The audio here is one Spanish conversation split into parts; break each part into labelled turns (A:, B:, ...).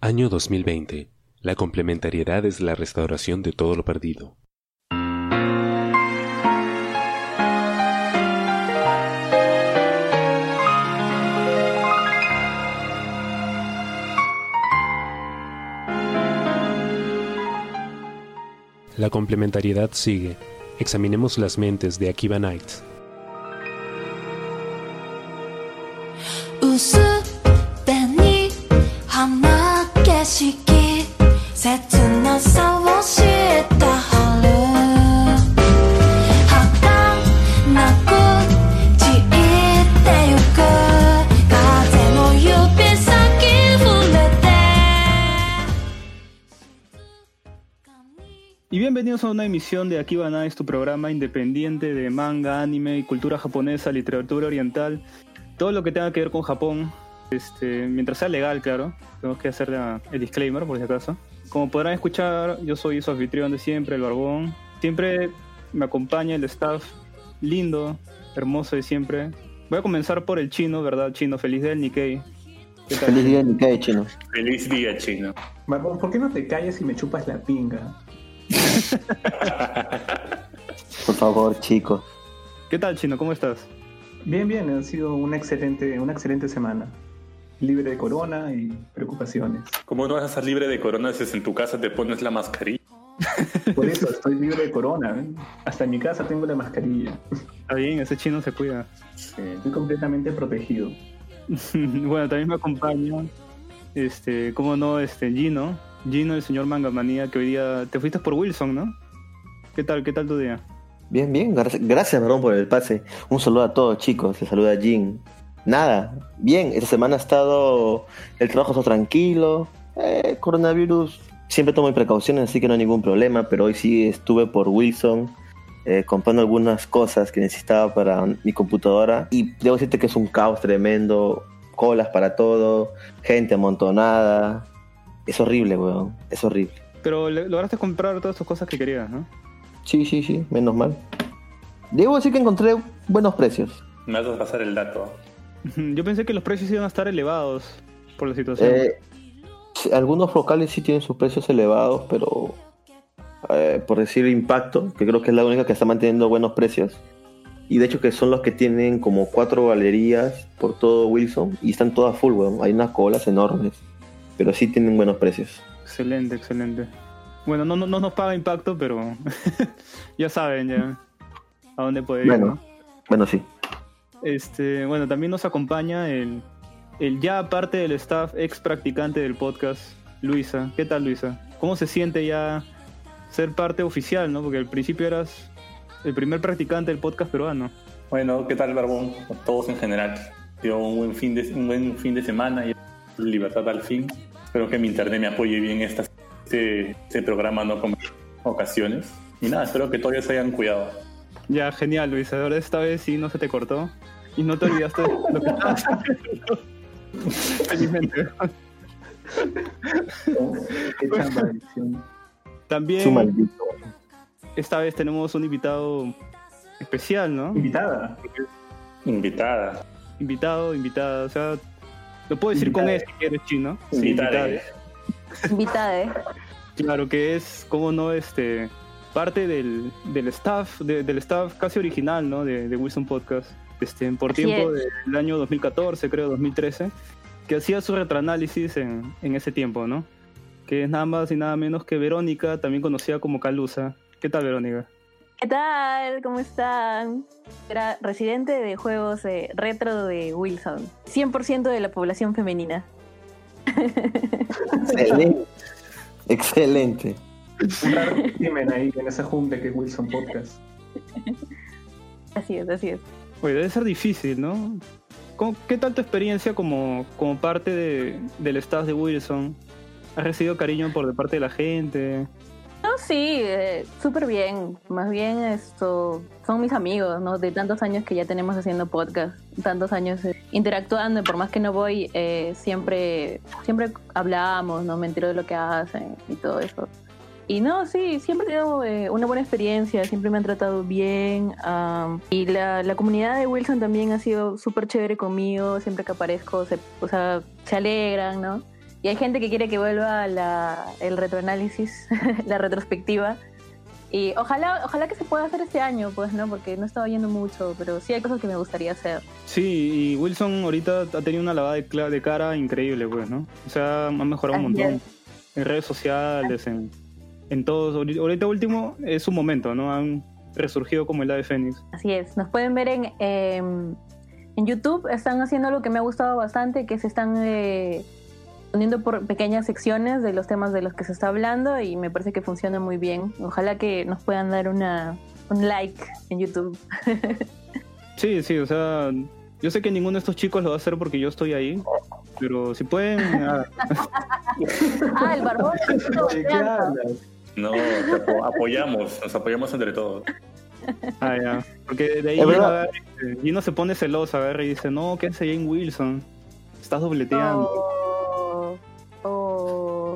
A: Año 2020. La complementariedad es la restauración de todo lo perdido. La complementariedad sigue. Examinemos las mentes de Akiba Knight.
B: A una emisión de Akiba Nice, tu programa independiente de manga, anime, cultura japonesa, literatura oriental, todo lo que tenga que ver con Japón, este, mientras sea legal, claro. Tenemos que hacer el disclaimer, por si acaso. Como podrán escuchar, yo soy su anfitrión de siempre, el Barbón. Siempre me acompaña el staff lindo, hermoso de siempre. Voy a comenzar por el chino, ¿verdad? Chino, feliz día del Nikkei.
C: Feliz día del Nikkei, chino.
D: Feliz día, chino.
E: Barbón, ¿por qué no te calles y me chupas la pinga?
C: Por favor, chicos.
B: ¿Qué tal, Chino? ¿Cómo estás?
E: Bien, bien, ha sido una excelente, una excelente semana. Libre de corona y preocupaciones.
D: ¿Cómo no vas a estar libre de corona si en tu casa te pones la mascarilla?
E: Por eso estoy libre de corona. ¿eh? Hasta en mi casa tengo la mascarilla.
B: Está bien, ese chino se cuida.
E: estoy completamente protegido.
B: bueno, también me acompaña, este, cómo no, este, Gino, Gino, el señor Mangamanía, que hoy día te fuiste por Wilson, ¿no? ¿Qué tal? ¿Qué tal tu día?
C: Bien, bien, gracias, gracias por el pase. Un saludo a todos, chicos. Se saluda Jin. Nada, bien, esta semana ha estado el trabajo está tranquilo. Eh, coronavirus, siempre tomo precauciones, así que no hay ningún problema. Pero hoy sí estuve por Wilson eh, comprando algunas cosas que necesitaba para mi computadora. Y debo decirte que es un caos tremendo. Colas para todo, gente amontonada, es horrible, weón. Es horrible.
B: Pero lograste comprar todas tus cosas que querías, ¿no?
C: Sí, sí, sí, menos mal. Debo decir que encontré buenos precios.
D: Me vas a pasar el dato.
B: Yo pensé que los precios iban a estar elevados por la situación.
C: Eh, algunos locales sí tienen sus precios elevados, pero eh, por decir Impacto, que creo que es la única que está manteniendo buenos precios. Y de hecho que son los que tienen como cuatro galerías por todo Wilson y están todas full, weón. Hay unas colas enormes pero sí tienen buenos precios.
B: Excelente, excelente. Bueno, no, no, no nos paga impacto, pero ya saben ya a dónde puede ir.
C: Bueno, bueno, sí.
B: Este, bueno, también nos acompaña el, el ya parte del staff ex practicante del podcast, Luisa. ¿Qué tal, Luisa? ¿Cómo se siente ya ser parte oficial, no? Porque al principio eras el primer practicante del podcast peruano.
D: Bueno, ¿qué tal, Barbón? Todos en general. Dio un buen fin de, un buen fin de semana y libertad al fin. Espero que mi internet me apoye bien esta, este, este programa, no con ocasiones. Y nada, espero que todos se hayan cuidado.
B: Ya, genial, Luis. Ahora esta vez sí no se te cortó y no te olvidaste de lo que estabas haciendo. Felizmente. También esta vez tenemos un invitado especial, ¿no?
E: Invitada.
D: Invitada.
B: Invitado, invitada. O sea, lo puedo decir con E si quieres chino.
D: Sí,
F: Invitade.
B: Claro que es, como no, este parte del, del staff, del staff casi original, ¿no? De, Wilson Podcast. Este, por tiempo del año 2014, creo, 2013, que hacía su retroanálisis en, en ese tiempo, ¿no? Que es nada más y nada menos que Verónica, también conocida como Calusa. ¿Qué tal, Verónica?
F: ¿Qué tal? ¿Cómo están? Era residente de juegos retro de Wilson. 100% de la población femenina.
C: Excelente. Excelente.
E: Un raro crimen ahí en esa junta que es Wilson Podcast.
F: Así es, así es.
B: Oye, debe ser difícil, ¿no? ¿Qué tal tu experiencia como, como parte de, del staff de Wilson? ¿Has recibido cariño por de parte de la gente?
F: No, sí, eh, súper bien. Más bien esto son mis amigos, ¿no? De tantos años que ya tenemos haciendo podcast, tantos años eh, interactuando, por más que no voy, eh, siempre, siempre hablamos, ¿no? Me entero de lo que hacen y todo eso. Y no, sí, siempre he tenido una buena experiencia, siempre me han tratado bien. y la, la, comunidad de Wilson también ha sido súper chévere conmigo, siempre que aparezco, se, o sea, se alegran, ¿no? Y hay gente que quiere que vuelva la, el retroanálisis, la retrospectiva. Y ojalá, ojalá que se pueda hacer este año, pues, ¿no? Porque no estaba yendo mucho, pero sí hay cosas que me gustaría hacer.
B: Sí, y Wilson ahorita ha tenido una lavada de, de cara increíble, pues, ¿no? O sea, ha mejorado un
F: Así
B: montón. En redes sociales, en, en todos. Ahorita último es su momento, ¿no? Han resurgido como el ave fénix.
F: Así es, nos pueden ver en, em, en YouTube, están haciendo algo que me ha gustado bastante, que se están eh, poniendo por pequeñas secciones de los temas de los que se está hablando y me parece que funciona muy bien. Ojalá que nos puedan dar una, un like en YouTube.
B: Sí, sí, o sea, yo sé que ninguno de estos chicos lo va a hacer porque yo estoy ahí, pero si pueden, ah,
F: Ah, el barbón.
E: Oye, ¿qué hablas?
D: No, apoyamos, nos apoyamos entre todos.
B: ah, ya. Porque de ahí
C: Es
B: Gino,
C: verdad.
B: agarra y- Gino se pone celoso, agarra y dice, no, ¿qué hace Jane Wilson? Estás dobleteando.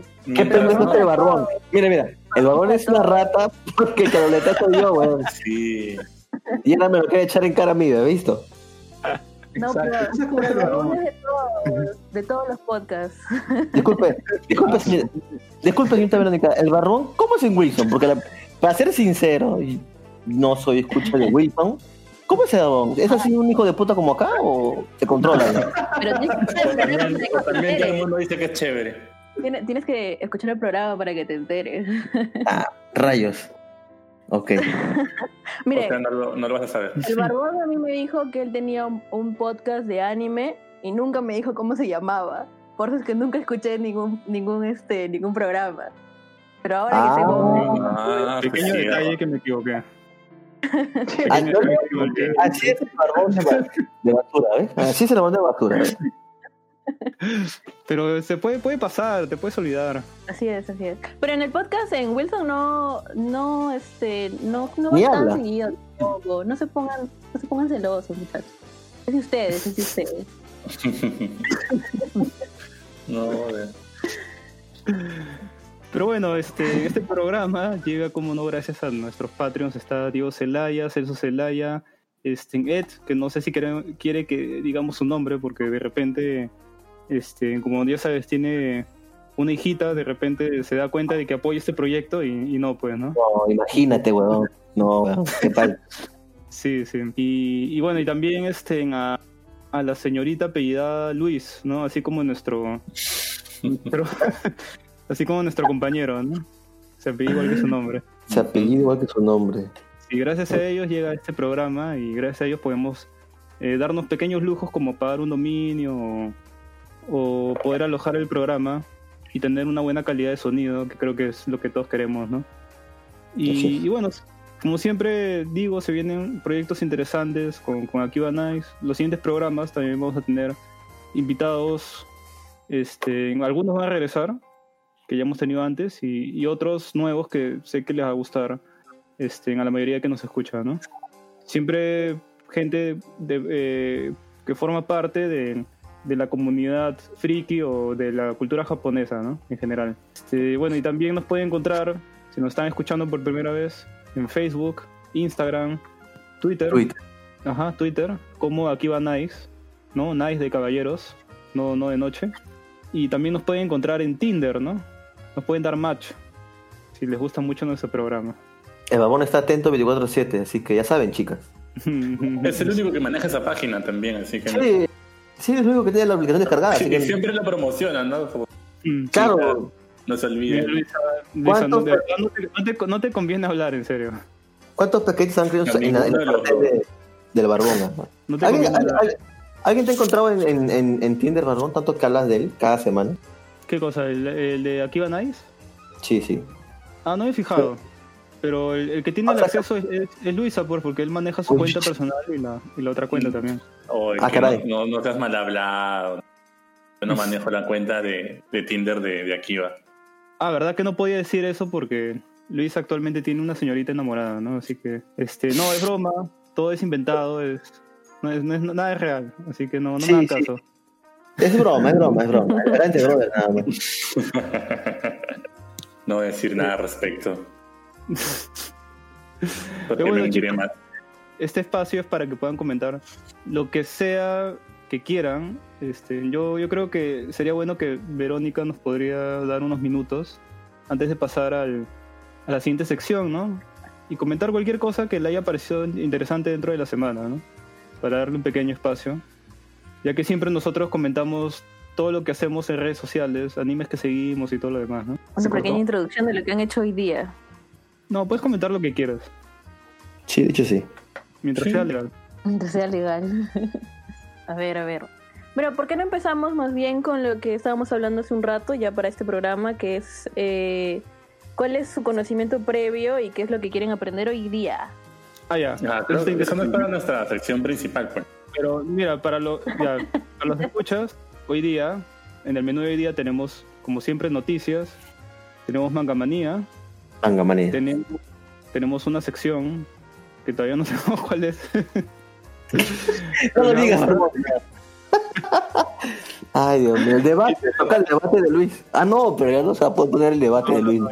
F: Oh.
C: ¿Qué pendejo este barbón? Mira, mira, el barbón es una rata porque que dobleta soy yo, weón.
D: Sí.
C: Y ahora me lo quiere echar en cara a mí, ¿he visto?
F: No,
E: Exacto.
F: pero, pero
E: el
F: barbón es de todos, de todos los podcasts.
C: Disculpe, disculpe, señor- disculpe, señorita Verónica, el barbón, ¿cómo es en Wilson? Porque la- para ser sincero, y no soy escucha de Wilson, ¿cómo es el barbón? ¿Es así un hijo de puta como acá o se controla?
F: Pero escuchar el programa
D: También, todo el mundo dice que es chévere.
F: Tienes, tienes que escuchar el programa para que te enteres.
C: Rayos. Ok.
F: Mire,
D: O sea, no lo, no lo vas a saber.
F: el barbón a mí me dijo que él tenía un, un podcast de anime y nunca me dijo cómo se llamaba. Por eso es que nunca escuché ningún ningún este ningún programa. Pero ahora
C: Ah.
F: que cómo...
D: Ah, pues
B: Pequeño
D: sí,
B: detalle que me equivoqué.
C: Ah,
B: Pequeño
C: no,
B: detalle que me equivoqué.
C: Así es el barbón de, ba- de basura, ¿ves? Así es el barbón de basura. ¿ves?
B: Pero se puede, puede pasar, te puedes olvidar.
F: Así es, así es. Pero en el podcast en Wilson no, no, este, no, no va
C: Ni
F: tan
C: habla.
F: seguido tampoco. No se pongan, no se pongan celosos, muchachos. Es de ustedes, es de ustedes.
D: No,
B: Pero bueno, este, este programa llega como no gracias a nuestros Patreons. Está Diego Celaya, Celso Celaya, este, Ed, que no sé si quiere, quiere que digamos su nombre, porque de repente, este, como ya sabes, tiene una hijita, de repente se da cuenta de que apoya este proyecto y, y no, pues, ¿no?
C: No, imagínate, weón. No, weón. Qué tal.
B: Sí, sí. Y, y bueno, y también este, a, a la señorita apellidada Luis, ¿no? Así como nuestro... nuestro- así como nuestro compañero, ¿no? Se apellida igual que su nombre.
C: Se apellido igual que su nombre.
B: Y gracias a ellos llega este programa y gracias a ellos podemos eh, darnos pequeños lujos como pagar un dominio o, o poder alojar el programa y tener una buena calidad de sonido, que creo que es lo que todos queremos, ¿no? Y, bueno, como siempre digo, se vienen proyectos interesantes con, con Akiba Nice. Los siguientes programas también vamos a tener invitados, este, algunos van a regresar, que ya hemos tenido antes, y, y otros nuevos que sé que les va a gustar este, a la mayoría que nos escucha, ¿no? Siempre gente de, eh, que forma parte de, de la comunidad friki o de la cultura japonesa, ¿no? En general. Este, bueno, y también nos pueden encontrar, si nos están escuchando por primera vez, en Facebook, Instagram, Twitter.
C: Twitter.
B: Ajá, Twitter, como aquí va Nice, ¿no? Nice de caballeros, no, no de noche. Y también nos pueden encontrar en Tinder, ¿no? Nos pueden dar match, si les gusta mucho nuestro programa.
C: El babón está atento 24-7, así que ya saben, chicas.
D: Es el único que maneja esa página también, así que.
C: Sí, sí, es el único que tiene la aplicación descargada. Así que,
D: siempre la promocionan, ¿no?
B: Mm,
C: claro,
D: no se
B: Bien,
D: olviden.
B: Luisa, Luisa,
C: ¿Cuántos
B: no, te, no te- no te conviene hablar, en serio.
C: ¿cuántos pequeños han creído en en parte de- del barbón? ajá?
B: No te
C: ¿Alguien,
B: conviene
C: al-
B: hablar.
C: al- ¿Alguien te ha encontrado en, en, en, en Tinder, barbón, tanto que hablas de él cada semana?
B: ¿Qué cosa? ¿El, el de Akiva Nice?
C: Sí, sí.
B: Ah, no me he fijado. Pero el, el que tiene el acceso es, es- es Luisa, pues, porque él maneja su
C: Uy.
B: cuenta personal y la, y la otra cuenta también.
C: Ah, caray.
D: No, no seas mal hablado. Yo no manejo la cuenta de, de Tinder de, de Akiva.
B: Ah, ¿verdad que no podía decir eso? Porque Luis actualmente tiene una señorita enamorada, ¿no? Así que, este, no, es broma, todo es inventado, es, no es, no es- nada es real, así que no, no
C: Sí,
B: me hagan
C: sí.
B: caso.
C: Es broma, es broma, es broma. Adelante, brother, nada más.
D: no voy a decir nada al respecto. Porque
B: bueno,
D: más.
B: Este espacio es para que puedan comentar lo que sea que quieran, este, yo, yo creo que sería bueno que Verónica nos podría dar unos minutos antes de pasar al, a la siguiente sección, ¿no? Y comentar cualquier cosa que le haya parecido interesante dentro de la semana, ¿no? Para darle un pequeño espacio. Ya que siempre nosotros comentamos todo lo que hacemos en redes sociales, animes que seguimos y todo lo demás, ¿no?
F: Una pequeña introducción de lo que han hecho hoy día.
B: No, puedes comentar lo que quieras,
C: Sí, de hecho sí.
B: mientras
D: Sí.
B: sea legal.
F: Mientras sea legal. a ver, a ver. Bueno, ¿por qué no empezamos más bien con lo que estábamos hablando hace un rato ya para este programa, que es eh, cuál es su conocimiento previo y qué es lo que quieren aprender hoy día?
B: Ah, ya.
D: Ah, pero eso no es para nuestra sección principal, pues.
B: Pero mira, para, lo, ya, para los escuchas, hoy día, en el menú de hoy día tenemos, como siempre, noticias, tenemos Mangamanía,
C: Manga manía.
B: tenemos, tenemos una sección que todavía no sabemos cuál es.
C: No lo
B: Ya,
C: digas. Ay, Dios mío, el debate, toca el debate de Luis. Ah, no, pero ya no se va a poder poner el debate de Luis.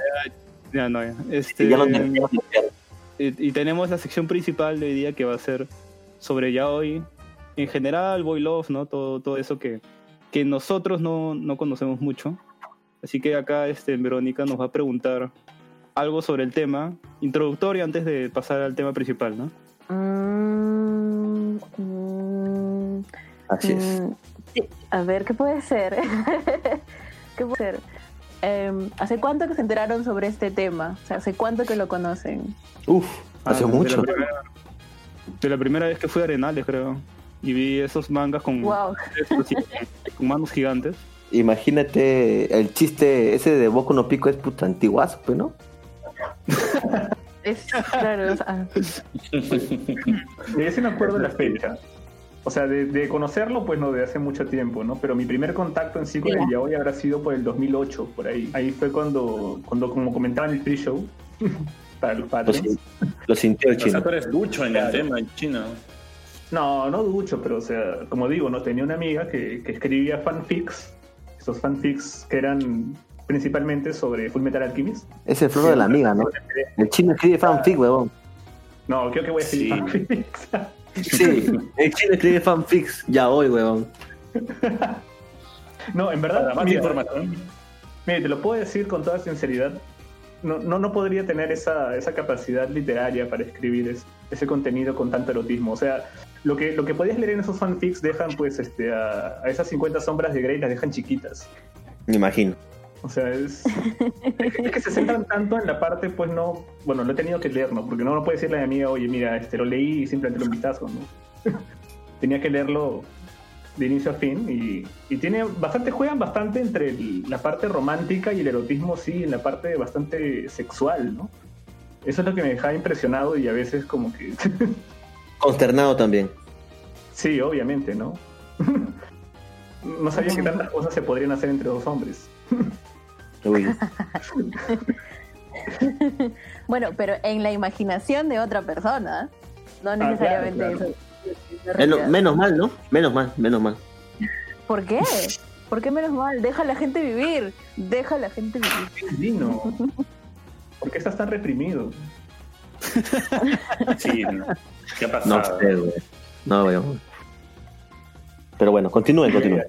B: Ya no, ya. Este,
C: Ya lo terminamos.
B: y, y tenemos la sección principal de hoy día que va a ser sobre ya hoy, en general, Boy Love, ¿no? Todo, todo eso que, que nosotros no, no conocemos mucho. Así que acá este, Verónica nos va a preguntar algo sobre el tema, introductorio antes de pasar al tema principal, ¿no?
F: Mm, mm,
C: Así es.
F: mm, sí, A ver, ¿qué puede ser? ¿Qué puede ser? Em, ¿Hace cuánto que se enteraron sobre este tema? O sea, ¿hace cuánto que lo conocen?
C: Uf, hace
B: Ah, de
C: mucho.
B: la primera- De la primera vez que fui a Arenales, creo. Y vi esos mangas
F: Wow.
B: con manos gigantes.
C: Imagínate el chiste ese de Boku no Pico es puta antiguazo, pues, ¿no?
F: Es claro, o sea,
E: De ese me acuerdo de la fecha. O sea, de, de conocerlo, pues no, de hace mucho tiempo, ¿no? Pero mi primer contacto en sí con el yaoi habrá sido por el 2008, por ahí. Ahí fue cuando, cuando como comentaba en el pre-show, para los
C: sin- lo sintió el
D: O sea,
C: chino.
D: tú eres ducho en el tema en chino.
E: No, no ducho, pero o sea, como digo, no tenía una amiga que, que escribía fanfics, esos fanfics que eran principalmente sobre Full Metal Alchemist.
C: Es el flor de la amiga, ¿no? El chino escribe fanfic, huevón.
E: No, creo que voy a decir
D: Sí.
E: fanfics.
C: Sí, el chino escribe fanfics ya hoy, huevón.
E: no, en verdad,
D: Para más
E: mira,
D: información.
E: Mire, te lo puedo decir con toda sinceridad. No, no, no podría tener esa, esa capacidad literaria para escribir es- ese contenido con tanto erotismo. O sea, lo que, lo que podías leer en esos fanfics dejan, pues, este, a, a esas 50 sombras de Grey las dejan chiquitas.
C: Me imagino.
E: O sea, es, es que- se centran tanto en la parte, pues no. Bueno, lo he tenido que leer, ¿no? Porque no, no puede decirle a mi amiga, oye, mira, este, lo leí y simplemente lo vistazo, ¿no? Tenía que leerlo de inicio a fin y, y tiene bastante, juegan bastante entre el- la parte romántica y el erotismo, sí, en la parte bastante sexual, ¿no? Eso es lo que me dejaba impresionado y a veces como que.
C: Consternado también.
E: sí, obviamente, ¿no? no sabía que tantas cosas se podrían hacer entre dos hombres.
C: Uy.
F: bueno, pero en la imaginación de otra persona, no
E: claro,
F: necesariamente
E: claro.
F: eso. es
C: Menos, mal, ¿no? Menos mal, menos mal.
F: ¿Por qué? ¿Por qué menos mal? Deja a la gente vivir. Deja a la gente vivir.
E: Dino. ¿Por qué estás tan reprimido?
D: Sí, no. ¿qué ha
C: No
D: pasado?
C: sé, güey. No, weón. Pero bueno, continúen, continúen.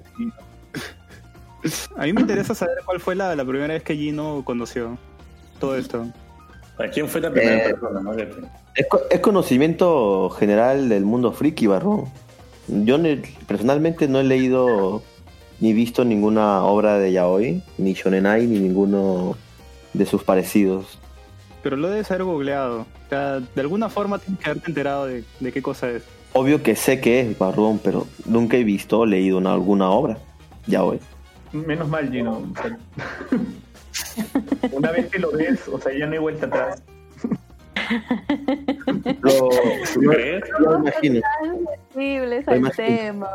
B: A mí me interesa saber cuál fue la, la primera vez que Gino conoció todo esto.
D: ¿Para quién fue la primera
C: Eh,
D: persona? no?
C: Es, co- es conocimiento general del mundo friki, barrón. Yo ne- personalmente no he leído ni visto ninguna obra de Yaoi, ni Shonenai, ni ninguno de sus parecidos.
B: Pero lo debes haber googleado. O sea, de alguna forma tienes que haberte enterado de, de qué cosa es.
C: Obvio que sé que es barrón, pero nunca he visto o leído una- alguna obra Yaoi.
E: Menos mal, Gino. O sea, Una vez que lo ves, o sea, ya no hay vuelta atrás.
C: Lo, lo- lo imagino. Lo imagino.
F: tema.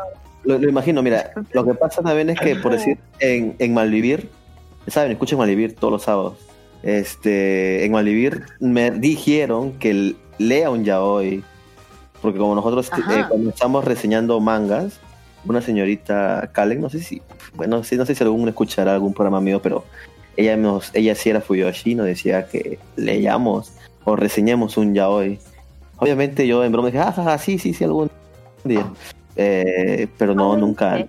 C: Lo, lo imagino, mira, lo que pasa también es que, por decir, en, en Malvivir, saben, escuchen Malvivir todos los sábados. Este, en Malvivir me dijeron que lea un yaoi, porque como nosotros eh, cuando estamos reseñando mangas, una señorita Kalen, no sé si, bueno, sí, no sé si algún escuchará algún programa mío, pero ella nos, ella sí era Fuyoshi, nos decía que leamos o reseñemos un yaoi. Obviamente yo en broma dije, ah, ja, ja, sí, sí, sí, algún día. Eh, pero no,
F: Ah,
C: nunca,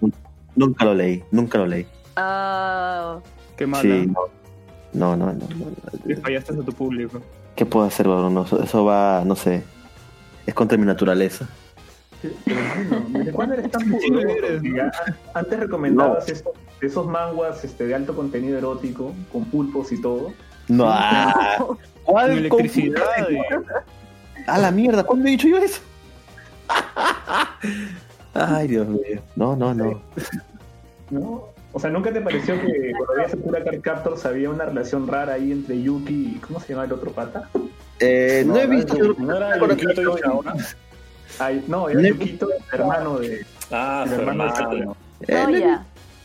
C: nunca lo leí, nunca lo leí.
F: Ah,
B: Qué mala.
C: Sí, no. No, no, no, no.
B: Le fallaste a tu público.
C: ¿Qué puedo hacer? No, Eso, eso va, no sé. Es contra mi naturaleza.
E: Pero, bueno, ¿Desde cuándo eres tan a- Antes recomendabas esos, esos manguas este, de alto contenido erótico, con pulpos y todo.
C: No, ¿cuál
B: electricidad.
C: A la mierda, ¿cuándo he dicho yo eso? Ay, Dios mío. No, no, no.
E: ¿no? O sea, ¿nunca te pareció que cuando veías Sakura Card Captors había una relación rara ahí entre Yuki y. ¿Cómo se llama el otro pata?
C: Eh, no, he visto.
D: No era y ahora.
E: Ay, no, era Yukito, el hermano de.
D: Ah,
E: El
D: su
E: hermano de
D: hermano.
C: Eh,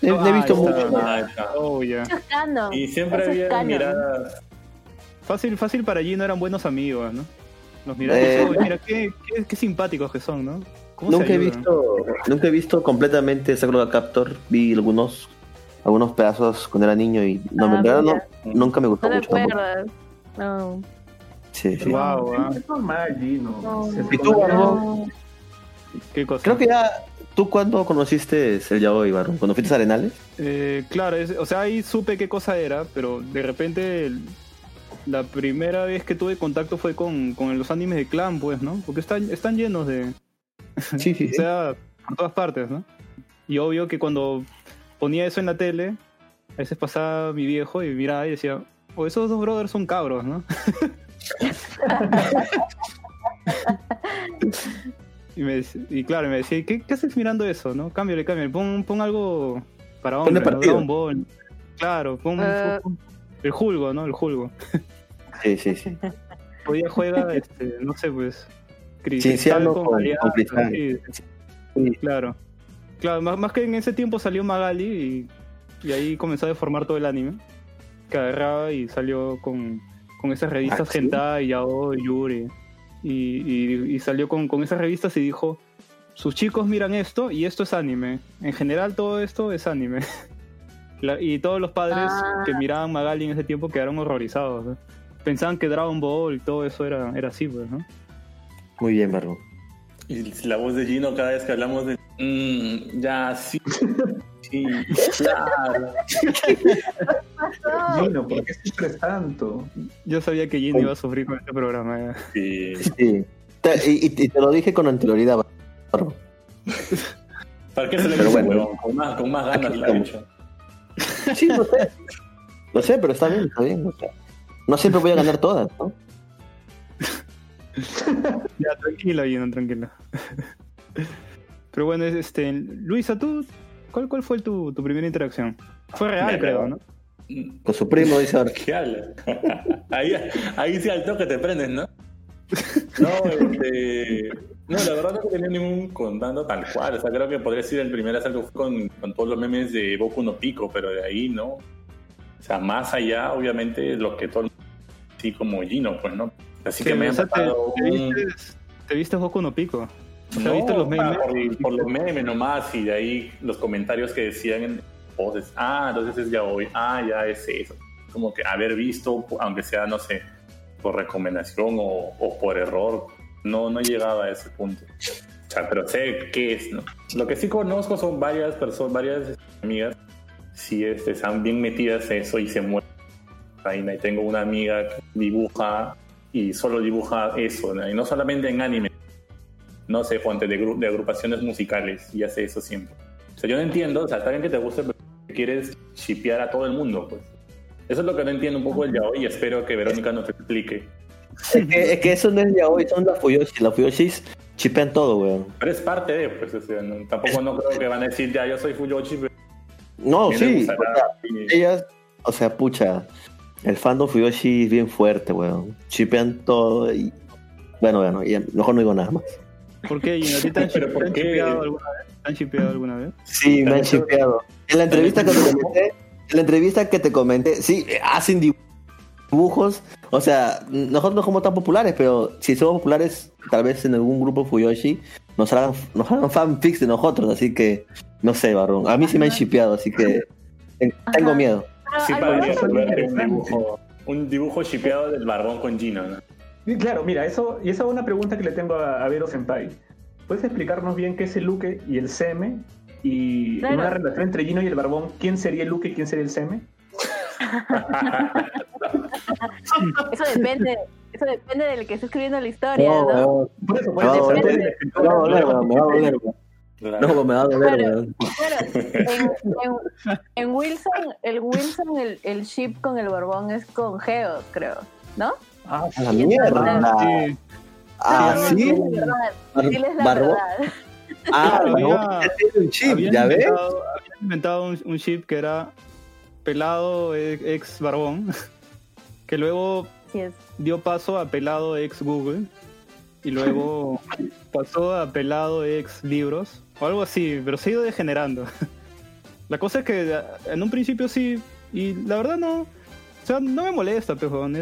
F: no,
C: no he- visto
B: Ah,
C: mucho.
B: Oh,
F: canon.
D: Y siempre
F: es
D: había miradas.
B: Fácil, fácil para allí no eran buenos amigos, ¿no? Los miraba y
C: Eh.
B: decía, "Oye, mira, qué, qué, qué simpáticos que son, ¿no? ¿Cómo se
C: Nunca he visto, nunca he visto completamente Sakura Captor. Vi algunos, algunos pedazos cuando era niño y no,
F: Ah,
C: en verdad
F: mira.
C: no, nunca me gustó
F: No
C: mucho.
F: No.
C: Sí, sí.
B: Guau, ah.
E: Es normal, Gino.
F: No.
B: ¿Qué cosa?
C: Creo que ya. ¿Tú cuándo conociste el yaoi, Barón? ¿Cuando fuiste a Arenales?
B: Eh, claro, es- o sea, ahí supe qué cosa era, pero de repente el- la primera vez que tuve contacto fue con, con los animes de clan, pues, ¿no? Porque están, están llenos de...
C: Sí, sí,
B: O sea, por todas partes, ¿no? Y obvio que cuando ponía eso en la tele, a veces pasaba mi viejo y miraba y decía, oh, esos dos brothers son cabros, ¿no? y, me, y claro, me decía, ¿qué, qué haces mirando eso, no? Cámbiale, cámbiale, pon, pon algo para
C: Ponle
B: hombres, ¿no? Dragon Ball. Claro, pon,
F: Eh.
B: pon- el Julgo, ¿no? El Julgo.
C: Sí, sí, sí.
B: Hoy día juega, este, no sé, pues... Cristal
C: con-
B: Alianza,
C: con Cristal.
B: sí,
C: Sí.
B: Claro. Claro, más, más que en ese tiempo salió Magali y, y ahí comenzó a deformar todo el anime. Que agarraba y salió con, con esas revistas
C: Ah, ¿sí?
B: Hentai, Yaoi, Yuri. Y, y, y salió con, con esas revistas y dijo, sus chicos miran esto y esto es anime. En general todo esto es anime. La- y todos los padres
F: Ah.
B: que miraban Magali en ese tiempo quedaron horrorizados. ¿no? Pensaban que Dragon Ball y todo eso era, era así, pues, ¿no?
C: Muy bien, Barón.
D: Y la voz de Gino cada vez que hablamos de. "Mm, ya, sí. Sí, claro.
E: Gino, ¿por qué siempre es tanto?
B: Yo sabía que Jin iba a sufrir con este programa. ya.
D: Sí.
C: Sí. Te- y, y- te lo dije con anterioridad.
D: ¿Para qué se le dice,
C: bueno.
D: huevón? Con más, con más ganas la hecho.
C: Sí, lo sé. Lo sé, pero está bien, está bien. o sea, no siempre voy a ganar todas, ¿no?
B: Ya, tranquilo, Gino, tranquilo. Pero bueno, es, este, Luisa, ¿tú cuál, cuál fue tu, tu primera interacción? Fue real, creo, ¿no?
C: Con su primo, dice ahora.
D: ¿Qué habla? ahí, ahí sí al toque te prendes, ¿no? No, este. No, la verdad no he tenido ningún contando tal cual. O sea, creo que podría ser el primer asalto fue con, con todos los memes de Boku no Pico, pero de ahí no. O sea, más allá, obviamente, lo que todo el mundo, así como Gino, pues, ¿no? Así que me
B: o
D: han
B: sea, te,
D: pasado
B: te
D: un-
B: vistes, te vistes Boku no Pico. O sea,
D: No,
B: ¿viste los memes?
D: Por, por los memes nomás, y de ahí los comentarios que decían en voces. Ah, entonces es ya hoy. Ah, ya es eso. Como que haber visto, aunque sea, no sé, por recomendación o, o por error, no, no llegaba a ese punto. O sea, pero sé qué es, ¿no? Lo que sí conozco son varias personas, varias amigas, si este, están bien metidas en eso y se mueven. Ahí tengo una amiga que dibuja y solo dibuja eso, ¿no? y no solamente en anime, no sé, fuente de, de agrupaciones musicales y hace eso siempre. O sea, yo no entiendo, o sea, está bien que te guste, pero quieres shipear a todo el mundo, pues. Eso es lo que no entiendo un poco el yaoi y espero que Verónica nos explique.
C: Es que, es que eso no es hoy, son las Fuyoshi. Las Fuyoshis chipean todo, weón.
D: Pero es parte de, pues, o sea, no- tampoco no creo que van a decir, ya, yo soy Fuyoshi, pero
C: No, sí.
D: gustará".
C: o sea, ellas, o sea, pucha, el fandom Fuyoshi es bien fuerte, weón. Chipean todo y. Bueno, bueno, mejor no digo nada más.
B: ¿Por qué, Gino? ¿A ti te han,
D: ¿Pero por qué?
B: chipeado alguna vez? ¿Te han chipeado alguna vez?
C: Sí, me han chipeado. En la entrevista que te comenté, en la entrevista que te comenté, sí, hacen dibujos. O sea, nosotros no somos tan populares, pero si somos populares, tal vez en algún grupo Fuyoshi nos hagan, nos hagan fanfics de nosotros. Así que, no sé, Barrón. A mí sí me han chipeado, así que tengo miedo.
D: Sí, ser un dibujo, un dibujo shipeado del barbón con Gino, ¿no?
E: Claro, mira, eso, y esa es una pregunta que le tengo a, a Vero Senpai. ¿puedes explicarnos bien qué es el Luque y el Seme? Y
F: Claro.
E: en una relación entre Gino y el Barbón, ¿quién sería el Luque y quién sería el Seme?
F: Eso depende, eso depende del que esté escribiendo la historia,
C: No,
F: ¿no?
C: weón,
E: Por eso,
C: a doler, weón.
D: Claro.
C: No, me va a doler,
F: Claro. Claro, en, en- en Wilson, el Wilson, el, el ship con el Barbón es con Geo, creo, ¿no?
E: Ah,
C: A la mierda.
B: Sí,
C: Ah,
B: Sí,
C: sí. Bar- Barbón. Ah,
B: Había-
C: Barbón un chip,
B: habían
C: ¿ya ves?
B: inventado, habían inventado un, un chip que era pelado ex barbón, que luego dio paso a pelado ex Google y luego pasó a pelado ex libros o algo así, pero se ha ido degenerando. La cosa es que en un principio sí, y la verdad no, o sea, no me molesta, weón,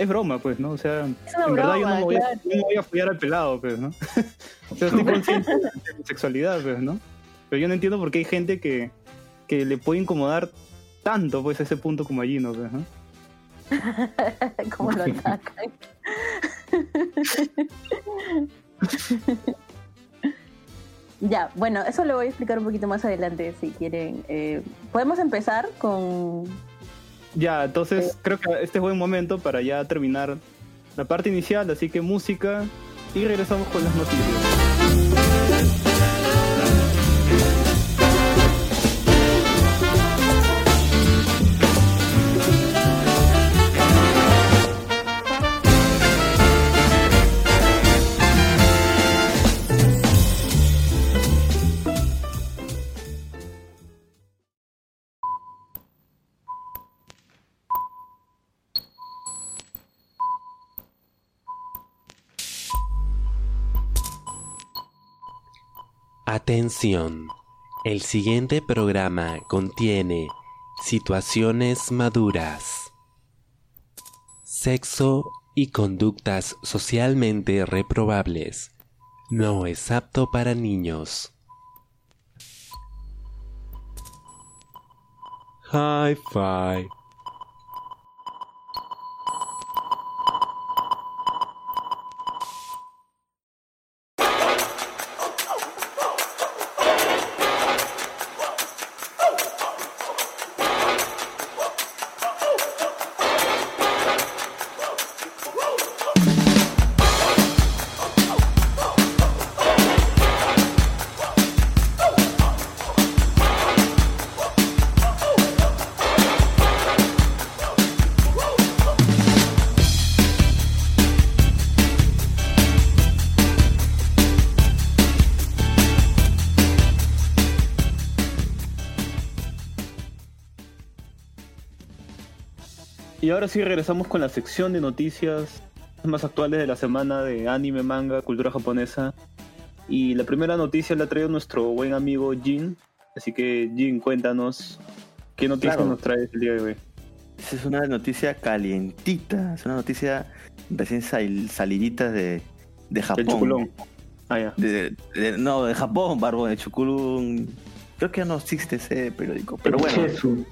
B: es, broma, pues, ¿no? O sea, en verdad yo no me voy, a,
F: claro.
B: yo no me voy a follar al pelado, pues, ¿no? o sea, estoy consciente de mi sexualidad, pues, ¿no? Pero yo no entiendo por qué hay gente que, que le puede incomodar tanto, pues, a ese punto como allí, ¿no? Pues, ¿no?
F: Como lo atacan. ya, bueno, eso lo voy a explicar un poquito más adelante si quieren. Eh, Podemos empezar con.
B: Ya, entonces creo que este es buen momento para ya terminar la parte inicial, así que música y regresamos con las noticias.
A: Atención. El siguiente programa contiene situaciones maduras, sexo y conductas socialmente reprobables. No es apto para niños. Hi-Fi.
B: Ahora sí regresamos con la sección de noticias más actuales de la semana de anime, manga, cultura japonesa. Y la primera noticia la traído nuestro buen amigo Jin. Así que Jin, cuéntanos qué noticias
C: Claro.
B: nos traes el día de hoy.
C: Esa es una noticia calientita, es una noticia recién sal- salidita de, de Japón.
B: Ah, ya.
C: De- de- no, de Japón, Barbón, de Chukulun. Creo que ya no existe ese periódico, pero bueno,
E: Chesu.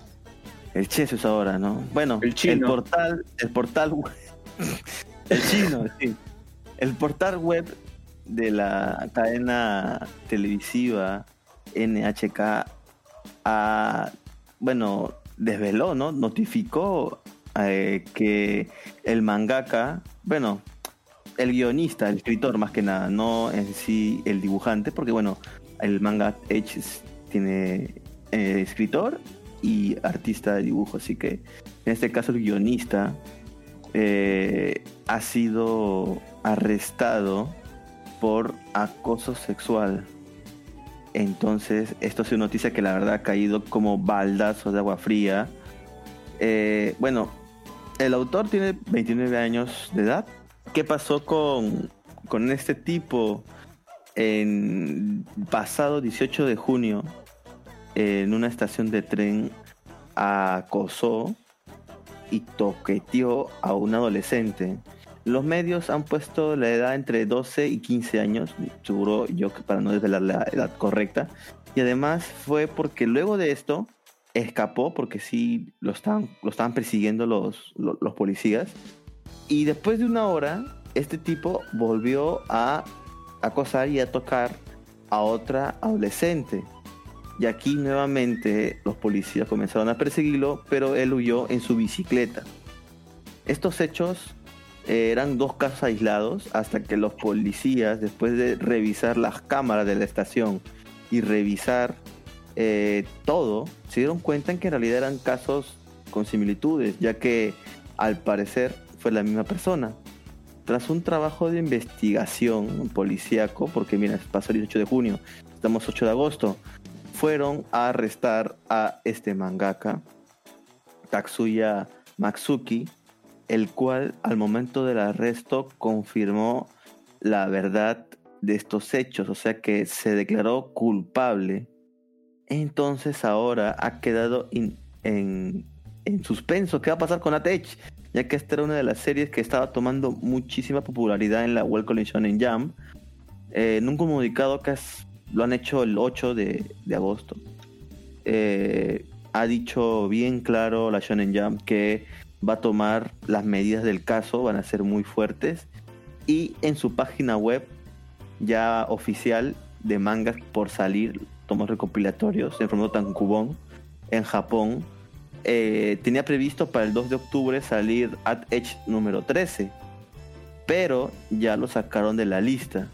C: El Cheso es ahora, ¿no? Bueno,
B: El chino.
C: portal, el portal web, el chino, sí. El portal web de la cadena televisiva NHK, ah, bueno, desveló, ¿no? Notificó eh, que el mangaka, bueno, el guionista, el escritor más que nada, no en sí el dibujante, porque bueno, el manga es- tiene eh, escritor y artista de dibujo, así que en este caso el guionista eh, ha sido arrestado por acoso sexual. Entonces, esto es una noticia que la verdad ha caído como baldazos de agua fría. Eh, bueno, el autor tiene 29 años de edad. ¿Qué pasó con, con este tipo en pasado 18 de junio en una estación de tren acosó y toqueteó a un adolescente? Los medios han puesto la edad entre 12 y 15 años, seguro yo que para no desvelar la edad correcta. Y además fue porque luego de esto escapó, porque sí lo estaban, lo estaban persiguiendo los, los, los policías. Y después de una hora, este tipo volvió a acosar y a tocar a otra adolescente. Y aquí nuevamente los policías comenzaron a perseguirlo, pero él huyó en su bicicleta. Estos hechos eh, eran dos casos aislados hasta que los policías, después de revisar las cámaras de la estación y revisar eh, todo, se dieron cuenta en que en realidad eran casos con similitudes, ya que al parecer fue la misma persona. Tras un trabajo de investigación policíaco, porque mira, pasó el 18 de junio, estamos 8 de agosto, fueron a arrestar a este mangaka, Tatsuya Matsuki, el cual al momento del arresto confirmó la verdad de estos hechos, o sea que se declaró culpable. Entonces ahora ha quedado en, suspenso. ¿Qué va a pasar con Atech? Ya que esta era una de las series que estaba tomando muchísima popularidad en la World Collection en Jam. Eh, en un comunicado que lo han hecho el 8 de, agosto. Eh, ha dicho bien claro la Shonen Jam que va a tomar las medidas del caso, van a ser muy fuertes. Y en su página web ya oficial de mangas por salir, tomos recopilatorios en formato tankubon en Japón, eh, tenía previsto para el 2 de octubre salir At Edge número 13, pero ya lo sacaron de la lista.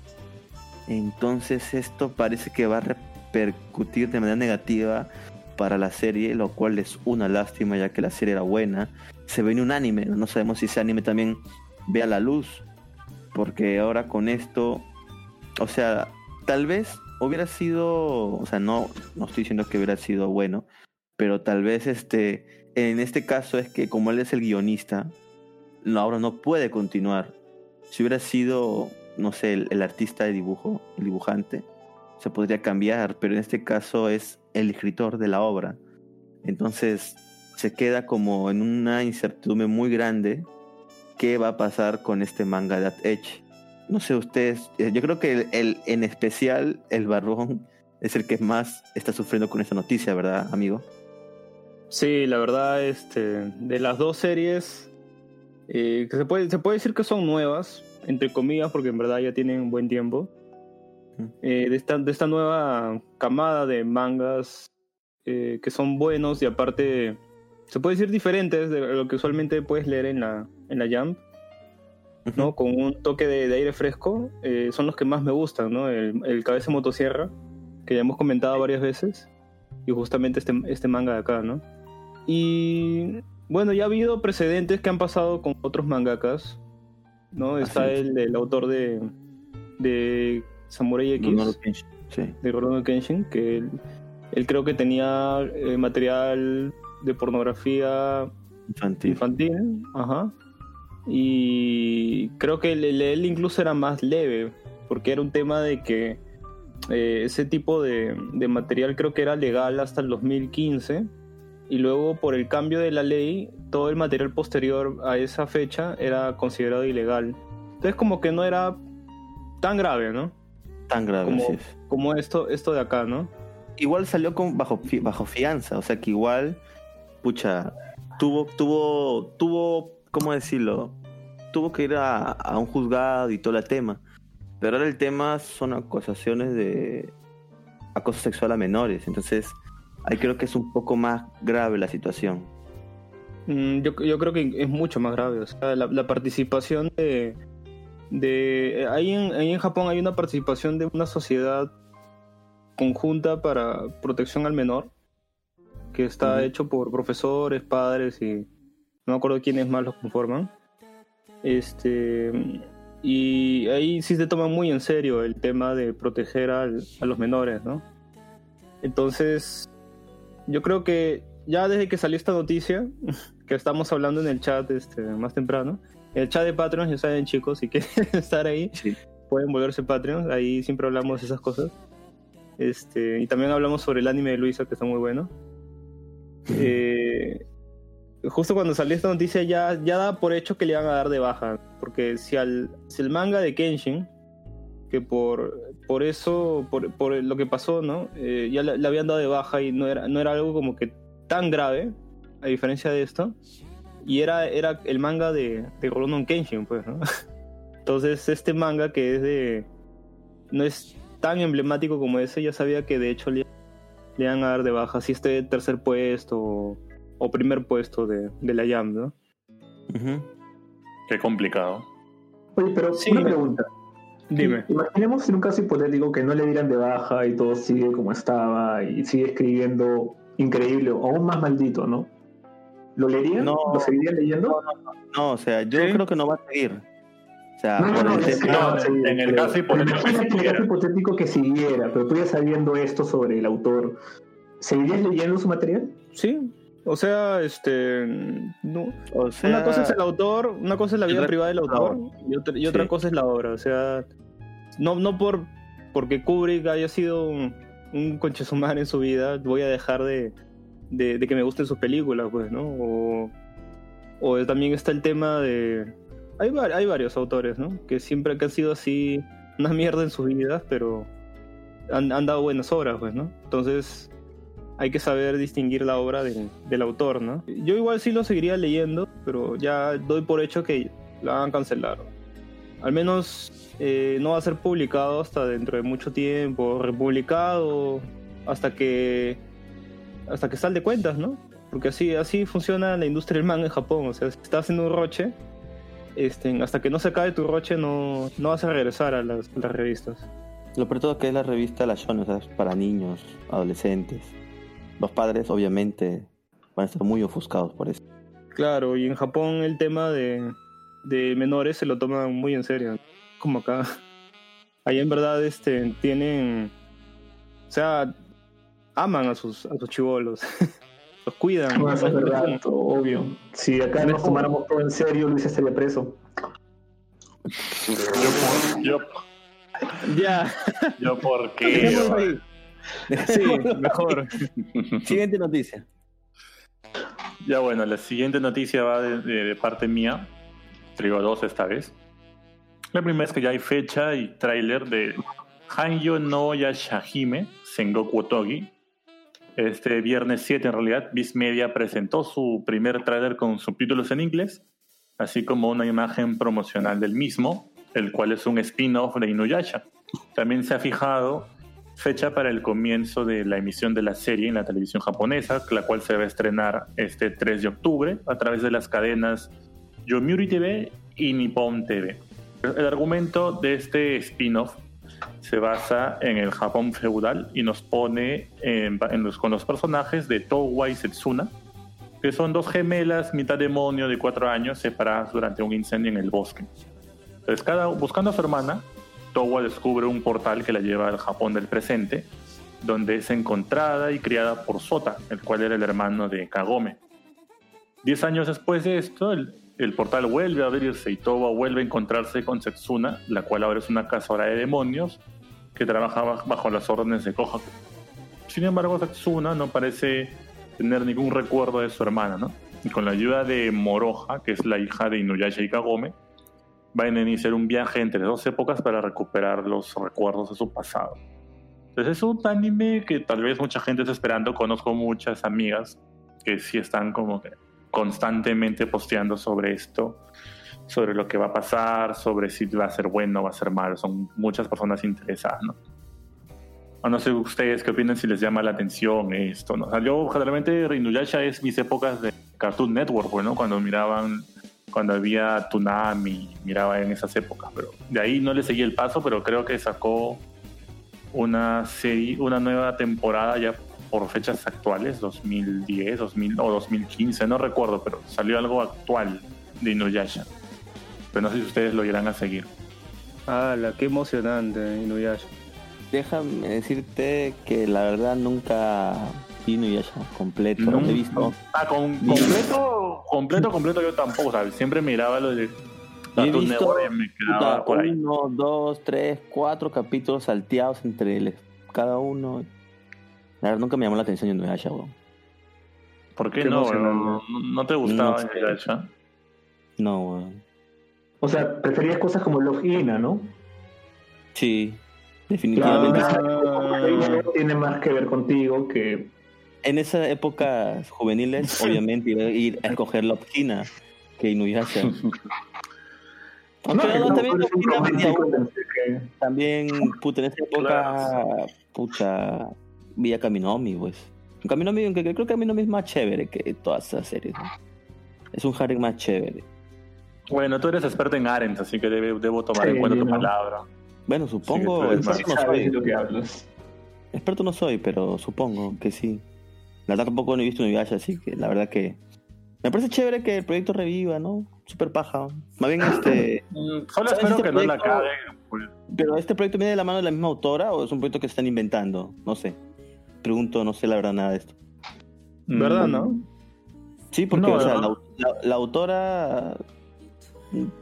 C: Entonces esto parece que va a repercutir de manera negativa para la serie, lo cual es una lástima ya que la serie era buena. Se ve en un anime, no sabemos si ese anime también vea la luz, porque ahora con esto, o sea, tal vez hubiera sido, o sea, no, no estoy diciendo que hubiera sido bueno, pero tal vez este, en este caso es que como él es el guionista, ahora no puede continuar. Si hubiera sido, no sé, el artista de dibujo, el dibujante, se podría cambiar, pero en este caso es el escritor de la obra. Entonces se queda como en una incertidumbre muy grande qué va a pasar con este manga de Edge. No sé ustedes, eh, yo creo que el, en especial el Barbón es el que más está sufriendo con esta noticia, ¿verdad, amigo?
B: Sí, la verdad, este, de las dos series, eh, que se puede, se puede decir que son nuevas, entre comillas, porque en verdad ya tienen buen tiempo. Eh, de, esta, de esta nueva camada de mangas eh, que son buenos y aparte se puede decir diferentes de lo que usualmente puedes leer en la, en la Jump, ¿no? Con un toque de, aire fresco, eh, son los que más me gustan, ¿no? El, el, cabeza motosierra, que ya hemos comentado varias veces, y justamente este, este manga de acá, ¿no? Y bueno, ya ha habido precedentes que han pasado con otros mangakas, ¿no? Está el, el autor de, de Samurai X de Rurouni Kenshin, que él, creo que tenía eh, material de pornografía infantil. ajá. Y creo que él, incluso era más leve, porque era un tema de que eh, ese tipo de, de, material creo que era legal hasta el 2015 y luego por el cambio de la ley todo el material posterior a esa fecha era considerado ilegal. Entonces como que no era tan grave, ¿no?
C: Tan grave,
B: como, como esto, esto de acá, ¿no?
C: Igual salió con, bajo, bajo fianza, o sea que igual, pucha, tuvo, tuvo, tuvo, ¿cómo decirlo? Tuvo que ir a, un juzgado y todo el tema. Pero ahora el tema son acusaciones de acoso sexual a menores. Entonces, ahí creo que es un poco más grave la situación.
B: Mm, yo, yo creo que es mucho más grave. O sea, la participación de, de ahí en, en Japón hay una participación de una sociedad conjunta para protección al menor que está hecho por profesores, padres y no me acuerdo quiénes más los conforman. Este y ahí sí se toma muy en serio el tema de proteger a los menores, ¿no? Entonces, yo creo que ya desde que salió esta noticia, que estamos hablando en el chat este, más temprano, el chat de Patreon, ya saben chicos, si quieren estar ahí, pueden volverse Patreon, ahí siempre hablamos de esas cosas. Este, y también hablamos sobre el anime de Luisa, que está muy bueno. Eh, justo cuando salió esta noticia ya, ya daba por hecho que le iban a dar de baja, porque si, al, si el manga de Kenshin, que por, por eso, por, por lo que pasó, ¿no? Eh, ya le, habían dado de baja y no era, no era algo como que tan grave, a diferencia de esto, y era, era el manga de, de Kenshin, pues, ¿no? Entonces, este manga que es de, no es tan emblemático como ese, ya sabía que de hecho le, le iban a dar de baja si este tercer puesto o, o primer puesto de, de la Jam, ¿no?
C: Ujú.
D: Qué complicado.
E: Oye, pero
B: Sí.
E: una pregunta.
B: Dime.
E: Imaginemos en un caso hipotético que no le dieran de baja y todo sigue como estaba y sigue escribiendo increíble o aún más maldito, ¿no? ¿Lo leerían?
C: No.
E: ¿Lo seguirían leyendo?
C: No, o sea, yo
B: Sí.
C: creo que no va a seguir. O sea,
E: No, no, no,
D: no, en el caso hipotético que siguiera,
E: pero tú ya sabiendo esto sobre el autor, ¿seguirías leyendo su material?
B: Sí, o sea, este. No,
C: o sea,
B: una cosa es el autor, una cosa es la vida
C: otra-
B: privada del autor y otra, y otra
C: Sí.
B: cosa es la obra. O sea, no, no por porque Kubrick haya sido un, un conchesumar en su vida, voy a dejar de, de, de que me gusten sus películas, pues, ¿no? O, o también está el tema de. Hay, hay varios autores, ¿no? Que siempre que han sido así, una mierda en sus vidas, pero han, han dado buenas obras, pues, ¿no? Entonces, hay que saber distinguir la obra del, del autor, ¿no? Yo igual sí lo seguiría leyendo, pero ya doy por hecho que la van a cancelar. Al menos eh, no va a ser publicado hasta dentro de mucho tiempo, republicado hasta que hasta que sal de cuentas, ¿no? Porque así así funciona la industria del manga en Japón, o sea, si estás haciendo un roche, este, hasta que no se acabe tu roche no, no vas a regresar a las, las revistas.
C: Lo peor todo que es la revista La Shonen, o sea, para niños, adolescentes. Los padres, obviamente, van a estar muy ofuscados por eso.
B: Claro, y en Japón el tema de, de menores se lo toman muy en serio, como acá. Ahí en verdad este, tienen, o sea, aman a sus, a sus chivolos, los cuidan.
E: No, eso es verdad, obvio. Si acá nos tomáramos todo en serio, Luis estaría preso.
D: Yo,
B: Ya,
D: yo por qué.
B: Dejémoslo. Sí, mejor.
C: Siguiente noticia.
D: Ya bueno, la siguiente noticia va de, de- de parte mía. Traigo dos esta vez. La primera es que ya hay fecha y tráiler de Hanyo no Yashahime Sengoku Otogi. Este viernes 7 en realidad, Viz Media presentó su primer tráiler con subtítulos en inglés, así como una imagen promocional del mismo, el cual es un spin-off de Inuyasha. También se ha fijado fecha para el comienzo de la emisión de la serie en la televisión japonesa, la cual se va a estrenar este 3 de octubre a través de las cadenas Yomiuri TV y Nippon TV. El argumento de este spin-off se basa en el Japón feudal y nos pone en- en los- con los personajes de Towa y Setsuna, que son dos gemelas, mitad demonio de cuatro años, separadas durante un incendio en el bosque. Entonces, cada, buscando a su hermana, Towa descubre un portal que la lleva al Japón del presente, donde es encontrada y criada por Sota, el cual era el hermano de Kagome. Diez años después de esto, el, portal vuelve a abrirse y Towa vuelve a encontrarse con Setsuna, la cual ahora es una cazadora de demonios que trabaja baj- bajo las órdenes de Kohaku. Sin embargo, Setsuna no parece tener ningún recuerdo de su hermana, ¿no? Y con la ayuda de Moroha, que es la hija de Inuyasha y Kagome, van a iniciar un viaje entre dos épocas para recuperar los recuerdos de su pasado. Entonces es un anime que tal vez mucha gente está esperando. Conozco muchas amigas que sí están como que constantemente posteando sobre esto, sobre lo que va a pasar, sobre si va a ser bueno o va a ser malo. Son muchas personas interesadas, ¿no? No sé ustedes qué opinan si les llama la atención esto, ¿no? O sea, yo generalmente Inuyasha es mis épocas de Cartoon Network, pues, ¿no? Cuando miraban cuando había Tsunami, miraba en esas épocas, pero de ahí no le seguí el paso, pero creo que sacó una serie, una nueva temporada ya por fechas actuales, 2010, 2000 o 2015, no recuerdo, pero salió algo actual de Inuyasha. Pero no sé si ustedes lo irán a seguir.
B: ¡Hala, qué emocionante, Inuyasha!
C: Déjame decirte que la verdad nunca Inuyasha completo.
D: No.
C: He visto.
D: Ah, con, completo, completo, completo yo tampoco, ¿sabes? Siempre miraba lo de Cartoon
C: visto,
D: y me
C: puta,
D: por ahí.
C: Uno, dos, tres, cuatro capítulos salteados entre el- cada uno. La verdad nunca me llamó la atención Inuyasha, weón.
D: ¿Por qué,
B: Qué
D: no? No, no te gustaba
C: No sé.
D: Inuyasha?
C: No, weón.
E: O sea, preferías cosas como Logina, ¿no?
C: Sí, definitivamente.
B: Ah.
E: Tiene más que ver contigo que
C: En esas épocas juveniles, obviamente, iba a ir a escoger la opina que Inuyasha. Aunque
E: que
C: no,
E: tú
C: también la uno.
E: que
C: También, puta, en esa época, pucha, vi a Kaminomi, pues. Kaminomi, aunque creo que Kaminomi es más chévere que todas esas series. ¿no? Es un harem más chévere.
D: Bueno, tú eres experto en Arens, así que debe- debo tomar en
E: Sí,
D: cuenta tu
E: ¿no?
D: palabra.
C: Bueno, supongo,
D: más-
C: experto no soy,
E: de lo que hablas.
C: experto no soy, pero supongo que sí. La verdad tampoco no he visto Inuyasha, así que la verdad que... Me parece chévere que el proyecto reviva, ¿no? Super paja. Más bien, este...
D: Mm, Solo
C: ¿Sabes
D: espero
C: este
D: que no la caguen. pues.
C: Pero este proyecto viene de la mano de la misma autora o es un proyecto que están inventando? No sé. Pregunto, no sé la verdad nada de esto.
B: ¿Verdad,
D: Mm,
B: no?
C: Sí, porque
D: No,
C: o sea, la, la- la autora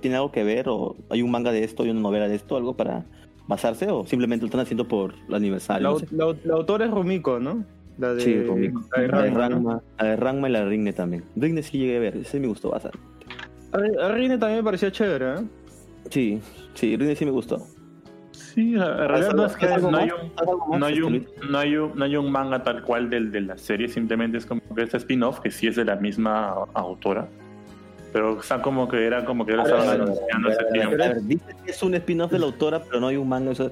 C: tiene algo que ver o hay un manga de esto, hay una novela de esto, algo para basarse o simplemente lo están haciendo por el aniversario.
B: La,
C: no sé.
B: la- la autora es Rumiko, ¿no? La de,
C: Sí.
B: La de
C: La de
B: Ranma,
C: la de Ranma y la de Rigne también. Rigne sí llegué a ver, ese me gustó bastante.
B: A Ri- a Rine también me pareció chévere, ¿eh?
C: Sí, sí, Rigne sí me gustó.
D: Sí, en realidad no es que
C: ¿Algo
D: no hay un,
C: ¿Algo más,
D: no hay un, no hay un, no hay un manga tal cual del de la serie, simplemente es como que este spin-off que sí es de la misma autora. Pero o sea, como que era como que lo estaban anunciando
C: ver,
D: tiempo.
C: dice que es un spin-off de la autora, pero no hay un manga. eso-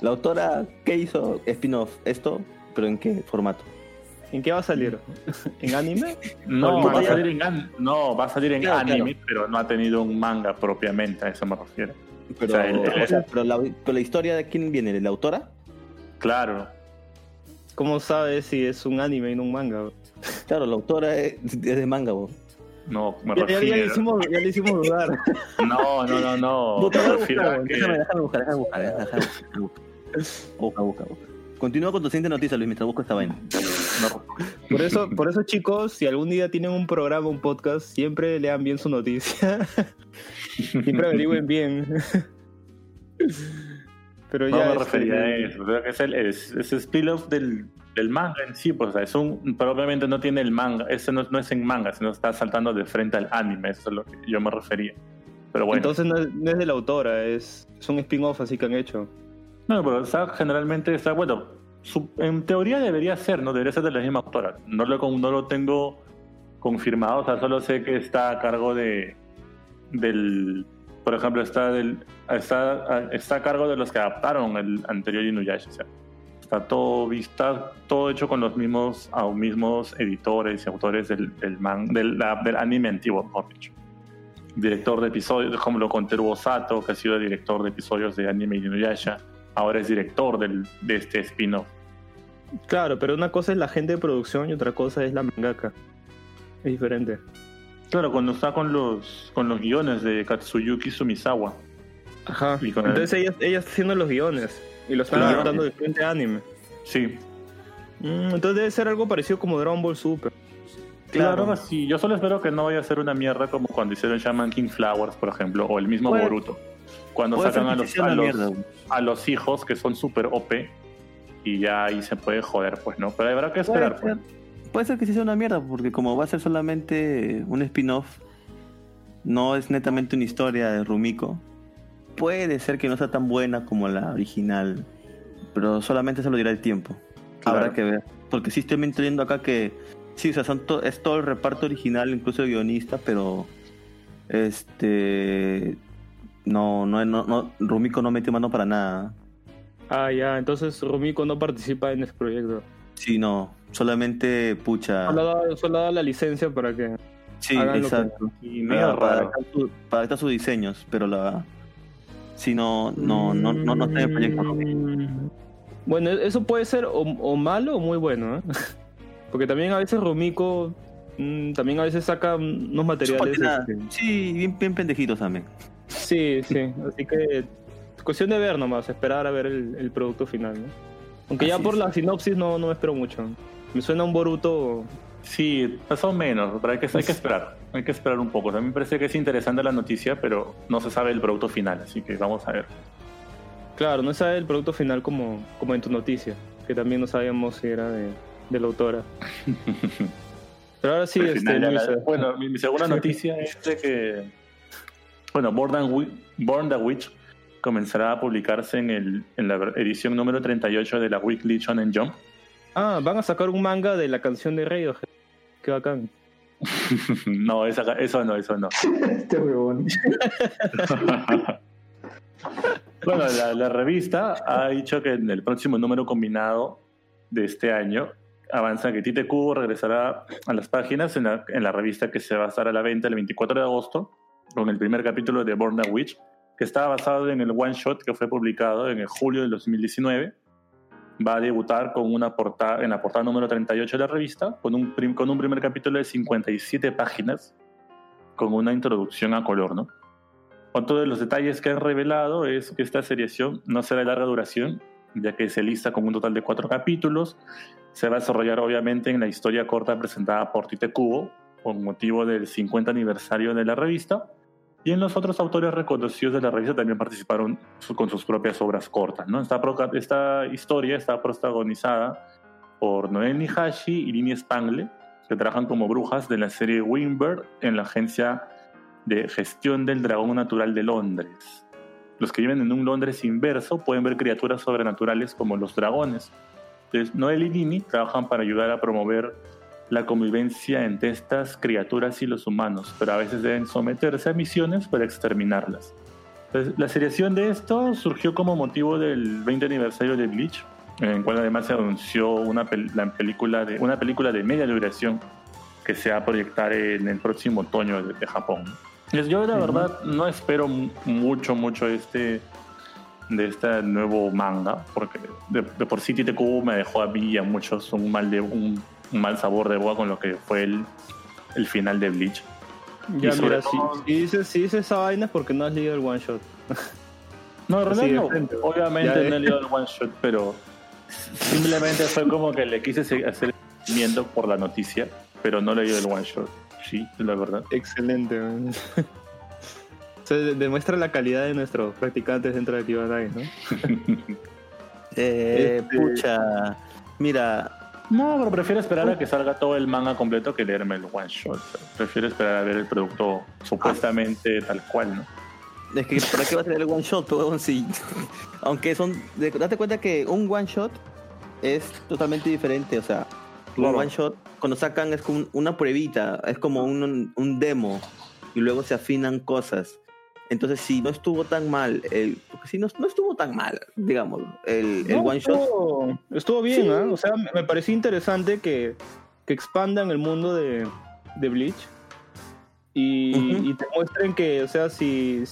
C: La autora, ¿qué hizo spin-off? ¿Esto? ¿Pero en qué formato?
B: ¿En qué va a salir? ¿En anime?
D: No, va a salir en, an- no, va a salir en
C: Claro,
D: anime, pero no ha tenido un manga propiamente, a eso me refiero.
C: Pero,
D: O sea, el-
C: o sea, pero, la, pero la historia de quién viene, ¿de la autora?
D: Claro.
B: ¿Cómo sabes si es un anime y no un manga?
C: Claro, la autora es, es de manga, vos.
D: No, me
B: Ya, ya- ya le
D: refiero.
B: hicimos, ya le hicimos dudar.
D: No, no, no, no. Me refiero
C: buscar,
D: a que-
C: déjame, déjame buscar, déjame buscar, déjame buscar. Busca, busca, busca. Continúa con tu siguiente noticia, Luis, mientras busco esta vaina.
D: no,
B: Por eso, por eso, chicos, si algún día tienen un programa, un podcast, siempre lean bien su noticia. siempre averigüen bien. Pero
D: No
B: ya.
D: me
B: este,
D: refería a eso. Creo que es el es, es spin-off del, del manga en sí. Pues, o sea, es un, probablemente no tiene el manga. Ese no, no es en manga, sino está saltando de frente al anime. Eso es lo que yo me refería. Pero bueno.
B: Entonces no es, no es de la autora, es, es un spin-off así que han hecho.
D: No, pero generalmente está. Bueno, en teoría debería ser, ¿no? Debería ser de la misma autora. No lo, con- tengo confirmado. O sea, solo sé que está a cargo de. Del. Por ejemplo, está, del, está, a cargo de los que adaptaron el anterior Inuyasha. O está todo está todo hecho con los mismos, a los mismos editores y autores del, del, man, del, anime antiguo, mejor dicho. Director de episodios, como lo conté Sato, que ha sido director de episodios de anime Inuyasha, ahora es director del, de este spin-off.
B: Claro, pero una cosa es la gente de producción y otra cosa es la mangaka. Es diferente.
D: Claro, cuando está con los, con los guiones de Katsuyuki Sumisawa.
B: Ajá.
D: Y con el-
B: Entonces ella, ella está haciendo los guiones y lo están
D: Claro.
B: adaptando de frente a anime.
D: Sí,
B: Mm, entonces debe ser algo parecido como Dragon Ball Super.
D: claro, sí. Yo solo espero que no vaya a ser una mierda como cuando hicieron Shaman King Flowers, por ejemplo, o el mismo
C: Puede-
D: Boruto. Cuando
C: Puede
D: sacan a los, a, los, a hijos que son súper OP y ya ahí se puede joder, pues, ¿no? Pero habrá que esperar,
C: Puede
D: pues.
C: ser, puede ser que sí sea una mierda, porque como va a ser solamente un spin-off, no es netamente una historia de Rumiko. Puede ser que no sea tan buena como la original, pero solamente se lo dirá el tiempo.
D: Claro.
C: Habrá que ver. Porque sí estoy entendiendo acá que sí, o sea, son to- es todo el reparto original, incluso el guionista, pero este no, no, no, no Rumiko no metió mano para nada.
B: Ah, ya, entonces Rumiko no participa en este proyecto.
C: Sí, no, solamente pucha.
B: Solo da, solo da la licencia para que.
C: Sí,
B: que-
C: exacto.
D: Y medio
C: para, adaptar sus diseños, pero la si no no no no, no está en el proyecto Rumiko.
B: Mm, Bueno, eso puede ser o, o malo o muy bueno, ¿eh? Porque también a veces Rumiko mm, también a veces saca unos materiales. Este,
C: Sí, bien, bien pendejitos también.
B: Sí, sí. Así que cuestión de ver nomás, esperar a ver el, el producto final, ¿no? Aunque ya por
C: es.
B: la sinopsis no, no me espero mucho. Me suena un Boruto.
D: Sí, más o menos, pero hay que, hay que esperar. Hay que esperar un poco. A mí me parece que es interesante la noticia, pero no se sabe el producto final, así que vamos a ver.
B: Claro, no sabe el producto final como, como en tu noticia, que también no sabíamos si era de, de la autora. Pero ahora sí, este,
D: final la- bueno, mi, mi segunda noticia es de que, bueno, Born, the Witch comenzará a publicarse en, el, en la edición número 38 de la Weekly Shonen Jump.
B: Ah, van a sacar un manga de la canción de Radiohead. Qué bacán.
D: no, esa- eso no, eso no.
E: Este huevón.
D: Bueno, la, la revista ha dicho que en el próximo número combinado de este año avanza que Tite Cubo regresará a las páginas en la, en la revista que se va a estar a la venta el 24 de agosto con el primer capítulo de Born a Witch, que está basado en el one shot que fue publicado en el julio del 2019. Va a debutar con una portada, en la portada número 38 de la revista, con un, prim- con un primer capítulo de 57 páginas, con una introducción a color, ¿no? Otro de los detalles que han revelado es que esta seriación no será de larga duración, ya que se lista con un total de cuatro capítulos. Se va a desarrollar obviamente en la historia corta presentada por Tite Kubo, con motivo del 50 aniversario de la revista. Y en los otros autores reconocidos de la revista también participaron su- con sus propias obras cortas. ¿no? Esta, esta historia está protagonizada por Noel Nihashi y Lini Spangle, que trabajan como brujas de la serie Wimber en la agencia de gestión del dragón natural de Londres. Los que viven en un Londres inverso pueden ver criaturas sobrenaturales como los dragones. Entonces, Noel y Lini trabajan para ayudar a promover la convivencia entre estas criaturas y los humanos, pero a veces deben someterse a misiones para exterminarlas. Entonces, la seriación de esto surgió como motivo del 20 aniversario de Bleach, en el cual además se anunció una, pel- la película de, una película de media duración que se va a proyectar en el próximo otoño de, de Japón. Entonces, Yo la verdad no espero mu- mucho, mucho este de este nuevo manga, porque de, de por sí Tite Kubo me dejó a mí y a muchos un mal, de, un mal sabor de boca con lo que fue el, el final de Bleach.
B: Ya, mira, si,
D: todo-
B: si dices, si dices esa vaina es porque no has leído el one shot.
D: No, en
B: Así
D: realidad
B: de
D: no. Obviamente
B: Ya, eh.
D: no he leído el one shot, pero simplemente fue como que le quise se- hacer seguimiento por la noticia, pero no leído el one shot. Sí, la verdad.
B: Excelente. man. Se de- demuestra la calidad de nuestros practicantes dentro de Kibanai, ¿no?
C: Eh,
B: Este-
C: Pucha, mira,
D: No, pero prefiero esperar a que salga todo el manga completo que leerme el one shot. Prefiero esperar a ver el producto supuestamente tal cual, ¿no?
C: es que ¿para qué va a tener el one shot? huevón? Sí. Aunque son, date cuenta que un one shot es totalmente diferente, o sea, un
D: Claro.
C: one shot cuando sacan es como una pruebita, es como un, un demo y luego se afinan cosas. Entonces, si no estuvo tan mal, el, porque si no, no estuvo tan mal, digamos, el, el
B: No,
C: one shot.
B: Estuvo, bien,
C: Sí.
B: ¿ah? O sea, me- me pareció interesante que, que expandan el mundo de, de Bleach y te muestren que, o sea, si,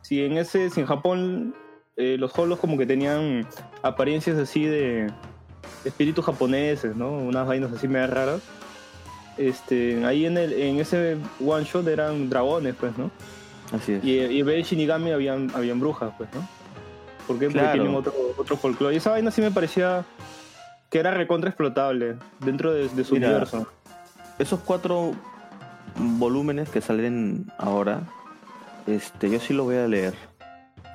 B: si en ese, si en Japón eh, los holos como que tenían apariencias así de espíritus japoneses, ¿no? Unas vainas así medio raras. Este, ahí en, el, en ese one shot eran dragones, pues, ¿no?
C: Así es.
B: Y, y en vez de Shinigami habían, habían brujas, pues, ¿no? ¿Por qué? Porque
C: Claro.
B: tienen otro, otro folclore. Y esa vaina sí me parecía que era recontra explotable dentro de, de su
C: Mira,
B: universo.
C: Esos cuatro volúmenes que salen ahora, este, yo sí lo voy a leer.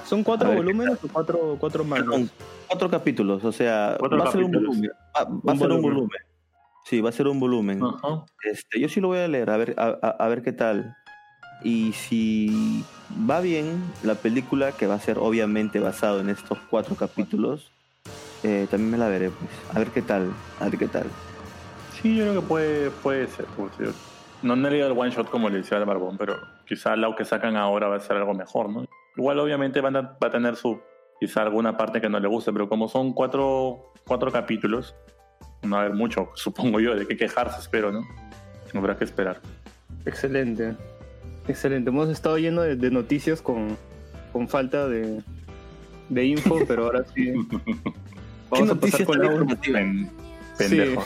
B: ¿Son cuatro
C: ver,
B: volúmenes o cuatro, cuatro mangas?
C: cuatro capítulos, o sea,
D: Cuatro
C: va a ser un volumen. Va, va a ser un
B: volumen.
C: Sí, va a ser un volumen. Este, yo sí lo voy a leer, a ver, a, a- a ver qué tal. Y si va bien la película, que va a ser obviamente basado en estos cuatro capítulos, eh, también me la veré, pues. A ver qué tal, a ver qué tal.
D: Sí, yo creo que puede, puede ser. no no he leído el one shot como le decía al Barbón, pero quizá lo que sacan ahora va a ser algo mejor, ¿no? Igual obviamente van a- va a tener su quizá alguna parte que no le guste, pero como son cuatro, cuatro capítulos, no va a haber mucho, supongo yo, de qué quejarse, espero, ¿no? Habrá que esperar.
B: Excelente. Excelente. Hemos estado lleno de, de noticias con, con falta de, de info, pero ahora sí. Vamos a pasar
C: noticias
B: con la
C: informativas?
D: Pen- pendejo.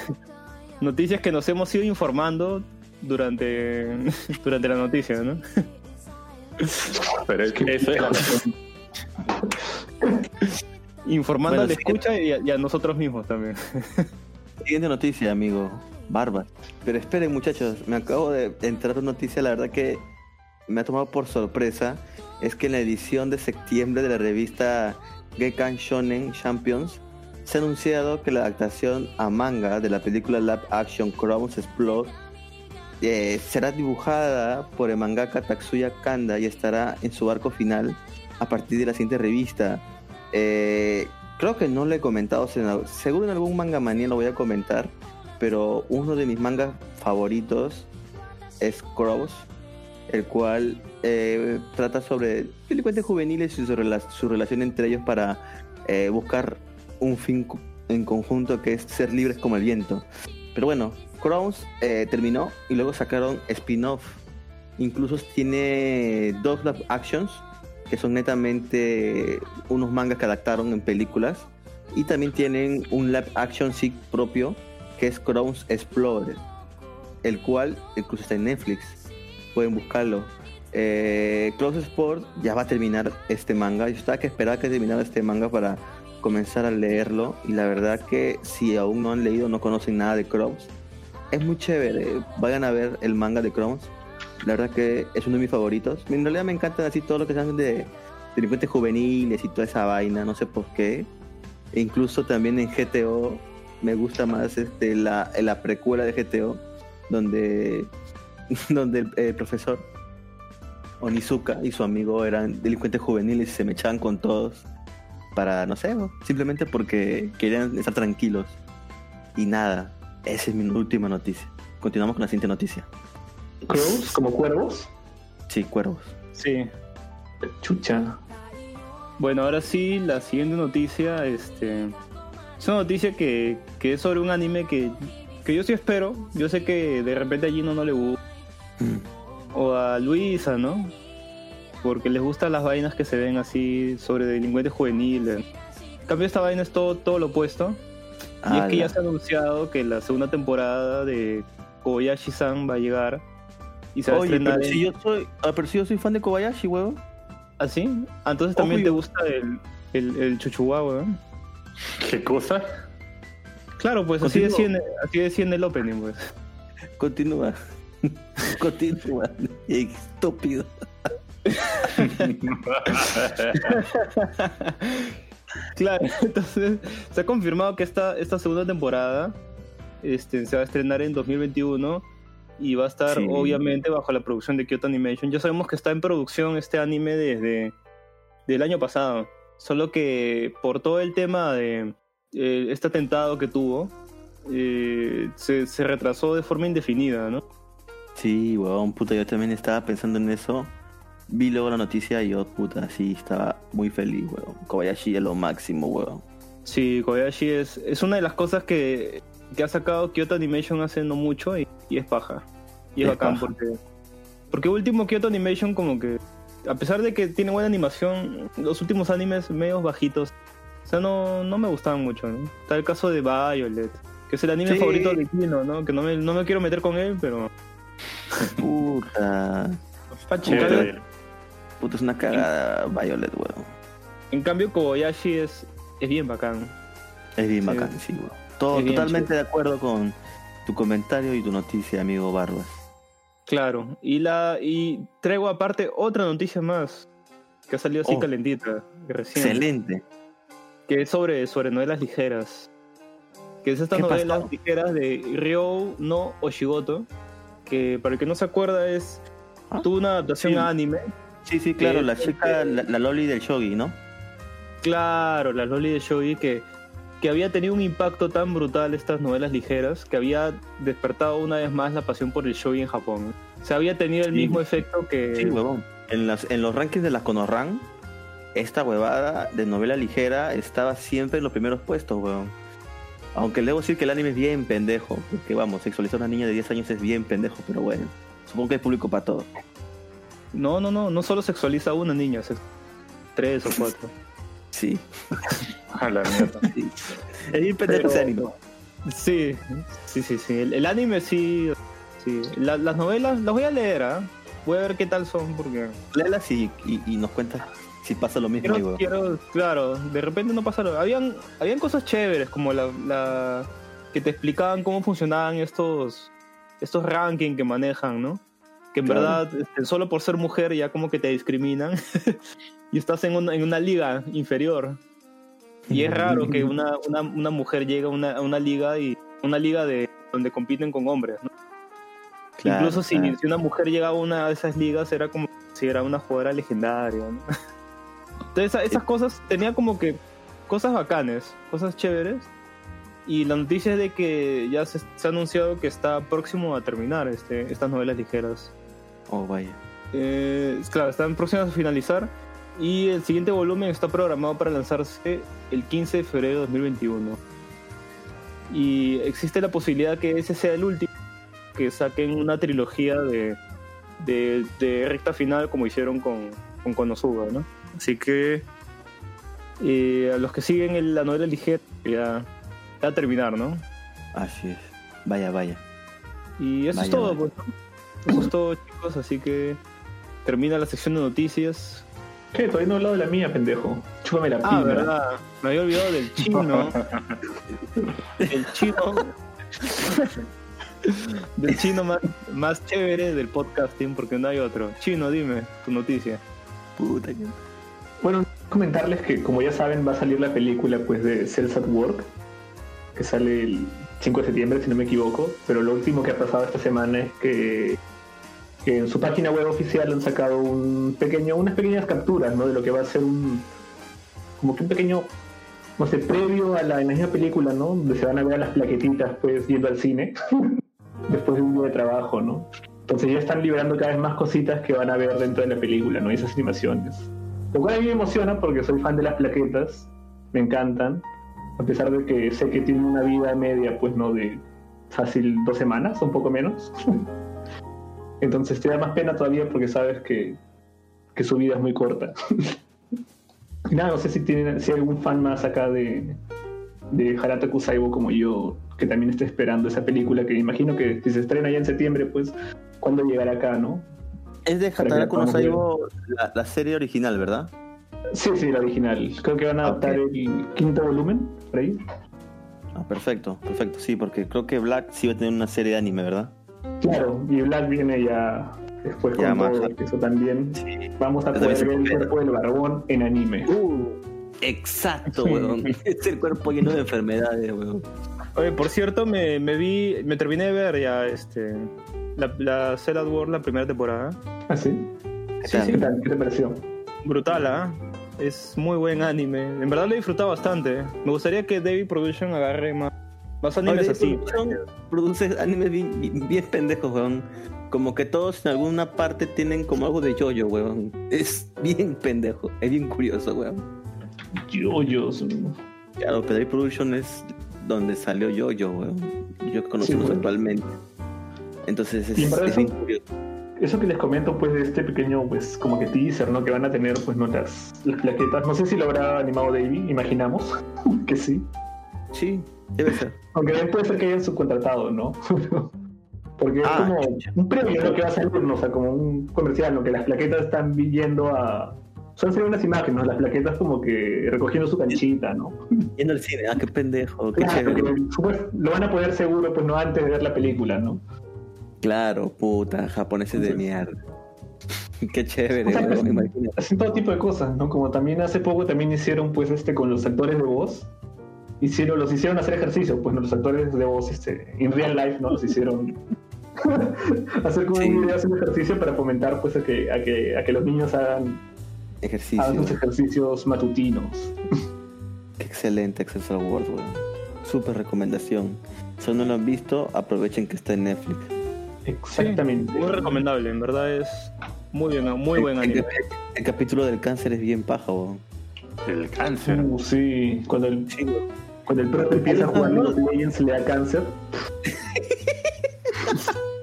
B: noticias que nos hemos ido informando durante, durante la noticia, ¿no?
D: Pero es que eso es la
B: Informando
C: Bueno,
B: a la
C: sí.
B: escucha y a, y a nosotros mismos también.
C: Siguiente noticia, amigo. Barba. Pero esperen, muchachos, me acabo de entrar una noticia, la verdad que me ha tomado por sorpresa. Es que en la edición de septiembre de la revista Gekkan Shonen Champions se ha anunciado que la adaptación a manga de la película Live Action Crowns Explode eh, será dibujada por el mangaka Tatsuya Kanda y estará en su arco final a partir de la siguiente revista. Eh, creo que no lo he comentado, seguro en algún manga manía lo voy a comentar, pero uno de mis mangas favoritos es Crows. El cual eh, trata sobre delincuentes juveniles y su, su relación entre ellos para eh, buscar un fin en conjunto que es ser libres como el viento. Pero bueno, Crowns eh, terminó y luego sacaron spin-off. Incluso tiene dos live actions que son netamente unos mangas que adaptaron en películas. Y también tienen un live action sí propio que es Crowns Explorer, el cual incluso está en Netflix. Pueden buscarlo. Eh, Close Sport ya va a terminar este manga. Yo estaba que esperaba que terminara este manga para comenzar a leerlo. Y la verdad que si aún no han leído, no conocen nada de Crowns, es muy chévere. Vayan a ver el manga de Crowns. La verdad que es uno de mis favoritos. En realidad me encantan así todo lo que se hacen de delincuentes juveniles y toda esa vaina. No sé por qué. E incluso también en GTO me gusta más este, la, la precuela de GTO, donde, donde el, el profesor Onizuka y su amigo eran delincuentes juveniles y se me echaban con todos para, no sé, simplemente porque querían estar tranquilos. Y nada, esa es mi última noticia. Continuamos con la siguiente noticia.
E: Crows, como cuervos.
C: Sí, cuervos.
B: Sí.
E: Chucha.
B: Bueno, ahora sí, la siguiente noticia, este... Es una noticia que, que es sobre un anime que, que yo sí espero. Yo sé que de repente a Gino no le gusta. O a Luisa, ¿no? Porque les gustan las vainas que se ven así sobre delincuentes juveniles. En cambio, esta vaina es todo, todo lo opuesto. Y es que ya se ha anunciado que la segunda temporada de Kobayashi-san va a llegar. Y se va a estrenar
C: pero
B: en-
C: si, yo soy, ah, pero si yo soy fan de Kobayashi, huevo.
B: ¿Ah, sí? Entonces también te gusta el, el, el.
D: ¿Qué cosa?
B: Claro, pues así decía, en, así decía en el opening, pues.
C: Continúa. Continúa. Estúpido.
B: claro, entonces se ha confirmado que esta, esta segunda temporada este, se va a estrenar en 2021 y va a estar
C: Sí.
B: obviamente bajo la producción de Kyoto Animation. Ya sabemos que está en producción este anime desde del año pasado, solo que por todo el tema de eh, este atentado que tuvo, eh, se, se retrasó de forma indefinida, ¿no?
C: Sí, huevón, puta, yo también estaba pensando en eso. Vi luego la noticia y yo, puta, sí, estaba muy feliz, huevón. Kobayashi es lo máximo, huevón.
B: Sí, Kobayashi es, es una de las cosas que, que ha sacado Kyoto Animation hace no mucho y, y es paja. Y es,
C: Es
B: bacán
C: paja.
B: porque. Porque último Kyoto Animation como que. A pesar de que tiene buena animación, los últimos animes medios bajitos. O sea, no, no me gustaban mucho, ¿no? Está el caso de Violet, que es el anime
C: Sí.
B: favorito de Kino, ¿no? Que no me, no me quiero meter con él, pero.
C: Puta.
B: Está chévere.
C: Puta, es una cagada Violet, huevón.
B: En cambio, Kobayashi es, es bien bacán.
C: Es bien
B: Sí.
C: bacán, sí, huevón. Todo, totalmente de acuerdo con tu comentario y tu noticia, amigo Barbas.
B: Claro, y la y traigo aparte otra noticia más que ha salido así
C: Oh.
B: calentita recién,
C: Excelente.
B: que es sobre, sobre novelas ligeras. Que es estas
C: ¿Qué pasó?
B: novelas ligeras de Ryo no Oshigoto, que para el que no se acuerda es
C: Ah,
B: tuvo una adaptación
C: sí.
B: a anime.
C: Sí, sí, claro,
B: Que-
C: la chica, la, la Loli del Shogi, ¿no?
B: Claro, la Loli de Shogi que que había tenido un impacto tan brutal estas novelas ligeras que había despertado una vez más la pasión por el shogi en Japón. O sea, había tenido el
C: Sí.
B: mismo efecto que
C: Sí, huevón. En, las, en los rankings de la Conorran, esta huevada de novela ligera estaba siempre en los primeros puestos, huevón. Aunque le debo decir que el anime es bien pendejo, porque vamos, sexualizar a una niña de 10 años es bien pendejo, pero bueno, supongo que hay público para todo.
B: No, no, no, no solo sexualiza a una niña, sex- tres o cuatro.
C: Sí,
D: A la mierda.
C: sí. es bien pendejo
B: Pero-
C: ese anime.
B: Sí, sí, sí, sí. El, el anime sí. sí. La- las novelas las voy a leer, ¿ah? Voy a ver qué tal son, porque.
C: Léelas y, y, y nos cuentas si pasa lo mismo,
B: Quiero, claro, de repente no pasaron. Habían, habían cosas chéveres, como la, la que te explicaban cómo funcionaban estos, estos rankings que manejan, ¿no? Que en
C: Claro.
B: verdad, este, solo por ser mujer ya como que te discriminan y estás en una, en una liga inferior. Y es raro que una, una, una mujer llegue a una, a una liga y una liga de donde compiten con hombres, ¿no?
C: Claro,
B: Incluso si,
C: claro.
B: si una mujer llegaba a una de esas ligas era como si era una jugadora legendaria. ¿no? Entonces esa- esas cosas tenía como que cosas bacanes, cosas chéveres. Y la noticia es de que ya se, se ha anunciado que está próximo a terminar este, estas novelas ligeras.
C: Oh, vaya.
B: Eh, claro, están próximas a finalizar. Y el siguiente volumen está programado para lanzarse el 15 de febrero de 2021. Y existe la posibilidad que ese sea el último, que saquen una trilogía de, de, de recta final como hicieron con, con Konosuba, ¿no? Así que eh, a los que siguen el- la novela ligera ya, ya va a terminar, ¿no?
C: Así es. Vaya, vaya.
B: Y eso
C: Vaya,
B: es todo,
C: vaya.
B: pues. ¿no? Eso es todo, chicos. Así que termina la sección de noticias.
E: ¿Qué? Todavía no he hablado de la mía, pendejo. Chúpame la
B: Ah, verdad. Me había olvidado del chino. el chino. del chino más, más chévere del podcasting, porque no hay otro. Chino, dime tu noticia.
C: Puta que...
E: Bueno, comentarles que, como ya saben, va a salir la película pues de Cells at Work, que sale el 5 de septiembre, si no me equivoco. Pero lo último que ha pasado esta semana es que, en su página web oficial han sacado un pequeño, unas pequeñas capturas ¿no? de lo que va a ser un. como que un pequeño. no sé, previo a la misma película, ¿no? Donde se van a ver las plaquetitas, pues, yendo al cine. después de un día de trabajo, ¿no? Entonces ya están liberando cada vez más cositas que van a ver dentro de la película, ¿no? Esas animaciones. Lo cual a mí me emociona porque soy fan de las plaquetas, me encantan, a pesar de que sé que tienen una vida media, pues no de fácil dos semanas, un poco menos. Entonces te da más pena todavía porque sabes que, que su vida es muy corta. nada, no sé si tienen, si hay algún fan más acá de, de Harata Kusaibo como yo, que también esté esperando esa película, que imagino que si se estrena ya en septiembre, pues, ¿cuándo llegará acá, no?
C: Es de Hataraku no Saibo, la, la serie original, ¿verdad?
E: Sí, sí, la original. Creo que van a adaptar
C: Ok.
E: el quinto volumen, por ahí.
C: Ah, perfecto, perfecto. Sí, porque creo que Black sí va a tener una serie de anime, ¿verdad?
E: Claro, y Black viene ya después
C: Ya
E: con
C: más
E: todo eso también. Vamos a poder ver el cuerpo del barbón en anime.
C: Uh, exacto, weón. es el cuerpo lleno de enfermedades, weón.
B: Oye, por cierto, me, me vi, me terminé de ver ya este la, la Cell at War, la primera temporada.
E: ¿Ah, sí?
C: ¿Qué
B: Sí,
C: tal?
B: sí.
E: ¿Qué tal? ¿Qué te pareció?
B: Brutal, ¿ah? Es muy buen anime. En verdad lo he disfrutado bastante. Me gustaría que David Production agarre más, más animes
C: Oye,
B: así.
C: Production Produce animes bien, bien- bien pendejos, weón. Como que todos en alguna parte tienen como algo de yoyo, weón. Es bien pendejo, es bien curioso, weón.
E: Yoyos.
C: Claro, Pedro Production es donde salió Yoyo, weón. Yo que conocemos
E: Sí,
C: actualmente. Entonces es, es bien curioso.
E: Eso que les comento, pues, de este pequeño, pues, como que teaser, ¿no? Que van a tener, pues, no las, plaquetas. No sé si lo habrá animado Davey, imaginamos que sí.
C: Sí, debe ser.
E: Aunque bien puede ser que hayan subcontratado, ¿no? Porque es
C: Ah,
E: como un premio lo que va a salir, ¿no? o sea, como un comercial, ¿no? Que las plaquetas están yendo a. Son ser unas imágenes. Las plaquetas como que recogiendo su canchita, ¿no?
C: Yendo al cine, ah, qué pendejo, qué
E: Claro,
C: chévere.
E: pues, lo van a poder seguro, pues no antes de ver la película, ¿no?
C: Claro, puta, japoneses de mierda. Qué chévere,
E: O sea, pues. Hacen todo tipo de cosas, ¿no? Como también hace poco también hicieron, pues, este, con los actores de voz. Hicieron, los hicieron hacer ejercicio, pues, ¿no? los actores de voz, este, en real life, ¿no? Los hicieron hacer como
C: Sí.
E: un video haciendo ejercicio para fomentar, pues, a que, a que, a que los niños hagan,
C: Ejercicio.
E: hagan sus ejercicios matutinos.
C: Qué excelente Access Award, weón. Súper recomendación. Si no lo han visto, aprovechen que está en Netflix.
E: Exactamente.
B: Muy recomendable, en verdad es muy bien, muy buen
C: El,
B: anime.
C: el- el capítulo del cáncer es bien paja, weón.
D: El cáncer.
E: Uh, sí, cuando el,
C: Sí,
E: cuando el perro empieza a jugar League of Legends le da cáncer.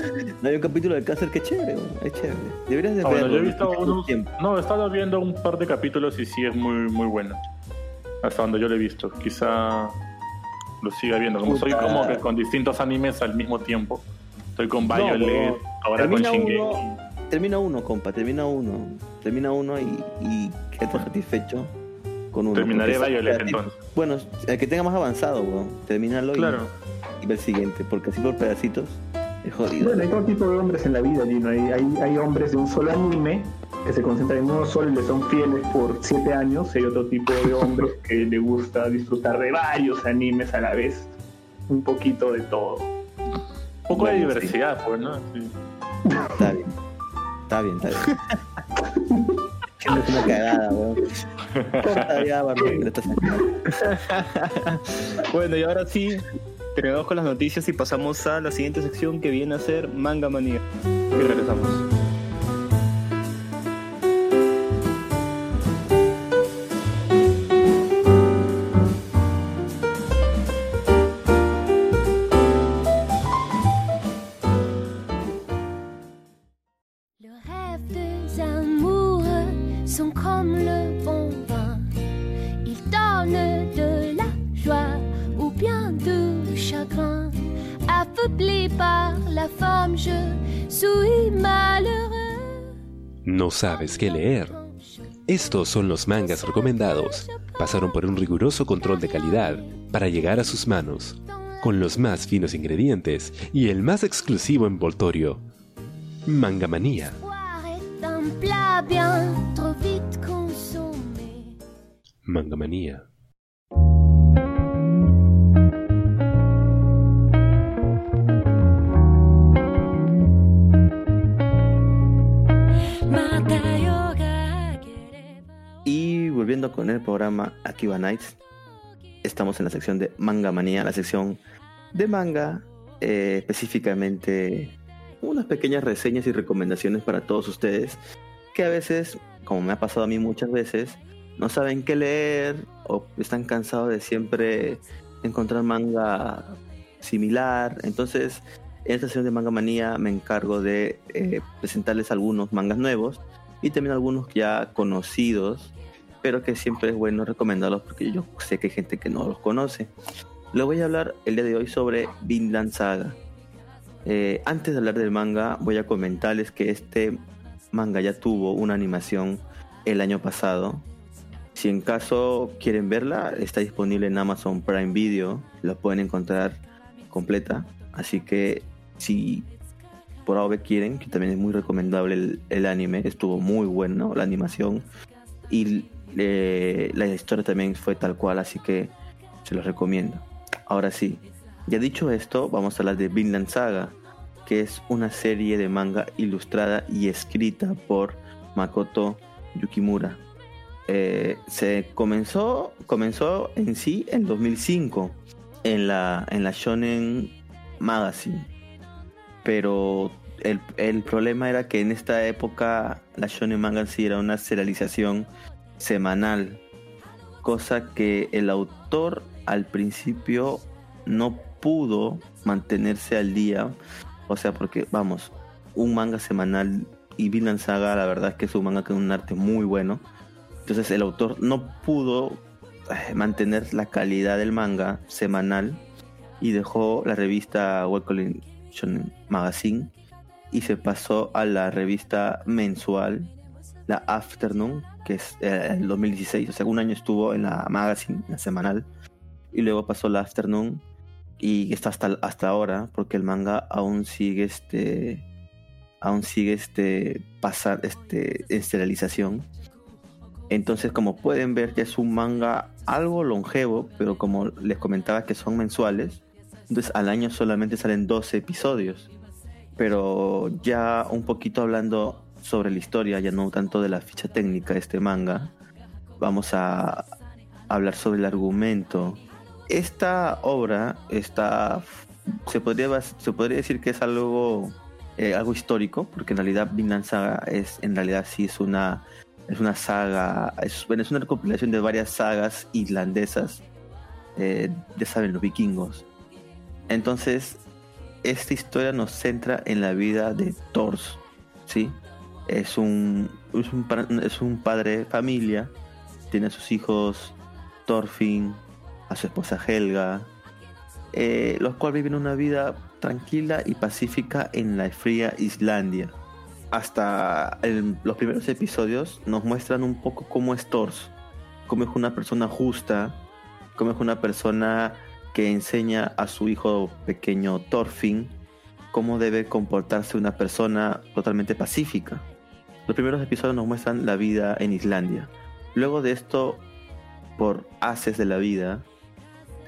C: No hay un capítulo del cáncer que es chévere. Es chévere. Deberías de
D: Ah, bueno, yo he visto unos. No, he estado viendo un par de capítulos y sí es muy, muy bueno. Hasta donde yo lo he visto. Quizá lo siga viendo. Como soy como que con distintos animes al mismo tiempo. Estoy con Violet,
C: weón.
D: ahora con Shingeki.
C: uno, termina uno, compa, termina uno. Termina uno y, y quédate satisfecho con uno.
D: Terminaré Violet entonces.
C: Bueno, el que tenga más avanzado, weón. Termínalo y- y, ve el siguiente, porque así por pedacitos es jodido.
E: Bueno, hay todo tipo de hombres en la vida, Gino. Hay, hay, hay hombres de un solo anime que se concentran en uno solo y le son fieles por siete años. Hay otro tipo de hombres que le gusta disfrutar de varios animes a la vez. Un poquito de todo.
D: Un poco de diversidad, pues, ¿no? Sí.
C: Está bien. Está bien, está bien. Que no es una cagada, weón. Corta ya.
B: Bueno, y ahora sí, terminamos con las noticias y pasamos a la siguiente sección que viene a ser Manga Manía. Y regresamos.
A: Sabes qué leer? Estos son los mangas recomendados. Pasaron por un riguroso control de calidad para llegar a sus manos, con los más finos ingredientes y el más exclusivo envoltorio. Mangamanía. Mangamanía.
C: Volviendo con el programa Akiba Nights, estamos en la sección de Manga Manía, la sección de manga, eh, específicamente unas pequeñas reseñas y recomendaciones para todos ustedes que a veces, como me ha pasado a mí muchas veces, no saben qué leer o están cansados de siempre encontrar manga similar. Entonces, en esta sesión de Manga Manía me encargo de eh, presentarles algunos mangas nuevos y también algunos ya conocidos pero que siempre es bueno recomendarlos porque yo sé que hay gente que no los conoce. Le voy a hablar el día de hoy sobre Vinland Saga. Eh, antes de hablar del manga, voy a comentarles que este manga ya tuvo una animación el año pasado. Si en caso quieren verla, está disponible en Amazon Prime Video. La pueden encontrar completa. Así que si por ahora quieren, que también es muy recomendable el, el anime, estuvo muy bueno la animación. Y eh, la historia también fue tal cual, así que se los recomiendo. Ahora sí, ya dicho esto, vamos a hablar de Vinland Saga, que es una serie de manga ilustrada y escrita por Makoto Yukimura. Eh, se comenzó, comenzó en sí en 2005 en la, en la Shonen Magazine, pero el, el problema era que en esta época la Shonen Magazine era una serialización semanal, cosa que el autor al principio no pudo mantenerse al día, o sea, porque vamos, un manga semanal y Vinland Saga la verdad es que es un manga con un arte muy bueno, entonces el autor no pudo eh, mantener la calidad del manga semanal y dejó la revista Webcomic Magazine y se pasó a la revista mensual, la Afternoon, que es eh, el 2016, o sea, un año estuvo en la magazine, la semanal, y luego pasó la afternoon y está hasta, hasta ahora, porque el manga aún sigue este aún sigue este pasar este esterilización. Entonces, como pueden ver, ya es un manga algo longevo, pero como les comentaba que son mensuales, entonces al año solamente salen 12 episodios. Pero ya un poquito hablando sobre la historia, ya no tanto de la ficha técnica de este manga. Vamos a hablar sobre el argumento. Esta obra está, se podría, se podría decir que es algo, eh, algo histórico, porque en realidad Vinland Saga es, en realidad sí es una, es una saga, es, una recopilación de varias sagas islandesas, eh, ya saben, los vikingos. Entonces, esta historia nos centra en la vida de Thors, ¿sí? Es un, es un, es un padre de familia, tiene a sus hijos Thorfinn, a su esposa Helga, eh, los cuales viven una vida tranquila y pacífica en la fría Islandia. Hasta los primeros episodios nos muestran un poco cómo es Thors, cómo es una persona justa, cómo es una persona que enseña a su hijo pequeño Thorfinn cómo debe comportarse una persona totalmente pacífica. Los primeros episodios nos muestran la vida en Islandia. Luego de esto, por haces de la vida,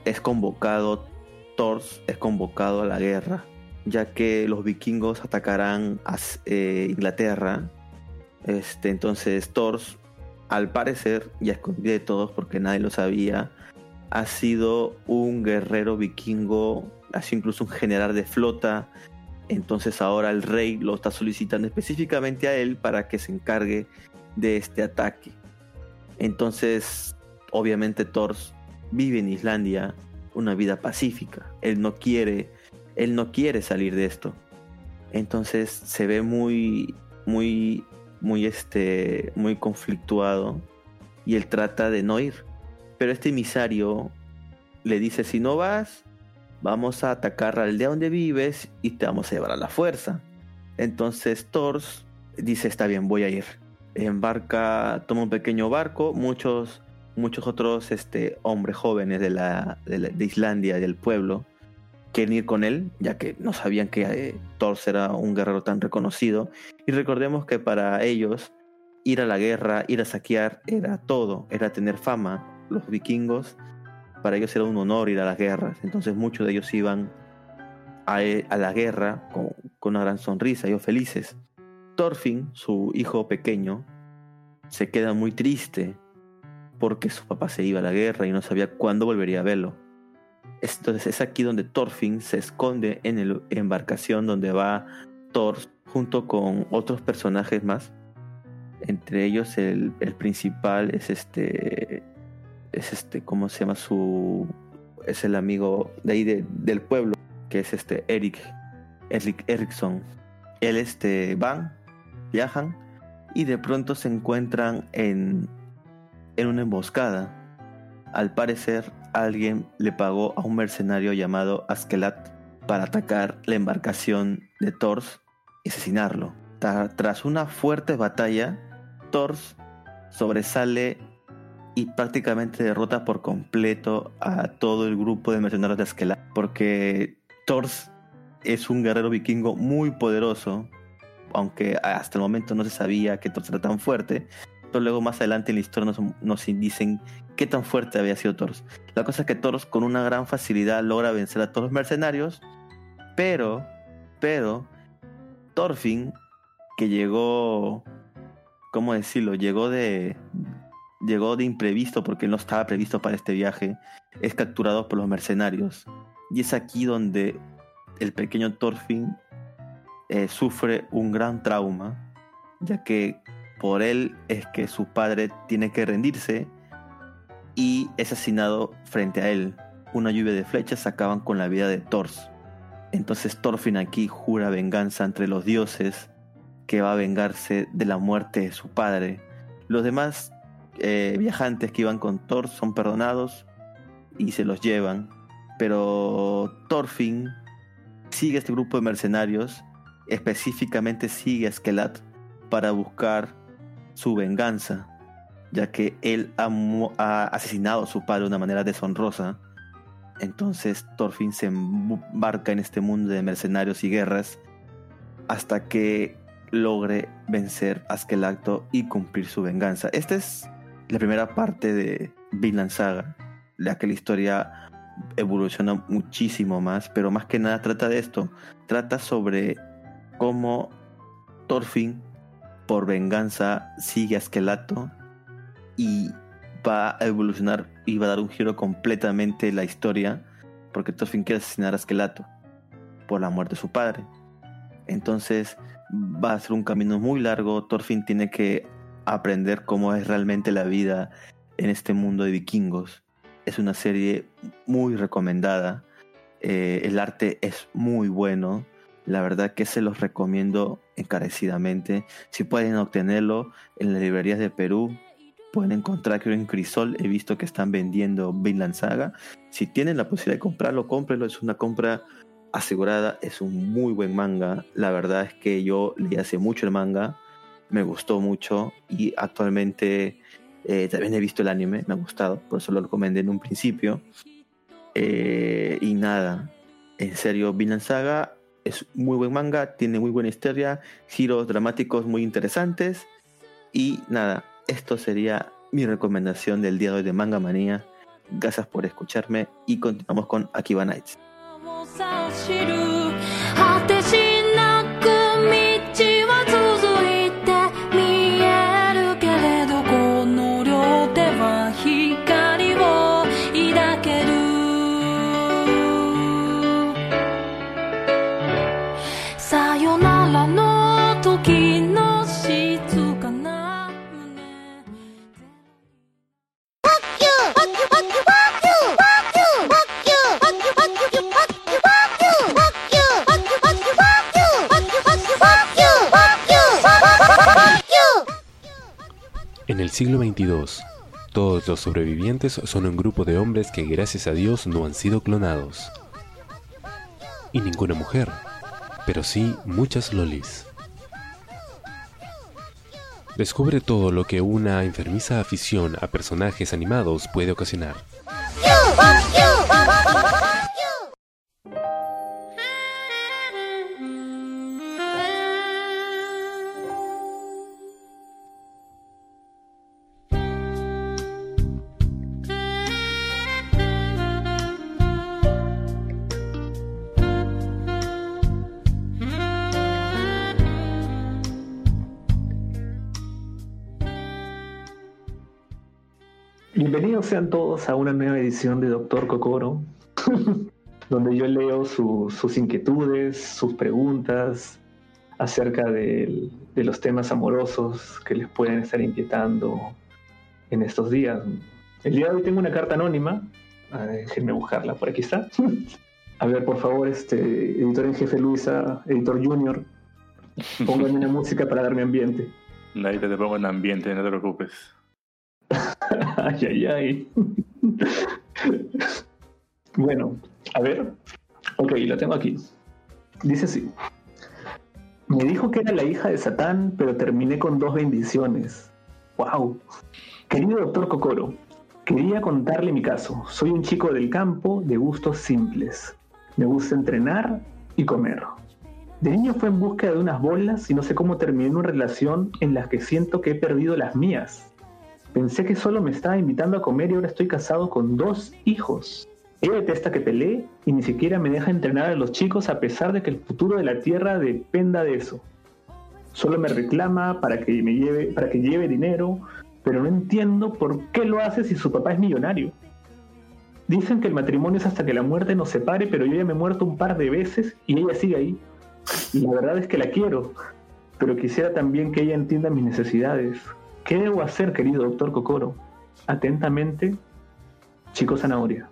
C: es convocado, Thors es convocado a la guerra, ya que los vikingos atacarán a eh, Inglaterra. Este, entonces Thors, al parecer, y a de todos porque nadie lo sabía, ha sido un guerrero vikingo, ha sido incluso un general de flota, entonces ahora el rey lo está solicitando específicamente a él para que se encargue de este ataque. Entonces, obviamente Thor vive en Islandia una vida pacífica. Él no quiere, él no quiere salir de esto. Entonces se ve muy, muy muy, este, muy conflictuado y él trata de no ir. Pero este emisario le dice, si no vas, vamos a atacar la aldea donde vives y te vamos a llevar a la fuerza. Entonces Thors dice, está bien, voy a ir. Embarca, toma un pequeño barco, muchos, muchos otros este, hombres jóvenes de, la, de, Islandia, del pueblo, quieren ir con él, ya que no sabían que eh, Thors era un guerrero tan reconocido. Y recordemos que para ellos ir a la guerra, ir a saquear, era todo, era tener fama. Los vikingos, para ellos era un honor ir a las guerras. Entonces muchos de ellos iban a, e, la guerra con, una gran sonrisa, ellos felices. Thorfinn, su hijo pequeño, se queda muy triste porque su papá se iba a la guerra y no sabía cuándo volvería a verlo. Entonces es aquí donde Thorfinn se esconde en la embarcación donde va Thor junto con otros personajes más entre ellos el, principal es este, es este, ¿cómo se llama su, es el amigo de ahí del pueblo, que es este Eric, Eric Erickson. Él este van, viajan y de pronto se encuentran en, en una emboscada. Al parecer alguien le pagó a un mercenario llamado Askelat para atacar la embarcación de Thors y asesinarlo. Tras una fuerte batalla, Thors sobresale prácticamente derrota por completo a todo el grupo de mercenarios de Askelat. Porque Thors es un guerrero vikingo muy poderoso, aunque hasta el momento no se sabía que Thors era tan fuerte. Pero luego más adelante en la historia nos, nos dicen qué tan fuerte había sido Thors. La cosa es que Thors con una gran facilidad logra vencer a todos los mercenarios, pero, pero, Thorfinn, que llegó ¿cómo decirlo? Llegó de, llegó de imprevisto porque no estaba previsto para este viaje, es capturado por los mercenarios. Y es aquí donde el pequeño Thorfinn eh, sufre un gran trauma, ya que por él es que su padre tiene que rendirse y es asesinado frente a él. Una lluvia de flechas acaban con la vida de Thors. Entonces Thorfinn aquí jura venganza entre los dioses que va a vengarse de la muerte de su padre. Los demás eh, viajantes que iban con Thor son perdonados y se los llevan. Pero Thorfinn sigue este grupo de mercenarios, específicamente sigue a Skelat para buscar su venganza, ya que él ha, asesinado a su padre de una manera deshonrosa. Entonces Thorfinn se embarca en este mundo de mercenarios y guerras hasta que logre vencer a Skelacto y cumplir su venganza. Esta es la primera parte de Vinland Saga, la que la historia evoluciona muchísimo más, pero más que nada trata de esto, trata sobre cómo Thorfinn por venganza sigue a Skelacto y va a evolucionar y va a dar un giro completamente la historia, porque Thorfinn quiere asesinar a Skelacto por la muerte de su padre. Entonces, va a ser un camino muy largo. Thorfinn tiene que aprender cómo es realmente la vida en este mundo de vikingos. Es una serie muy recomendada. Eh, el arte es muy bueno. La verdad que se los recomiendo encarecidamente. Si pueden obtenerlo en las librerías de Perú, pueden encontrar creo en Crisol. He visto que están vendiendo Vinland Saga. Si tienen la posibilidad de comprarlo, cómprenlo. Es una compra asegurada, es un muy buen manga. La verdad es que yo leí hace mucho el manga, me gustó mucho y actualmente eh, también he visto el anime, me ha gustado, por eso lo recomendé en un principio. Eh, y nada, en serio, Vinland Saga es muy buen manga, tiene muy buena historia, giros dramáticos muy interesantes. Y nada, esto sería mi recomendación del día de hoy de Manga Manía. Gracias por escucharme y continuamos con Akiba Nights.
A: En el siglo XXII, todos los sobrevivientes son un grupo de hombres que gracias a Dios no han sido clonados. Y ninguna mujer, pero sí muchas lolis. Descubre todo lo que una enfermiza afición a personajes animados puede ocasionar.
E: Bienvenidos sean todos a una nueva edición de Doctor Kokoro, donde yo leo su- sus inquietudes, sus preguntas acerca de los temas amorosos que les pueden estar inquietando en estos días. El día de hoy tengo una carta anónima, Ah, déjenme buscarla, por aquí está. A ver, por favor, este editor en jefe Luisa, editor junior, pónganme una música para darme ambiente.
D: Ahí te pongo en ambiente, no te preocupes.
E: Ay, ay, ay. bueno, a ver. Ok, lo tengo aquí. Dice así. Me dijo que era la hija de Satán, pero terminé con dos bendiciones. ¡Wow! Querido doctor Kokoro, quería contarle mi caso. Soy un chico del campo de gustos simples. Me gusta entrenar y comer. De niño fue en búsqueda de unas bolas y no sé cómo terminé en una relación en la que siento que he perdido las mías. Pensé que solo me estaba invitando a comer y ahora estoy casado con dos hijos. Ella detesta que pelee y ni siquiera me deja entrenar a los chicos a pesar de que el futuro de la tierra dependa de eso. Solo me reclama para que me lleve, para que lleve dinero, pero no entiendo por qué lo hace si su papá es millonario. Dicen que el matrimonio es hasta que la muerte nos separe, pero yo ya me he muerto un par de veces y ella sigue ahí. Y la verdad es que la quiero, pero quisiera también que ella entienda mis necesidades. ¿Qué debo hacer, querido doctor Kokoro? Atentamente, Chico Zanahoria.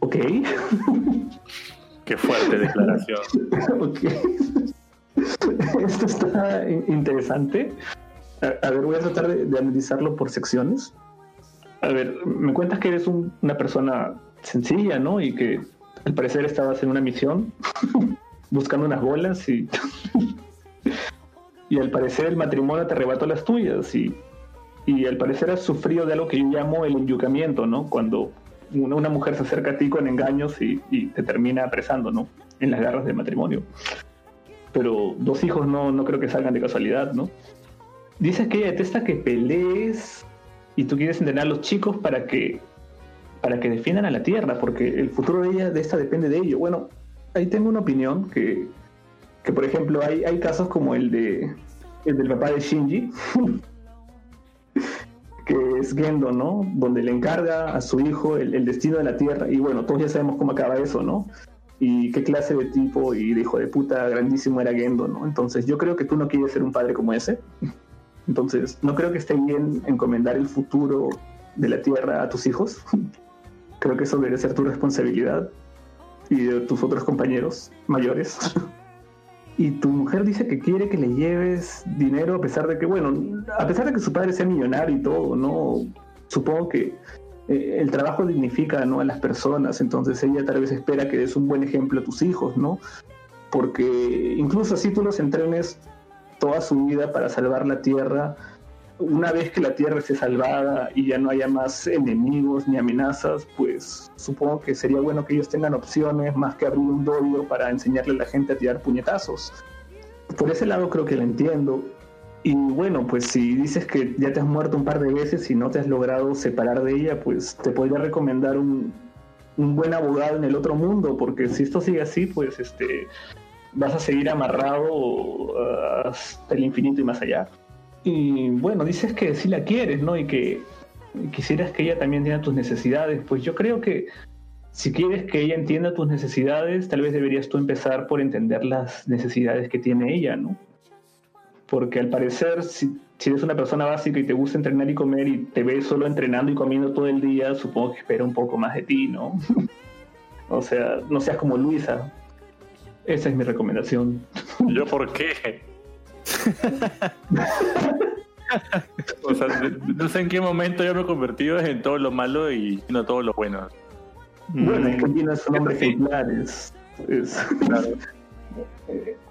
E: ¿Ok?
D: Qué fuerte declaración.
E: ok. Esto está in- interesante. A, a ver, voy a tratar de, de analizarlo por secciones. A ver, me cuentas que eres un- una persona sencilla, ¿no? Y que al parecer estabas en una misión buscando unas bolas y. y al parecer el matrimonio te arrebató las tuyas y, y al parecer has sufrido de algo que yo llamo el enyucamiento, ¿no? Cuando una, una mujer se acerca a ti con engaños y, te termina apresando, ¿no? En las garras del matrimonio. Pero dos hijos no, no creo que salgan de casualidad, ¿no? Dices que ella detesta que pelees y tú quieres entrenar a los chicos para que para que defiendan a la tierra, porque el futuro de ella, de esta depende de ello. Bueno, ahí tengo una opinión que, que por ejemplo, hay, hay casos como el de el del papá de Shinji, es Gendo, ¿no? Donde le encarga a su hijo el, destino de la tierra. Y bueno, todos ya sabemos cómo acaba eso, ¿no? Y qué clase de tipo y de hijo de puta grandísimo era Gendo, ¿no? Entonces yo creo que tú no quieres ser un padre como ese. Entonces no creo que esté bien encomendar el futuro de la tierra a tus hijos. Creo que eso debería ser tu responsabilidad y de tus otros compañeros mayores. Y tu mujer dice que quiere que le lleves dinero a pesar de que, bueno, a pesar de que su padre sea millonario y todo, ¿no? Supongo que eh, el trabajo dignifica ¿no? a las personas, entonces ella tal vez espera que des un buen ejemplo a tus hijos, ¿no? Porque incluso así tú los entrenes toda su vida para salvar la tierra, una vez que la tierra esté salvada y ya no haya más enemigos ni amenazas, pues supongo que sería bueno que ellos tengan opciones más que abrir un dojo para enseñarle a la gente a tirar puñetazos. Por ese lado creo que lo entiendo. Y bueno, pues si dices que ya te has muerto un par de veces y no te has logrado separar de ella, pues te podría recomendar un, un buen abogado en el otro mundo, porque si esto sigue así, pues este vas a seguir amarrado uh, hasta el infinito y más allá. Y bueno, dices que sí la quieres, ¿no? Y que quisieras que ella también entienda tus necesidades. Pues yo creo que si quieres que ella entienda tus necesidades, tal vez deberías tú empezar por entender las necesidades que tiene ella, ¿no? Porque al parecer, si, si eres una persona básica y te gusta entrenar y comer y te ves solo entrenando y comiendo todo el día, supongo que espera un poco más de ti, ¿no? o sea, no seas como Luisa. Esa es mi recomendación.
D: ¿Yo por qué? O sea, no sé en qué momento yo me he convertido en todo lo malo y no todo lo bueno.
E: Bueno, es que Gino es un hombre ejemplar, es, es,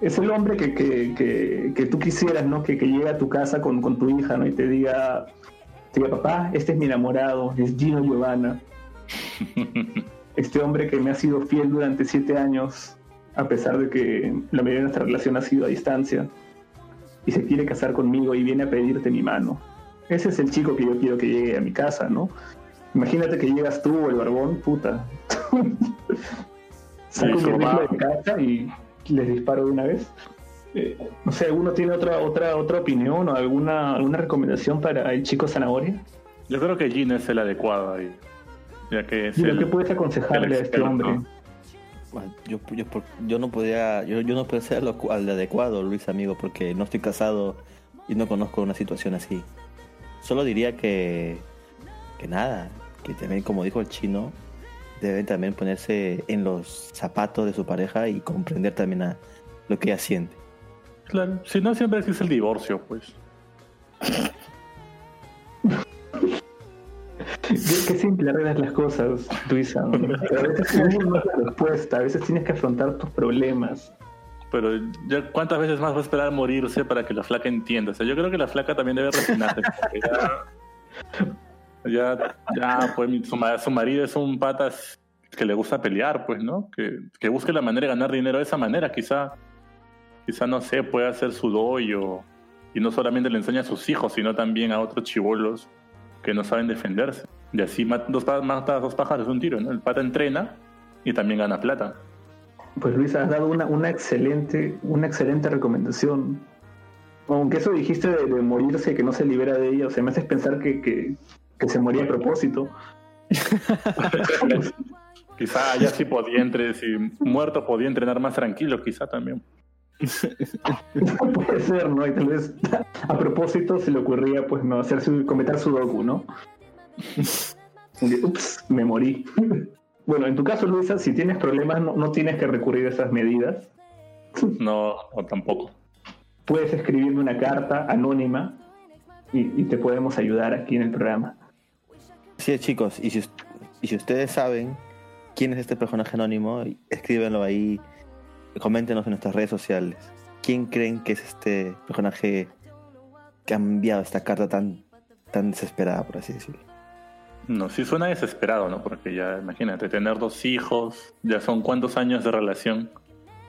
E: es el hombre que, que, que, que tú quisieras, ¿no? Que, que llegue a tu casa con, con tu hija, ¿no? Y te diga, te diga, papá, este es mi enamorado, es Gino Giovanna. Este hombre que me ha sido fiel durante siete años, a pesar de que la mayoría de nuestra relación ha sido a distancia, y se quiere casar conmigo y viene a pedirte mi mano. Ese es el chico que yo quiero que llegue a mi casa, ¿no? Imagínate que llegas tú o el barbón, puta. Saco mi rifle de casa y les disparo de una vez. Eh, no sé, ¿alguno tiene otra otra otra opinión o alguna alguna recomendación para el chico zanahoria?
D: Yo creo que Gino es el adecuado ahí. Ya que es
E: Dilo,
D: el-
E: ¿Qué puedes aconsejarle
D: el
E: a este hombre?
C: Yo, yo, yo no podía, yo, yo no ser lo, al adecuado, Luis amigo, porque no estoy casado y no conozco una situación así. Solo diría que, que nada, que también como dijo el chino, deben también ponerse en los zapatos de su pareja y comprender también a lo que ella siente.
D: Claro, si no siempre existe el divorcio, pues.
E: Qué, simple arreglas las cosas, Luisa. Pero a veces tienes no es la respuesta, a veces tienes que afrontar tus problemas.
D: Pero ya cuántas veces más va a esperar morirse para que la flaca entienda. O sea, yo creo que la flaca también debe resignarse. ya, ya, ya, pues su marido es un patas que le gusta pelear, pues, ¿no? Que, que busque la manera de ganar dinero de esa manera. Quizá, quizá no sé, puede hacer su doyo y no solamente le enseña a sus hijos, sino también a otros chivolos que no saben defenderse. Y así dos, pa- mata a dos pájaros de un tiro, ¿no? El pata entrena y también gana plata.
E: Pues Luisa, has dado una, una excelente, una excelente recomendación. Aunque eso dijiste de, de morirse, que no se libera de ella, o sea, me haces pensar que, que, que se moría a propósito.
D: Quizá ya sí podía entre, si muerto podía entrenar más tranquilo, quizá también.
E: Puede ser, ¿no? Y tal vez a propósito se le ocurría, pues, no, hacer su, cometer su docu, ¿no? Ups, me morí. Bueno, en tu caso, Luisa, si tienes problemas, no, no tienes que recurrir a esas medidas.
D: No, o tampoco.
E: Puedes escribirme una carta anónima y, y te podemos ayudar aquí en el programa.
C: Así es, chicos, y si, y si ustedes saben quién es este personaje anónimo, escríbenlo ahí, coméntenos en nuestras redes sociales. ¿Quién creen que es este personaje que ha enviado esta carta tan, tan desesperada, por así decirlo?
D: No, sí suena desesperado, ¿no? Porque ya, imagínate, tener dos hijos, ya son cuántos años de relación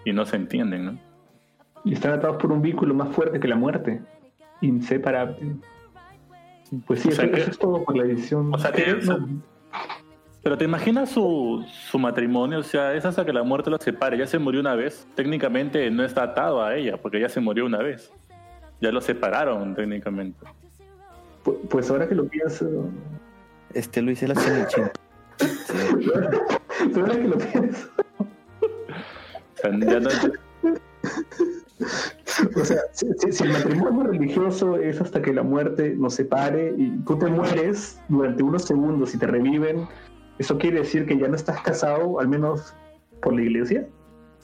D: y no se entienden, ¿no?
E: Y están atados por un vínculo más fuerte que la muerte. Inseparable. Pues sí,
D: O sea
E: eso,
D: que-
E: eso es todo por la edición.
D: o sea que-
E: No,
D: Pero te imaginas su, su matrimonio, o sea, es hasta que la muerte los separe. Ya se murió una vez, técnicamente no está atado a ella, porque ya se murió una vez. Ya lo separaron técnicamente.
E: pu- pues ahora que lo pienso,
C: Este Luis es la chino.
E: Ahora que lo pienso,
D: O sea, ya no,
E: o sea, si, si- si el matrimonio religioso es hasta que la muerte nos separe y tú te mueres durante unos segundos y te reviven, eso quiere decir que ya no estás casado, al menos por la iglesia.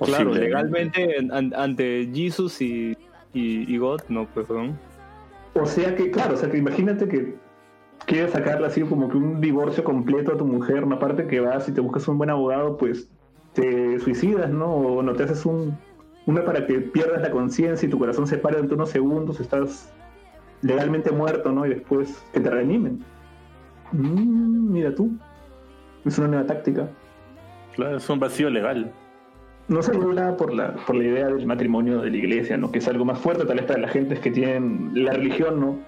B: Claro, legalmente en- an- ante Jesus y, y, y God, no, pues, ¿no?
E: O sea que, claro, o sea que imagínate que quieres sacarle así como que un divorcio completo a tu mujer, una parte que vas y te buscas un buen abogado, pues te suicidas, ¿no? O no te haces un una para que pierdas la conciencia y tu corazón se pare durante unos segundos, estás legalmente muerto, ¿no? Y después que te reanimen. Mm, mira tú. Es una nueva táctica.
D: claro, es un vacío legal.
E: No se regula por la, por la idea del matrimonio de la iglesia, ¿no? Que es algo más fuerte, tal vez para la gente que tienen la religión, ¿no?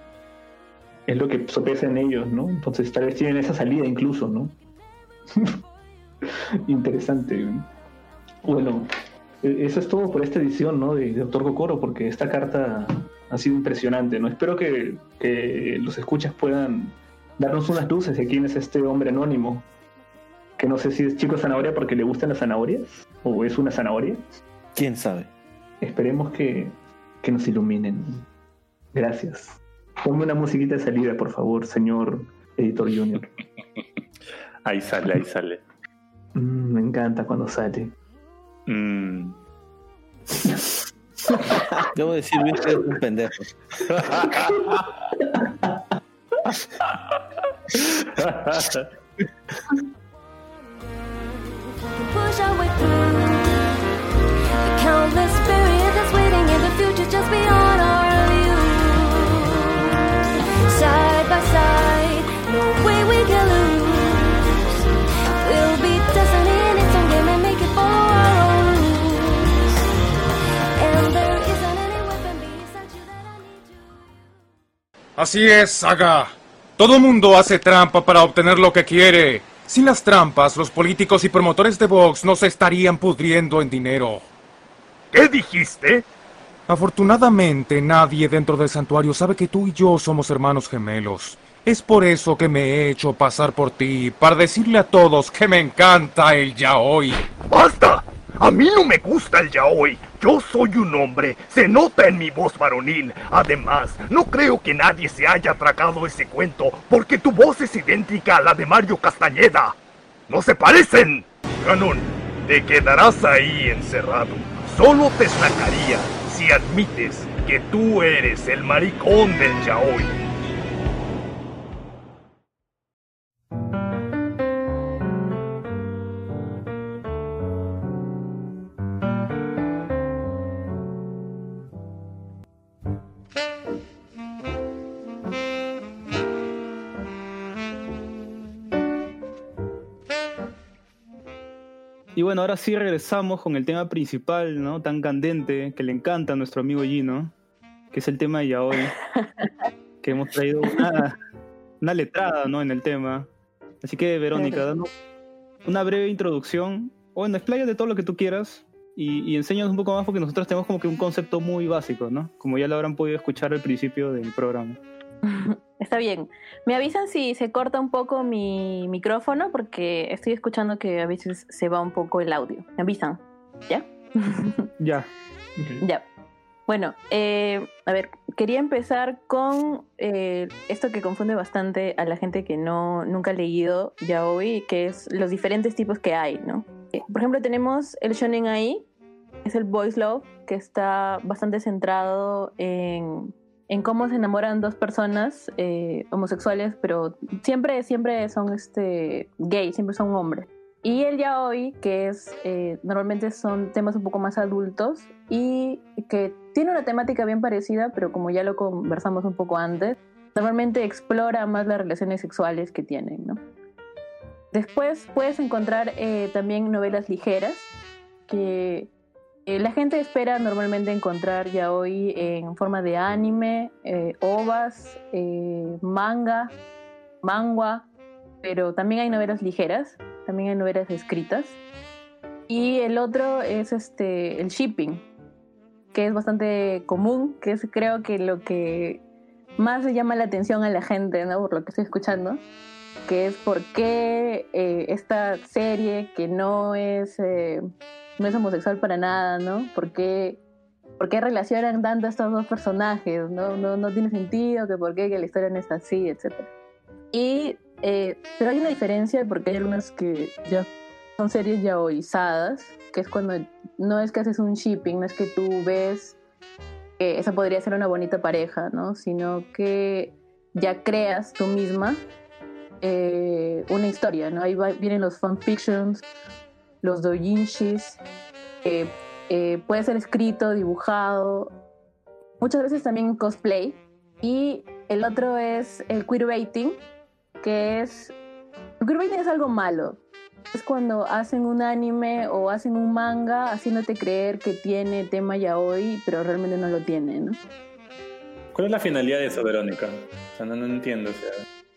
E: Es lo que sopesa en ellos, ¿no? Entonces tal vez tienen esa salida incluso, ¿no? Interesante. Bueno, e- eso es todo por esta edición, ¿no? De, de Doctor Kokoro, porque esta carta ha sido impresionante, ¿no? Espero que, que los escuchas puedan darnos unas luces de quién es este hombre anónimo. Que no sé si es chico zanahoria porque le gustan las zanahorias, o es una zanahoria.
C: ¿Quién sabe?
E: Esperemos que, que nos iluminen. Gracias. Ponme una musiquita de salida, por favor, señor editor junior.
D: Ahí sale, ahí sale.
E: Mm, me encanta cuando sale.
D: Mm.
C: Debo decir, Luis, que es un pendejo.
G: Así es, Saga. Todo mundo hace trampa para obtener lo que quiere. Sin las trampas, los políticos y promotores de Vox no se estarían pudriendo en dinero.
H: ¿Qué dijiste?
G: Afortunadamente, nadie dentro del santuario sabe que tú y yo somos hermanos gemelos. Es por eso que me he hecho pasar por ti, para decirle a todos que me encanta el yaoi.
H: ¡Basta! A mí no me gusta el yaoi. Yo soy un hombre. Se nota en mi voz varonil. Además, no creo que nadie se haya tragado ese cuento, porque tu voz es idéntica a la de Mario Castañeda. ¡No se parecen! Canon, te quedarás ahí encerrado. Solo te sacaría si admites que tú eres el maricón del yaoi.
B: Y bueno, ahora sí regresamos con el tema principal, ¿no? Tan candente, que le encanta a nuestro amigo Gino, que es el tema de Yaoi. que hemos traído una, una letrada, ¿no? En el tema. Así que, Verónica, danos una breve introducción. O bueno, expláyate todo lo que tú quieras y, y enséñanos un poco más porque nosotros tenemos como que un concepto muy básico, ¿no? Como ya lo habrán podido escuchar al principio del programa.
F: Está bien. Me avisan si se corta un poco mi micrófono porque estoy escuchando que a veces se va un poco el audio. Me avisan. ¿Ya?
B: Ya.
F: Ya. Bueno, eh, a ver, quería empezar con eh, esto que confunde bastante a la gente que no nunca ha leído ya hoy, que es los diferentes tipos que hay, ¿no? Eh, Por ejemplo, tenemos el shonen ai, es el boys love, que está bastante centrado en, en cómo se enamoran dos personas eh, homosexuales, pero siempre siempre son este gay, siempre son hombres. Y el yaoi, que es eh, normalmente son temas un poco más adultos y que tiene una temática bien parecida, pero como ya lo conversamos un poco antes, normalmente explora más las relaciones sexuales que tienen, ¿no? Después puedes encontrar eh, también novelas ligeras que eh, la gente espera normalmente encontrar yaoi en forma de anime, eh, ovas, eh, manga, mangua, pero también hay novelas ligeras, también hay novelas escritas. Y el otro es este el shipping, que es bastante común, que es creo que lo que más llama la atención a la gente, ¿no? Por lo que estoy escuchando, que es por qué eh, esta serie que no es eh, no es homosexual para nada, ¿no? ¿Por qué, por qué relacionan tanto a estos dos personajes? ¿no? No, no tiene sentido, que por qué que la historia no es así, etc. Y, eh, pero hay una diferencia porque hay algunas que ya son series yaoizadas, que es cuando no es que haces un shipping, no es que tú ves que esa podría ser una bonita pareja, ¿no? Sino que ya creas tú misma eh, una historia, ¿no? Ahí va- vienen los fanfictions, los doujinshis, eh, eh, puede ser escrito, dibujado, muchas veces también cosplay. Y el otro es el queerbaiting, que es... El queerbaiting es algo malo. Es cuando hacen un anime o hacen un manga haciéndote creer que tiene tema yaoi, pero realmente no lo tiene, ¿no?
D: ¿Cuál es la finalidad de eso, Verónica? O sea, no, no entiendo. O sea,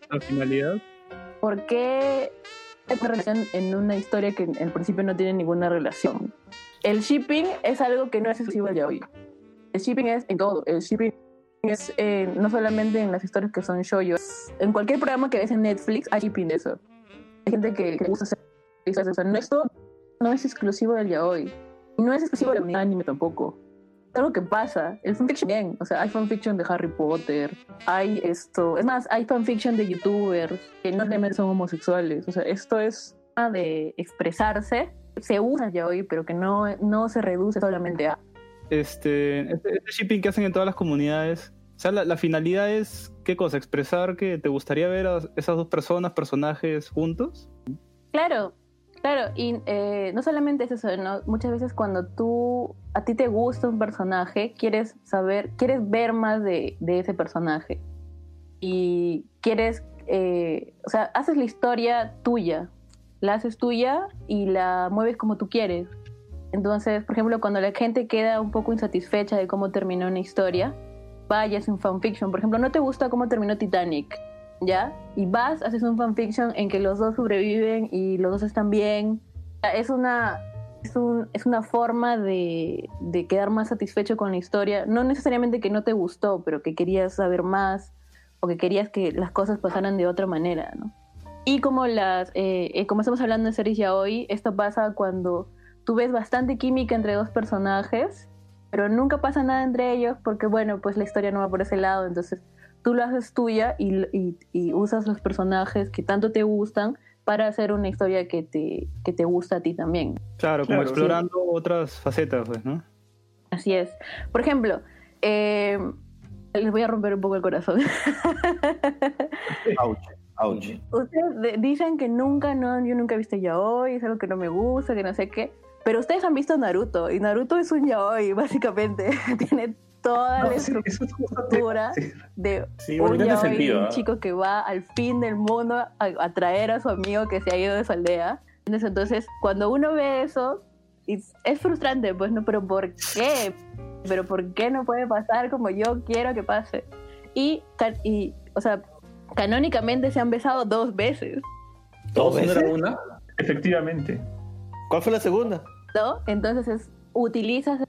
B: La finalidad.
F: ¿Por qué relación en una historia que en principio no tiene ninguna relación? El shipping es algo que no es exclusivo al yaoi. El shipping es en todo. El shipping es eh, no solamente en las historias que son shoujo. En cualquier programa que ves en Netflix hay shipping de eso. Hay gente que, que le gusta hacer historias. O sea, no, esto no es exclusivo del yaoi. Y no es exclusivo del anime tampoco. Algo que pasa. El fanfiction bien. O sea, hay fanfiction de Harry Potter. Hay esto. Es más, hay fanfiction de youtubers que no realmente son homosexuales. O sea, esto es de expresarse. Se usa ya hoy, pero que no, no se reduce solamente a.
B: Este, este, este shipping que hacen en todas las comunidades sea, la, la finalidad es, ¿qué cosa? ¿Expresar que te gustaría ver a esas dos personas, personajes juntos?
F: Claro, claro, y eh, no solamente es eso. Muchas veces cuando tú, a ti te gusta un personaje, quieres saber, quieres ver más de, de ese personaje. Y quieres, eh, o sea, haces la historia tuya, la haces tuya y la mueves como tú quieres. Entonces, por ejemplo, cuando la gente queda un poco insatisfecha de cómo terminó una historia, vayas un fanfiction. Por ejemplo, no te gusta cómo terminó Titanic, ¿ya? Y vas, haces un fanfiction en que los dos sobreviven y los dos están bien. Es una, es un- es una forma de, de quedar más satisfecho con la historia. No necesariamente que no te gustó, pero que querías saber más o que querías que las cosas pasaran de otra manera, ¿no? Y como, las, eh, eh, como estamos hablando de series ya hoy, esto pasa cuando tú ves bastante química entre dos personajes, pero nunca pasa nada entre ellos porque, bueno, pues la historia no va por ese lado, entonces tú lo haces tuya y, y- y usas los personajes que tanto te gustan para hacer una historia que te, que te gusta a ti también.
B: Claro, como
E: Claro,
B: explorando otras facetas, pues, ¿no?
F: Así es. Por ejemplo, eh, les voy a romper un poco el corazón.
C: Ouch, ouch.
F: Ustedes de- dicen que nunca, no, yo nunca he visto yaoi, es algo que no me gusta, que no sé qué. Pero ustedes han visto Naruto y Naruto es un yaoi, básicamente. Tiene toda
E: No,
F: la
E: sí, es
F: estructura
E: sí.
F: de
D: Sí,
F: un
D: sentido,
F: un
D: ¿ah?
F: chico que va al fin del mundo a, a traer a su amigo que se ha ido de su aldea. Entonces, entonces, cuando uno ve eso, es, es frustrante, pues, ¿no? Pero ¿por qué? Pero ¿por qué no puede pasar como yo quiero que pase? Y, y o sea, canónicamente se han besado dos veces,
C: ¿Dos
D: ¿Dos no era
C: veces?
D: una?
E: Efectivamente.
C: ¿Cuál fue la segunda?
F: ¿no? Entonces es, utilizas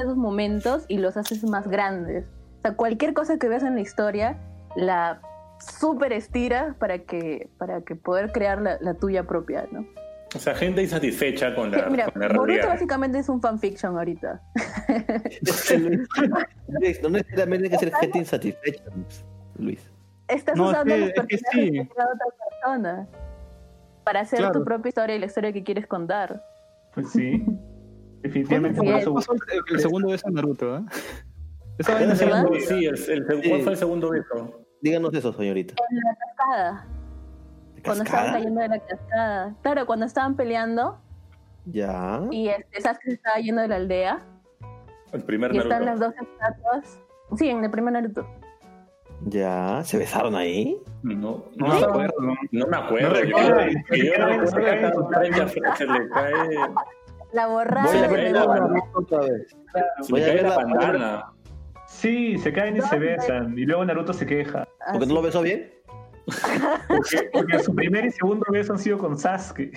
F: esos momentos y los haces más grandes. O sea, cualquier cosa que veas en la historia, la super estiras para que, para que poder crear la, la tuya propia, ¿no?
D: O sea, gente insatisfecha con la,
F: Mira,
D: con la
F: Boruto
D: realidad.
F: básicamente es un fanfiction ahorita.
C: Luis, no necesariamente hay que ser gente insatisfecha, Luis.
F: Estás
B: No, es
F: usando
B: que-
F: los
B: es que sí.
F: otra persona para hacer
B: Claro.
F: tu propia historia y la historia que quieres contar.
E: Pues sí. Definitivamente
B: el, el segundo beso de Naruto, ¿eh? Esa vaina
C: ¿Es
B: se
F: verdad?
B: llama-
D: Sí, el, el- ¿cuál
C: Sí.
D: fue el segundo beso?
C: Díganos eso, señorita.
F: En la cascada. Cuando estaban cayendo de la cascada. Claro, cuando estaban peleando
C: Ya.
F: y este, Sasuke se estaba yendo de la aldea
D: El primer
F: y están las
D: Naruto.
F: dos estatuas. Sí, en el primer Naruto.
C: Ya. ¿Se besaron ahí?
D: No,
B: No
D: no,
B: me
D: no,
B: acuerdo.
D: me acuerdo.
B: No
D: yo yo
F: La borrada
C: Voy a
F: de
C: ver
D: la-
F: memoria.
C: otra vez.
D: se
C: Voy
D: le
C: a
D: cae
C: ver
D: la
C: la-
D: bandana.
E: Sí, se caen y se besan. Y luego Naruto se queja.
C: ¿Porque no lo besó bien?
E: Porque, porque su primer y segundo beso han sido con Sasuke.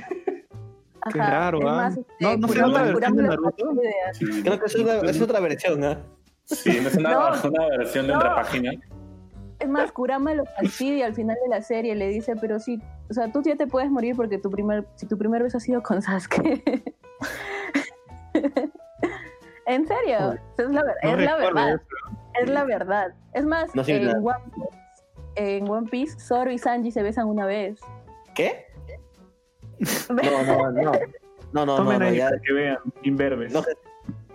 B: Qué raro, ¿ah?
F: este,
B: No- no fue otra versión de Naruto.
D: Sí,
C: Creo que es, una, es otra versión, ¿ah?
D: sí, no es una,
F: No.
D: una versión de
F: No.
D: otra página.
F: Es más, Kurama lo fastidia al final de la serie, le dice, pero sí, o sea, tú ya te puedes morir porque tu primer, si tu primer beso ha sido con Sasuke. en serio, es la, ver-
B: No
F: es la verdad,
B: eso.
F: es la verdad. Es más,
C: No, sí,
F: en, One Piece, en One Piece, Zoro y Sanji se besan una vez.
C: ¿Qué? No, no, no. No, no,
E: Tomen
C: no, no,
E: ahí
C: ya.
E: para que vean. Inverbes.
C: No,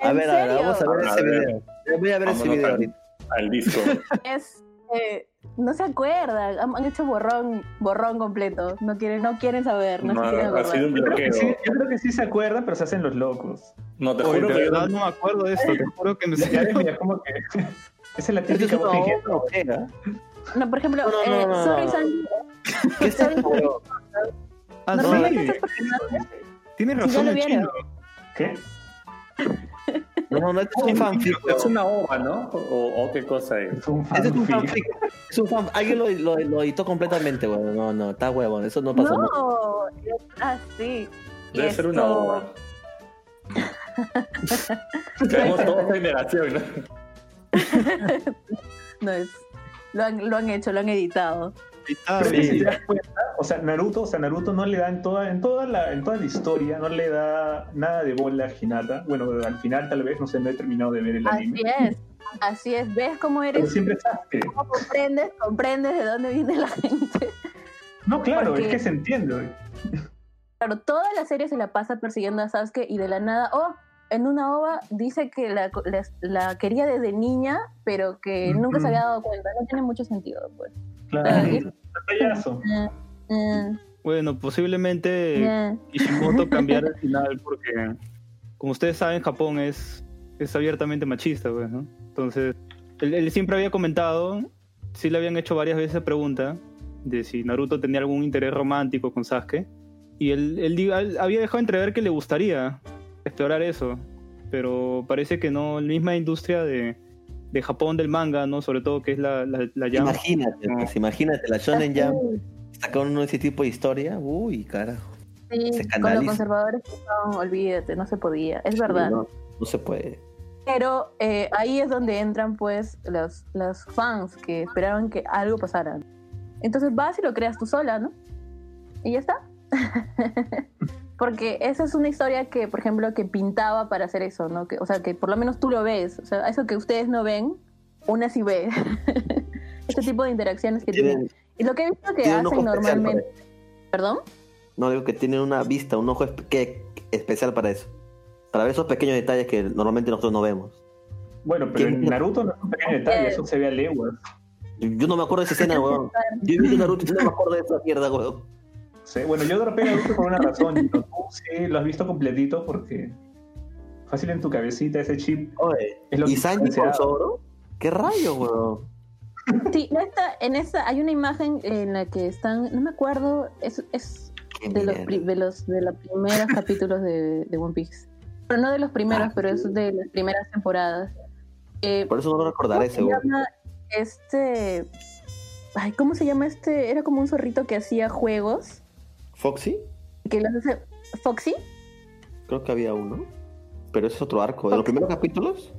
C: a
F: ¿En
C: ver, a ver, vamos a ver
D: A
C: ese
D: ver.
C: video. Voy a ver ese
D: Vámonos
C: video
D: al-
C: ahorita.
D: Al disco.
F: Es, eh, no se acuerdan, han, han hecho borrón, borrón completo. No quieren, no quieren saber, no,
D: No,
F: se quieren
D: ha sido un
E: Yo creo, que
D: bloqueo.
E: sí, yo creo que sí se acuerdan, pero se hacen los locos.
D: No, te
B: Oye,
D: juro
B: de
D: que yo
B: verdad no me acuerdo de esto, te juro que me
E: mira, como que. Esa es la
C: es
E: típica
C: una
E: voz que
C: obra, ¿o qué, ah?
F: No, por ejemplo,
C: No, no,
F: eh,
C: no, no,
F: Zoro y
C: no.
F: Sanji
C: ¿Qué es?
B: Ah, razón.
E: ¿Qué?
C: No, no, no, este es un fanfic.
D: Es una ova, ¿no? O, o qué cosa es.
E: Es un
C: Este es un
E: fanfic.
C: fanfic. Es un fan... Alguien lo, lo, lo editó completamente, weón. No, no, está huevón. Eso no pasó.
F: No, ah, sí. Y
D: Debe ser
F: esto-
D: una ova. Tenemos toda generación, ¿no?
F: No es. Lo han, lo han hecho, lo han editado.
E: Pero
B: sí.
E: si te das cuenta, o sea, Naruto, o sea, Naruto no le da en toda, en toda la, en toda la historia, no le da nada de bola a Hinata. Bueno, al final tal vez, no sé, no he terminado de ver el
F: Así
E: anime.
F: es. Así es. ¿Ves cómo
E: Pero
F: eres?
E: siempre Sasuke.
F: ¿Cómo comprendes? ¿Comprendes de dónde viene la gente?
E: No, claro,
F: Porque-
E: es que se entiende.
F: Claro, toda la serie se la pasa persiguiendo a Sasuke y de la nada, oh, en una ova dice que la, la- la quería desde niña, pero que nunca se había dado cuenta. No tiene mucho sentido, pues.
E: Claro.
F: Ah,
E: Payaso.
F: Eh, eh,
B: Bueno, posiblemente
F: eh.
B: Kishimoto cambiara el final porque, como ustedes saben, Japón es, es abiertamente machista, pues, ¿no? Entonces, él, él siempre había comentado, sí le habían hecho varias veces esa pregunta, de si Naruto tenía algún interés romántico con Sasuke, y él, él él había dejado entrever que le gustaría explorar eso, pero parece que no, la misma industria de, de Japón del manga, ¿no? Sobre todo que es la, la, la Jump.
C: Imagínate, pues, imagínate, la Shonen Jump saca uno de ese tipo de historia. Uy, carajo.
F: Sí,
C: Se
F: con los conservadores son, olvídate, no se podía, es verdad.
C: No, no se puede.
F: Pero eh, ahí es donde entran pues los, los fans que esperaban que algo pasara. Entonces vas y lo creas tú sola, ¿no? Y ya está. Porque esa es una historia que, por ejemplo, que pintaba para hacer eso, ¿no? Que, o sea, que por lo menos tú lo ves. O sea, eso que ustedes no ven, una sí ve. este tipo de interacciones que tienen.
C: Tienen,
F: Y lo que he visto que hacen normalmente... ¿Perdón?
C: No digo que tienen una vista, un ojo espe- que- especial para eso. Para ver esos pequeños detalles que normalmente nosotros no vemos.
E: Bueno, pero en
C: ¿Quién-
E: Naruto no es un pequeño detalle, eso se ve a leguas.
C: Yo, yo no me acuerdo de esa escena, weón. Yo he visto Naruto y no me acuerdo de esa mierda, weón.
E: Sí, bueno, yo dropé Naruto por una razón, tú sí lo has visto completito porque fácil en tu cabecita ese chip
C: Oye,
E: es lo
C: ¿y
E: que
C: Sanji con
E: deseaba.
C: Zoro? ¿Qué rayo, weón?
F: Sí, en esta, en esta hay una imagen en la que están, no me acuerdo, es, es de los, de los de los primeros capítulos de, de One Piece. Pero no de los primeros,
C: Ah,
F: pero es de las primeras temporadas. Eh,
C: Por eso no lo recordaré
F: ¿Cómo
C: ese,
F: se
C: weón.
F: llama este? Ay, ¿cómo se llama este? Era como un zorrito que hacía juegos.
C: ¿Foxy?
F: Que los hace. ¿Foxy?
C: Creo que había uno. Pero ese es otro arco. ¿De los primeros capítulos?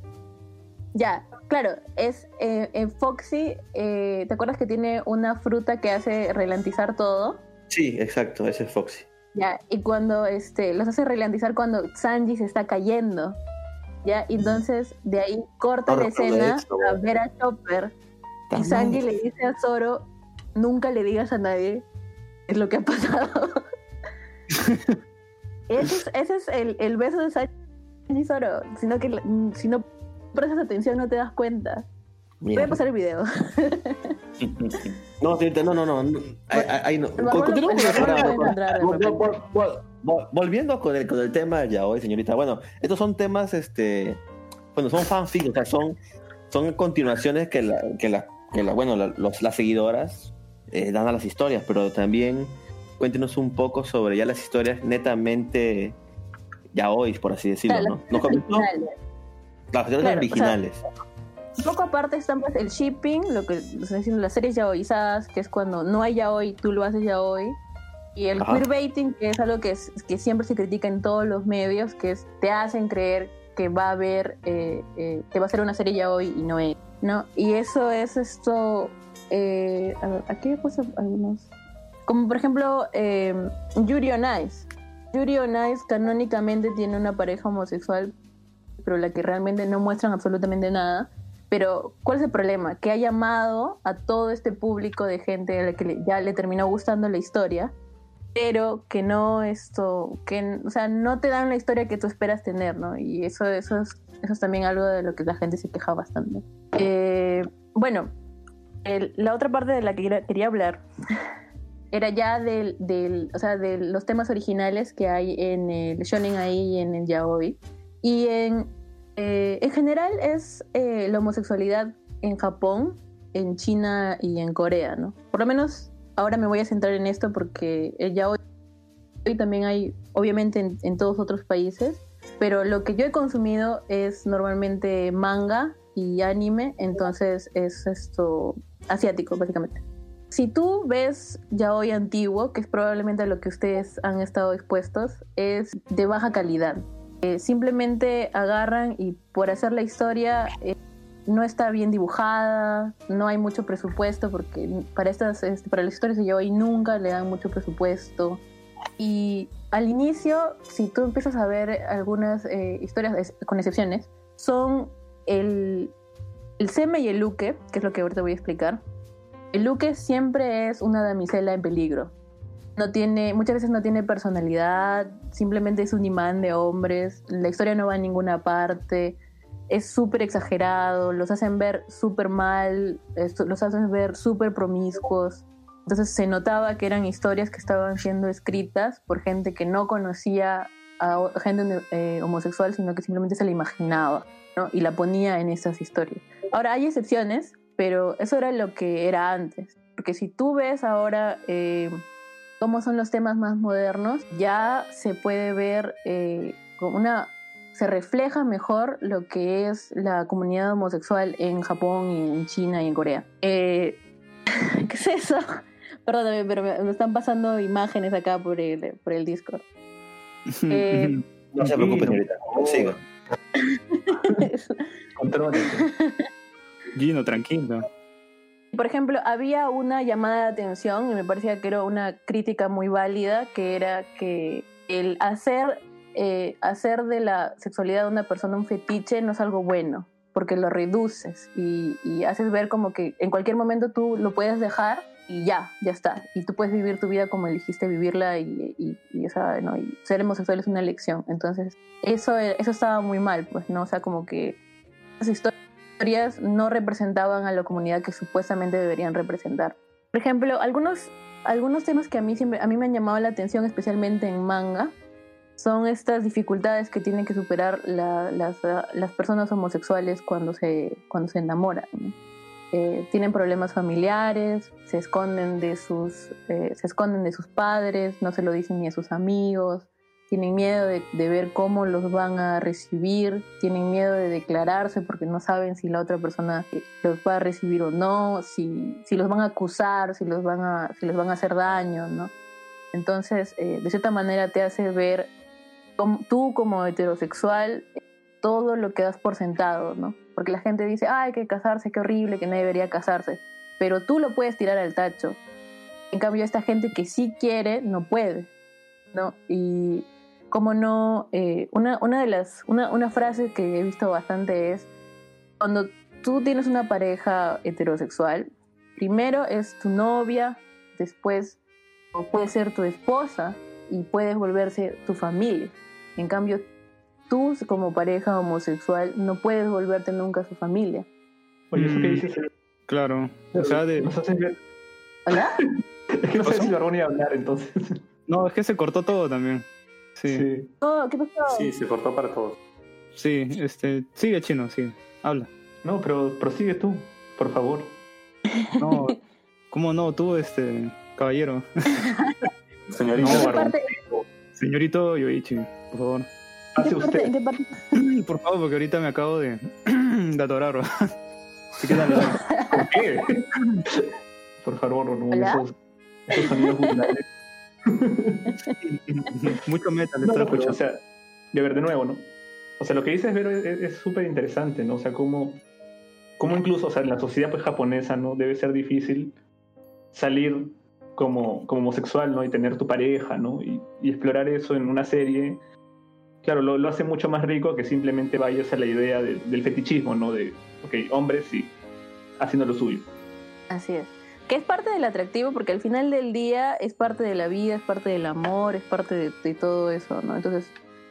F: Ya, claro, es eh, en Foxy. eh, ¿Te acuerdas que tiene una fruta que hace ralentizar todo?
C: Sí, exacto, ese es Foxy.
F: Ya, y cuando este, los hace ralentizar cuando Sanji se está cayendo. Ya, entonces de ahí corta
C: No
F: la escena a ver a Chopper. Y. Sanji le dice a Zoro: Nunca le digas a nadie es lo que ha pasado. ese es, ese es el, el beso de Sanji y Zoro. Sino que si no prestas atención, no te das cuenta. Voy a pasar el video.
C: No, no, no, no. Ahí, Volviendo con el, con el tema ya hoy, señorita. Bueno, estos son temas, este, bueno, son fanfics, o sea, son, son continuaciones que, la, que, la, que la, bueno, la- los, las seguidoras eh, dan a las historias, pero también cuéntenos un poco sobre ya las historias netamente ya hoy, por así decirlo,
F: Claro,
C: ¿no?
F: las
C: comentó
F: originales.
C: las historias
F: Claro, o sea,
C: originales.
F: Un poco aparte están el shipping, lo que están diciendo las series yaoizadas, que es cuando no hay yaoi, tú lo haces yaoi. Y el
C: Ajá.
F: queerbaiting, que es algo que, es- que siempre se critica en todos los medios, que es te hacen creer que va a haber, eh, eh, que va a ser una serie yaoi y no es. ¿no? Y eso es esto. Eh, a ver, aquí he algunos. Como por ejemplo, eh, Yuri on Ice. Yuri on Ice canónicamente tiene una pareja homosexual, pero la que realmente no muestran absolutamente nada. Pero, ¿cuál es el problema? Que ha llamado a todo este público de gente a la que ya le terminó gustando la historia, pero que no esto, que, o sea, no te dan la historia que tú esperas tener, ¿no? Y eso, eso, es, eso es también algo de lo que la gente se queja bastante. Eh, bueno, el- la otra parte de la que quería, hablar era ya del, o sea, de los temas originales que hay en el shonen ahí y en el yaoi. Y en, eh, en general es eh, la homosexualidad en Japón, en China y en Corea, ¿no? Por lo menos ahora me voy a centrar en esto porque el yaoi también hay, obviamente, en, en todos otros países, pero lo que yo he consumido es normalmente manga y anime, entonces es esto asiático, básicamente. Si tú ves yaoi antiguo, que es probablemente lo que ustedes han estado expuestos, es de baja calidad. Eh, simplemente agarran y por hacer la historia eh, no está bien dibujada, no hay mucho presupuesto porque para estas este, para las historias de yaoi nunca le dan mucho presupuesto. Y al inicio, si tú empiezas a ver algunas eh, historias, con excepciones, son el, el seme y el luque, que es lo que ahorita voy a explicar. El luque siempre es una damisela en peligro. no tiene, muchas veces no tiene personalidad, simplemente es un imán de hombres, la historia no va a ninguna parte, es súper exagerado, los hacen ver súper mal, los hacen ver súper promiscuos. Entonces se notaba que eran historias que estaban siendo escritas por gente que no conocía a gente eh, homosexual, sino que simplemente se la imaginaba ¿no? y la ponía en esas historias. Ahora hay excepciones, pero eso era lo que era antes. Porque si tú ves ahora eh, cómo son los temas más modernos, ya se puede ver eh, como una se refleja mejor lo que es la comunidad homosexual en Japón y en China y en Corea. Eh, ¿Qué es eso? Perdóname, pero me, me están pasando imágenes acá por el, por el Discord. Eh,
C: No se preocupe, señorita. Siga.
E: Contrólate.
B: Gino, tranquilo.
F: Por ejemplo, había una llamada de atención y me parecía que era una crítica muy válida, que era que el hacer, eh, hacer de la sexualidad de una persona un fetiche no es algo bueno, porque lo reduces y, y haces ver como que en cualquier momento tú lo puedes dejar y ya, ya está. Y tú puedes vivir tu vida como elegiste vivirla y, y, y ¿no? y ser homosexual es una elección. Entonces, eso, eso estaba muy mal, pues, ¿no? O sea, como que esas historias historias no representaban a la comunidad que supuestamente deberían representar. Por ejemplo, algunos, algunos temas que a mí, siempre, a mí me han llamado la atención, especialmente en manga, son estas dificultades que tienen que superar la- las, las personas homosexuales cuando se, cuando se enamoran. Eh, tienen problemas familiares, se esconden, de sus, eh, se esconden de sus padres, no se lo dicen ni a sus amigos, tienen miedo de, de ver cómo los van a recibir, tienen miedo de declararse porque no saben si la otra persona los va a recibir o no, si, si los van a acusar, si los van a, si les van a hacer daño, ¿no? Entonces, eh, de cierta manera te hace ver tú como heterosexual eh, todo lo que das por sentado, ¿no? Porque la gente dice, "Ah, hay que casarse, qué horrible, que nadie debería casarse, pero tú lo puedes tirar al tacho. En cambio, esta gente que sí quiere, no puede, ¿no? Y como no, eh, una, una de las, una, una frase que he visto bastante es, cuando tú tienes una pareja heterosexual, primero es tu novia, después o puede ser tu esposa y puedes volverse tu familia. En cambio, tú como pareja homosexual no puedes volverte nunca su familia.
E: Oye, eso que
B: Mm.
E: dices.
B: Claro. O sea, de...
E: Nos haces ver-
F: ¿Hola?
E: Es que no sé si Barbón iba a hablar entonces.
B: No, es que se cortó todo también. Sí, sí,
E: Sí.
F: Oh, ¿Qué pasó?
D: Sí, se cortó para todos.
B: este... Sigue, Chino, sí. Habla.
E: No, pero prosigue tú, por favor.
B: No, ¿cómo no? Tú, este... Caballero.
D: Señorita
E: No,
F: ¿En qué
E: Barbón.
F: parte,
B: Señorito Yoichi, por favor.
E: Hace usted.
F: parte-
B: Por favor, porque ahorita me acabo de... de atorar. bro. Así que dale, dale.
E: ¿Por qué? Por favor, no, esos, esos sonidos.
B: Mucho metal,
E: No,
B: está
E: no, pero,
B: escuchando.
E: o sea, de ver de nuevo, ¿no? O sea, lo que dices, Vero, es- es súper interesante, ¿no? O sea, cómo, cómo incluso, o sea, en la sociedad pues, japonesa, ¿no? Debe ser difícil salir como, como homosexual, ¿no? Y tener tu pareja, ¿no? Y, y explorar eso en una serie. Claro, lo, lo hace mucho más rico que simplemente vayas a la idea de- del fetichismo, ¿no? De, ok, hombres y haciendo lo suyo.
F: Así es. Que es parte del atractivo porque al final del día es parte de la vida, es parte del amor, es parte de, todo eso, ¿no? Entonces,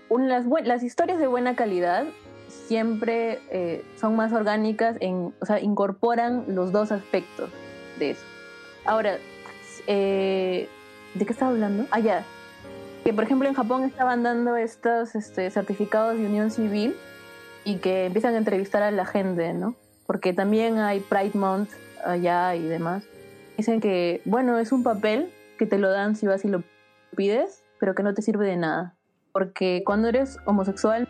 F: un- las, las historias de buena calidad siempre eh, son más orgánicas, en, o sea, incorporan los dos aspectos de eso. Ahora, eh, ¿de qué estaba hablando? Ah. Que por ejemplo en Japón estaban dando estos este, certificados de unión civil y que empiezan a entrevistar a la gente, ¿no? Porque también hay Pride Month allá y demás. Dicen que, bueno, es un papel que te lo dan si vas y lo pides, pero que no te sirve de nada. Porque cuando eres homosexual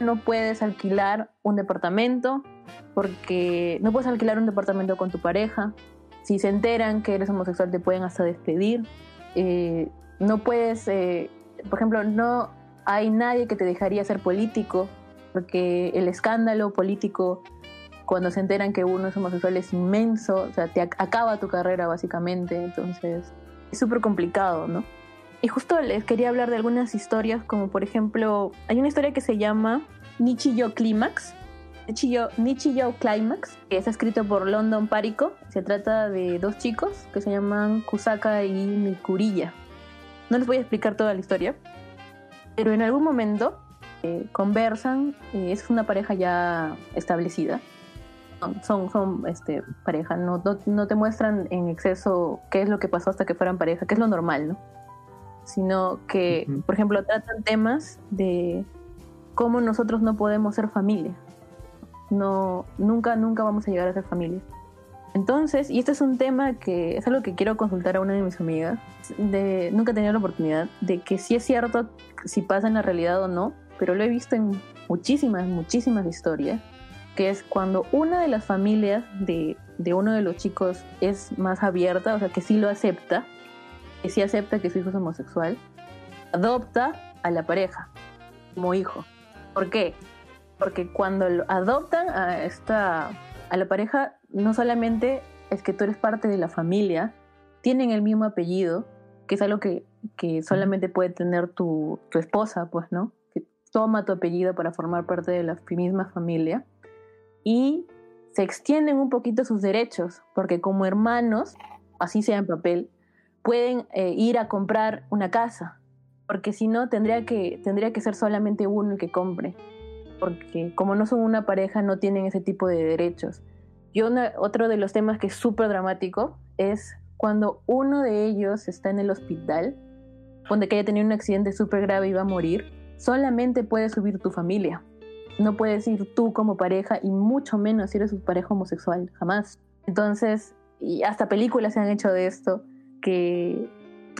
F: no puedes alquilar un departamento, porque no puedes alquilar un departamento con tu pareja. Si se enteran que eres homosexual te pueden hasta despedir. Eh, no puedes, eh, por ejemplo, no hay nadie que te dejaría ser político, porque el escándalo político cuando se enteran que uno es homosexual es inmenso, o sea, te ac- acaba tu carrera básicamente, entonces es súper complicado, ¿no? Y justo les quería hablar de algunas historias, como por ejemplo, hay una historia que se llama Nichiyo Climax, Nichiyo, Nichiyo Climax, que está escrito por London Parico, se trata de dos chicos que se llaman Kusaka y Mikuriya. No les voy a explicar toda la historia, pero en algún momento eh, conversan, eh, es una pareja ya establecida. Son, son, este, pareja, no, no, no te muestran en exceso qué es lo que pasó hasta que fueran pareja, que es lo normal, ¿no? Sino que,
E: Ujú.
F: por ejemplo, tratan temas de cómo nosotros no podemos ser familia. No, nunca, nunca vamos a llegar a ser familia. Entonces, y este es un tema que es algo que quiero consultar a una de mis amigas, de, nunca he tenido la oportunidad, de que si es cierto si pasa en la realidad o no, pero lo he visto en muchísimas, muchísimas historias, que es cuando una de las familias de, de uno de los chicos es más abierta, o sea, que sí lo acepta, que sí acepta que su hijo es homosexual, adopta a la pareja como hijo. ¿Por qué? Porque cuando adoptan a esta a la pareja, no solamente es que tú eres parte de la familia, tienen el mismo apellido, que es algo que, que solamente puede tener tu, tu esposa, pues, ¿no? Que toma tu apellido para formar parte de la misma familia. Y se extienden un poquito sus derechos, porque como hermanos, así sea en papel, pueden eh, ir a comprar una casa, porque si no tendría que, tendría que ser solamente uno el que compre, porque como no son una pareja no tienen ese tipo de derechos. Y otro de los temas que es súper dramático es cuando uno de ellos está en el hospital, donde que haya tenido un accidente súper grave y va a morir, solamente puede subir tu familia. No puedes ir tú como pareja y mucho menos si eres su pareja homosexual, jamás. Entonces, y hasta películas se han hecho de esto, que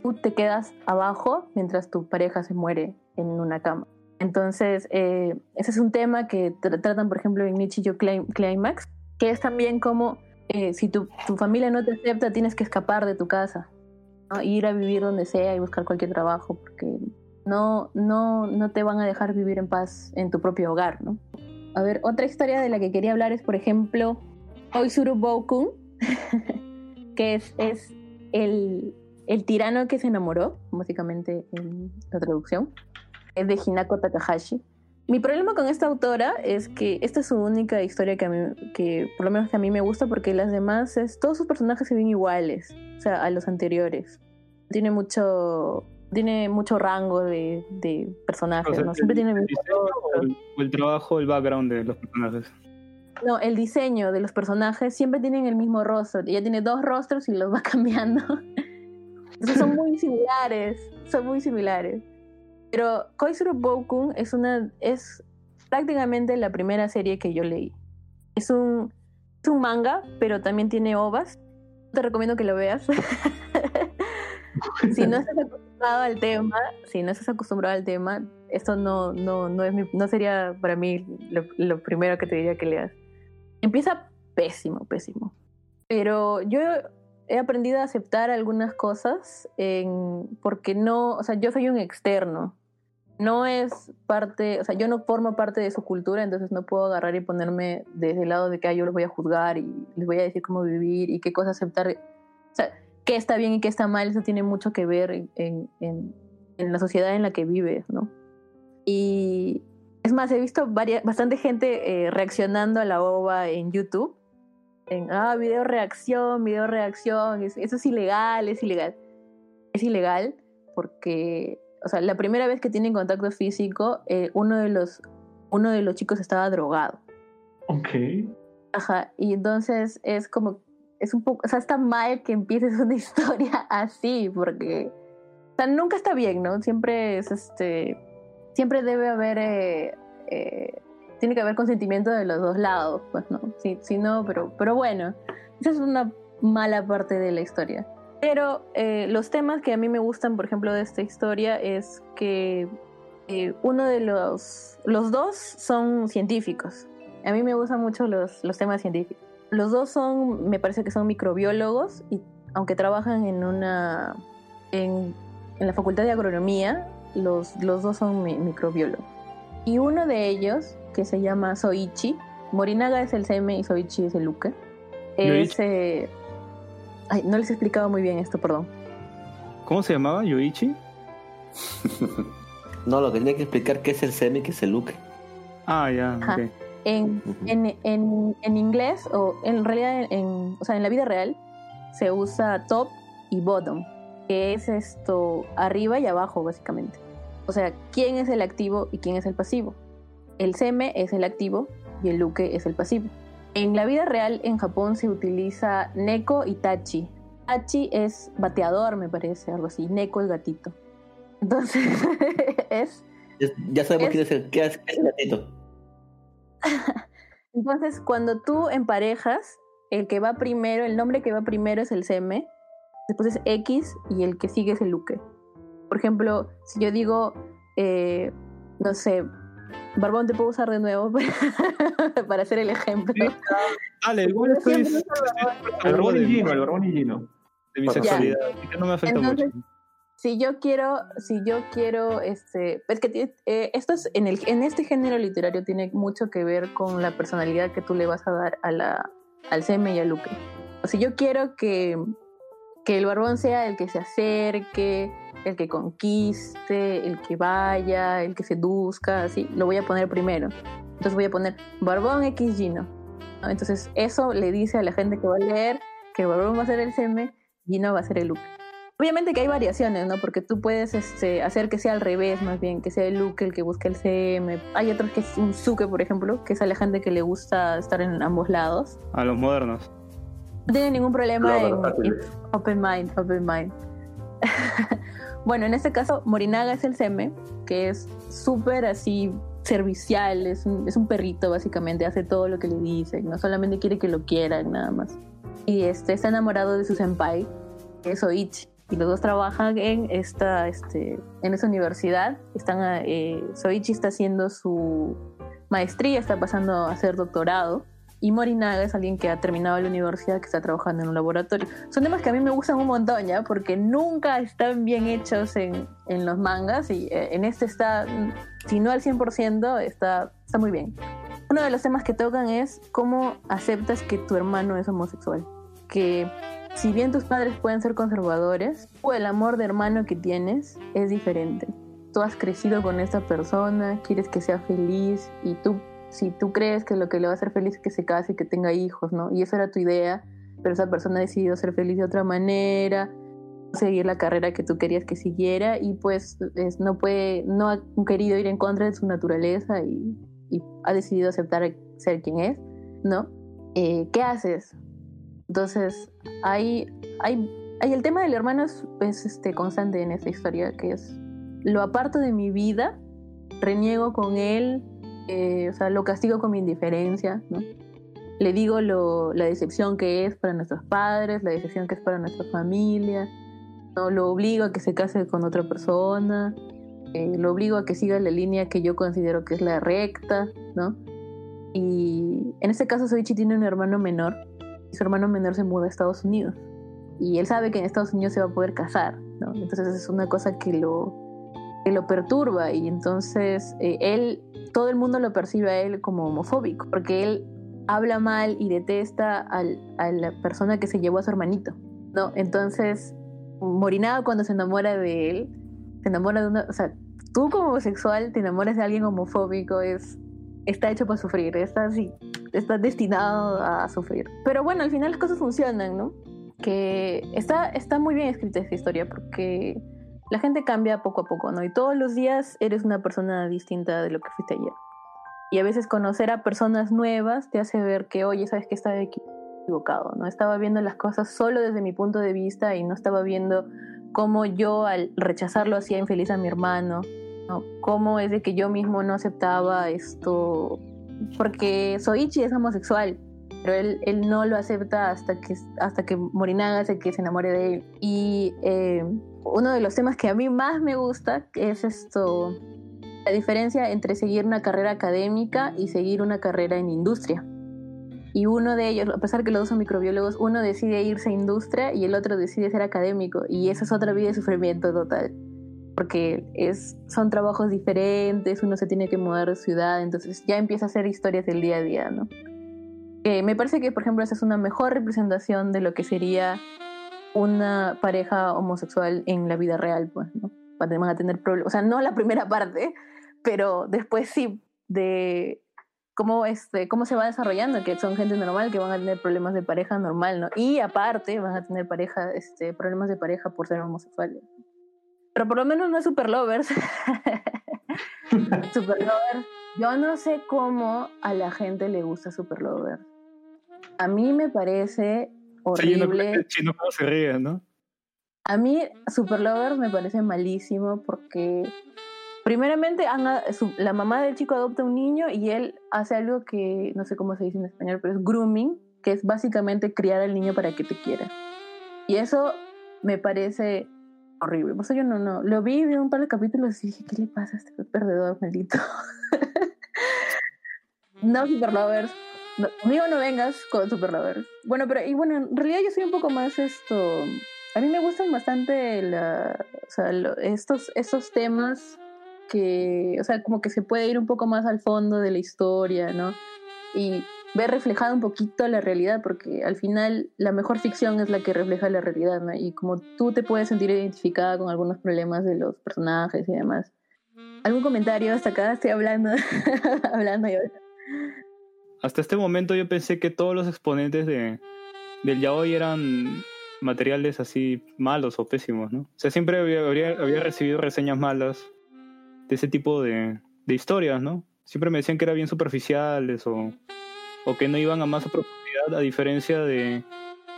F: tú te quedas abajo mientras tu pareja se muere en una cama. Entonces, eh, ese es un tema que tra- tratan, por ejemplo, en Nichillo Climax, que es también como eh, si tu, tu familia no te acepta, tienes que escapar de tu casa, ir a vivir donde sea y buscar cualquier trabajo, porque no, no, no te van a dejar vivir en paz en tu propio hogar. ¿no? A ver, otra historia de la que quería hablar es, por ejemplo, Oisuru Bokun, que es, es el, el tirano que se enamoró, básicamente en la traducción, es de Hinako Takahashi. Mi problema con esta autora es que esta es su única historia que, que por lo menos que a mí me gusta porque las demás, todos sus personajes se ven iguales, o sea, a los anteriores. Tiene mucho, tiene mucho rango de, de personajes,
B: O sea,
F: ¿no? Siempre tiene el
B: el o el, o el trabajo, el background de los personajes.
F: No, el diseño de los personajes siempre tienen el mismo rostro. Ella tiene dos rostros y los va cambiando. Entonces son muy similares, son muy similares. Pero Koizuru Bokun es una es prácticamente la primera serie que yo leí. Es un es un manga, pero también tiene ovas. Te recomiendo que lo veas. si no estás acostumbrado al tema, si no estás acostumbrado al tema, esto no no no es mi- no sería para mí lo, lo primero que te diría que leas. Empieza pésimo, pésimo. Pero yo he aprendido a aceptar algunas cosas en- porque no, o sea, yo soy un externo. No es parte, o sea, yo no formo parte de su cultura, entonces no puedo agarrar y ponerme desde el lado de que ah, yo los voy a juzgar y les voy a decir cómo vivir y qué cosas aceptar. O sea, qué está bien y qué está mal, eso tiene mucho que ver en, en- en- en la sociedad en la que vives, ¿no? Y es más, he visto varias, bastante gente eh, reaccionando a la ova en YouTube. En, ah, video reacción, video reacción, es- eso es ilegal, es ilegal. Es ilegal porque, o sea, la primera vez que tienen contacto físico, eh, uno, de los, uno de los chicos estaba drogado.
E: Ok.
F: Ajá, y entonces es como, es un poco, o sea, está mal que empieces una historia así, porque, o sea, nunca está bien, ¿no? Siempre es este, siempre debe haber, eh, eh, tiene que haber consentimiento de los dos lados, pues, ¿no? Si, si no, pero, pero bueno, esa es una mala parte de la historia. Pero eh, los temas que a mí me gustan, por ejemplo, de esta historia es que uno de los, los dos son científicos. A mí me gustan mucho los, los temas científicos. Los dos son, me parece que son microbiólogos y aunque trabajan en una, en, en la facultad de agronomía, los, los dos son mi- microbiólogos. Y uno de ellos, que se llama Soichi, Morinaga es el Seme y Soichi es el Luke. Es,
B: Yoichi.
F: eh, ay, no les he explicado muy bien esto, perdón.
B: ¿Cómo se llamaba? ¿Yoichi?
C: No, lo que tiene que explicar qué es el semi y qué es el look.
B: Ah, ya,
F: Ajá.
B: ok.
F: En, en, en, en inglés, o en realidad, en, o sea, en la vida real, se usa top y bottom. que es esto arriba y abajo, básicamente. O sea, quién es el activo y quién es el pasivo. El seme es el activo y el luke es el pasivo. En la vida real en Japón se utiliza neko y tachi. Tachi es bateador, me parece, algo así. Neko es gatito. Entonces, es...
C: Ya, sabemos quién el, es, qué es el gatito.
F: Entonces, cuando tú emparejas, el que va primero, el nombre que va primero es el seme, después es X y el que sigue es el luke. Por ejemplo, si yo digo, eh, no sé, Barbón te puedo usar de nuevo para, para hacer el ejemplo.
B: Dale, igual estoy.
F: el barbón.
E: Y Gino, el barbón y Gino.
B: de mi sexualidad, no me afecta
F: Entonces,
B: mucho.
F: Si yo quiero, si yo quiero, este, es que eh, en el, en este género literario tiene mucho que ver con la personalidad que tú le vas a dar a la, al Seme y al Luque. O si yo quiero que, que el barbón sea el que se acerque, el que conquiste, el que vaya, el que seduzca, así, lo voy a poner primero. Entonces voy a poner barbón X Gino. ¿no? Entonces eso le dice a la gente que va a leer que el barbón va a ser el Seme, Gino va a ser el Luque. Obviamente que hay variaciones, ¿no? Porque tú puedes este, hacer que sea al revés, más bien, que sea el Luke el que busque el CM. Hay otros que es un Suke, por ejemplo, que es a la gente que le gusta estar en ambos lados.
B: A los modernos.
F: No tiene ningún problema
E: Claro,
F: en,
E: versátiles.
F: en Open Mind, Open Mind. bueno, en este caso, Morinaga es el CM, que es súper así servicial, es un, es un perrito básicamente, hace todo lo que le dicen, no solamente quiere que lo quieran, nada más. Y este, está enamorado de su senpai, que es Oichi. Y los dos trabajan en esta, este, en esa universidad. Están, eh, Soichi está haciendo su maestría, está pasando a hacer doctorado. Y Morinaga es alguien que ha terminado la universidad, que está trabajando en un laboratorio. Son temas que a mí me gustan un montón, ¿ya? Porque nunca están bien hechos en, en los mangas y eh, en este está, si no al 100%, está, está muy bien. Uno de los temas que tocan es cómo aceptas que tu hermano es homosexual. Que si bien tus padres pueden ser conservadores, o el amor de hermano que tienes es diferente. Tú has crecido con esta persona, quieres que sea feliz y tú, si tú crees que lo que le va a hacer feliz es que se case y que tenga hijos, ¿no? Y esa era tu idea, pero esa persona ha decidido ser feliz de otra manera, seguir la carrera que tú querías que siguiera y pues es- no puede, no ha querido ir en contra de su naturaleza y, y ha decidido aceptar ser quien es, ¿no? Eh, ¿Qué haces? Entonces, hay, hay, hay el tema del hermano es, es, este, constante en esta historia, que es lo aparto de mi vida, reniego con él, eh, o sea, lo castigo con mi indiferencia, ¿no? Le digo lo, la decepción que es para nuestros padres, la decepción que es para nuestra familia, ¿no? Lo obligo a que se case con otra persona, eh, lo obligo a que siga la línea que yo considero que es la recta, ¿no? Y en este caso Soichi tiene un hermano menor su hermano menor se muda a Estados Unidos. Y él sabe que en Estados Unidos se va a poder casar, ¿no? Entonces es una cosa que lo, que lo perturba y entonces eh, él, todo el mundo lo percibe a él como homofóbico, porque él habla mal y detesta a la persona que se llevó a su hermanito, ¿no? Entonces, Morinaga cuando se enamora de él, se enamora de una, o sea, tú como homosexual te enamoras de alguien homofóbico, es, está hecho para sufrir, está así, está destinado a sufrir. Pero bueno, al final las cosas funcionan, ¿no? Que está, está muy bien escrita esta historia porque la gente cambia poco a poco, ¿no? Y todos los días eres una persona distinta de lo que fuiste ayer. Y a veces conocer a personas nuevas te hace ver que, oye, sabes que estaba equivocado, ¿no? Estaba viendo las cosas solo desde mi punto de vista y no estaba viendo cómo yo al rechazarlo hacía infeliz a mi hermano, ¿no? Cómo es de que yo mismo no aceptaba esto, porque Soichi es homosexual, pero él, él no lo acepta hasta que, hasta que Morinaga hace que se enamore de él. Y eh, uno de los temas que a mí más me gusta es esto, la diferencia entre seguir una carrera académica y seguir una carrera en industria. Y uno de ellos, a pesar que los dos son microbiólogos, uno decide irse a industria y el otro decide ser académico. Y esa es otra vida de sufrimiento total. Porque es, son trabajos diferentes, uno se tiene que mudar de ciudad, entonces ya empieza a hacer historias del día a día, ¿no? Eh, me parece que, por ejemplo, esa es una mejor representación de lo que sería una pareja homosexual en la vida real, pues, ¿no? Van a tener problemas, o sea, no la primera parte, pero después sí, de cómo, este, cómo se va desarrollando, que son gente normal, que van a tener problemas de pareja normal, ¿no? Y aparte van a tener pareja, este, problemas de pareja por ser homosexuales. Pero por lo menos no es super lovers. super lovers. Yo no sé cómo a la gente le gusta super lovers. A mí me parece horrible.
B: chino cómo se ríe, ¿no?
F: A mí Super Lovers me parece malísimo porque primeramente la mamá del chico adopta un niño y él hace algo que no sé cómo se dice en español, pero es grooming, que es básicamente criar al niño para que te quiera. Y eso me parece horrible. Por eso yo no, no. Lo vi, vi un par de capítulos y dije, ¿qué le pasa a este perdedor maldito? no, Super Lovers. No, no vengas con Super Lovers. Bueno, pero y bueno, en realidad yo soy un poco más esto a mí me gustan bastante la, o sea, estos, estos temas que, o sea, como que se puede ir un poco más al fondo de la historia, ¿no? Y ver reflejada un poquito la realidad, porque al final la mejor ficción es la que refleja la realidad, ¿no? Y como tú te puedes sentir identificada con algunos problemas de los personajes y demás. ¿Algún comentario hasta acá? Estoy hablando, hablando yo.
B: Hasta este momento yo pensé que todos los exponentes de, del yaoi eran materiales así malos o pésimos, ¿no? O sea, siempre había, había, recibido reseñas malas de ese tipo de, de, historias, ¿no? Siempre me decían que eran bien superficiales o, o que no iban a más a profundidad, a diferencia de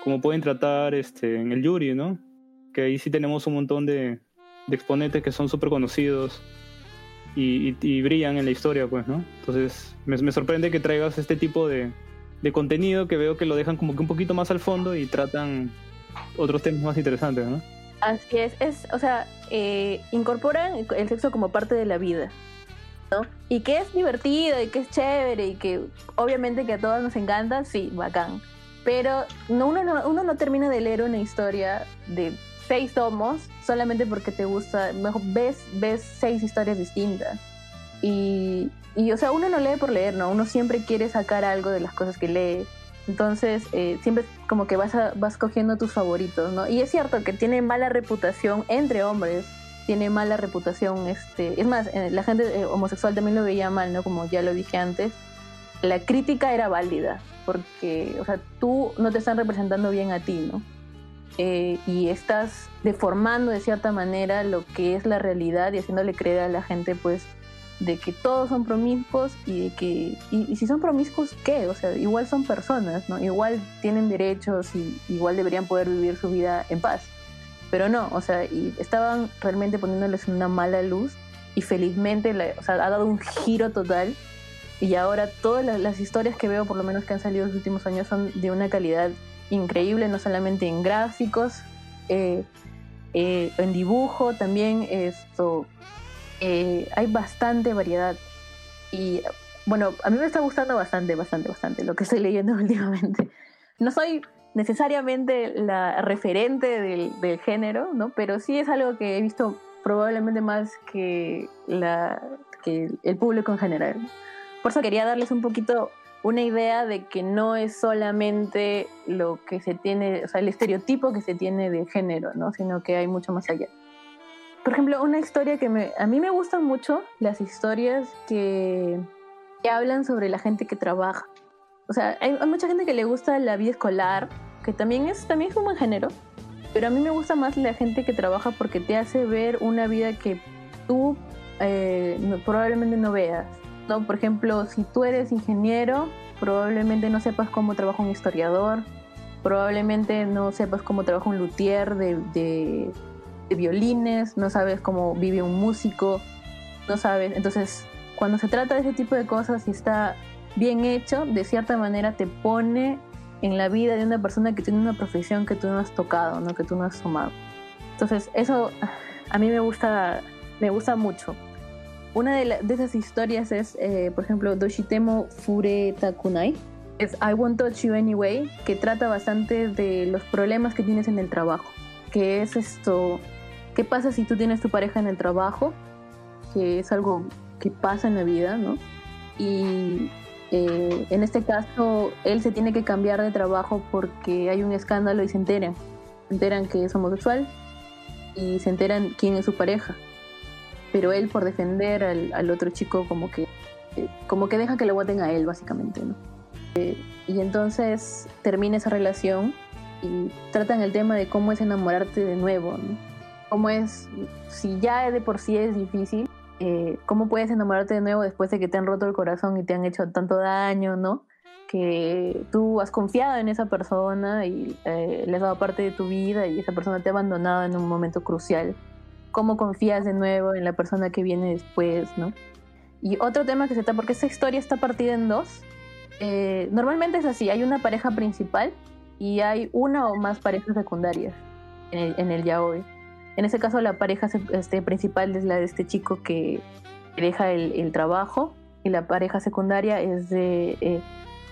B: cómo pueden tratar este, en el Yuri, ¿no? Que ahí sí tenemos un montón de, exponentes que son súper conocidos y, brillan en la historia, pues, ¿no? Entonces, me, me sorprende que traigas este tipo de, de contenido que veo que lo dejan como que un poquito más al fondo y tratan otros temas más interesantes, ¿no?
F: Así es, es o sea, eh, incorporan el sexo como parte de la vida, ¿no? Y que es divertido y que es chévere y que obviamente que a todos nos encanta, sí, bacán. Pero no, uno, no, uno no termina de leer una historia de seis tomos solamente porque te gusta, mejor ves, ves seis historias distintas. Y, y, o sea, uno no lee por leer, ¿no? Uno siempre quiere sacar algo de las cosas que lee entonces, eh, siempre como que vas, vas cogiendo tus favoritos, ¿no? Y es cierto que tiene mala reputación entre hombres, tiene mala reputación, este, es más, eh, la gente eh, homosexual también lo veía mal, ¿no? Como ya lo dije antes, la crítica era válida, porque, o sea, tú no te están representando bien a ti, ¿no? y estás deformando de cierta manera lo que es la realidad y haciéndole creer a la gente, pues, de que todos son promiscuos y de que y, si son promiscuos qué o sea igual son personas no igual tienen derechos y igual deberían poder vivir su vida en paz pero no o sea y estaban realmente poniéndoles una mala luz y felizmente o sea, ha dado un giro total y ahora todas las, historias que veo por lo menos que han salido en los últimos años son de una calidad increíble no solamente en gráficos eh, eh, en dibujo también esto eh, hay bastante variedad. Y bueno, a mí me está gustando bastante, bastante, bastante lo que estoy leyendo últimamente. No soy necesariamente la referente del, género, ¿no? Pero sí es algo que he visto probablemente más que, la, que el público en general. Por eso quería darles un poquito una idea de que no es solamente lo que se tiene, o sea, el estereotipo que se tiene de género, ¿no? Sino que hay mucho más allá. Por ejemplo, una historia que me, a mí me gustan mucho, las historias que, que hablan sobre la gente que trabaja. O sea, hay, mucha gente que le gusta la vida escolar, que también es, también es un buen género, pero a mí me gusta más la gente que trabaja porque te hace ver una vida que tú eh, probablemente no veas. ¿no? Por ejemplo, si tú eres ingeniero, probablemente no sepas cómo trabaja un historiador, probablemente no sepas cómo trabaja un luthier de violines, no sabes cómo vive un músico, no sabes. Entonces, cuando se trata de ese tipo de cosas y está bien hecho, de cierta manera te pone en la vida de una persona que tiene una profesión que tú no has tocado, ¿no? que tú no has tomado. Entonces, eso a mí me gusta, me gusta mucho. Una de, esas historias es, eh, por ejemplo, Doshitemo Fure Takunai, es I Won't Touch You Anyway, que trata bastante de los problemas que tienes en el trabajo, que es esto, ¿Qué pasa si tú tienes tu pareja en el trabajo? Que es algo que pasa en la vida, ¿no? Y eh, en este caso, él se tiene que cambiar de trabajo porque hay un escándalo y se enteran. Se enteran que es homosexual y se enteran quién es su pareja. Pero él, por defender al, otro chico, como que eh, como que deja que lo voten a él, básicamente, ¿no? Eh, y entonces termina esa relación y tratan el tema de cómo es enamorarte de nuevo, ¿no? Cómo es, si ya de por sí es difícil, eh, cómo puedes enamorarte de nuevo después de que te han roto el corazón y te han hecho tanto daño, ¿no? Que tú has confiado en esa persona y eh, le has dado parte de tu vida y esa persona te ha abandonado en un momento crucial. ¿Cómo confías de nuevo en la persona que viene después, ¿no? Y otro tema que se está, porque esta historia está partida en dos. Eh, normalmente es así, hay una pareja principal y hay una o más parejas secundarias en el, en el yaoi. En ese caso la pareja este, principal es la de este chico que deja el, trabajo y la pareja secundaria es de eh,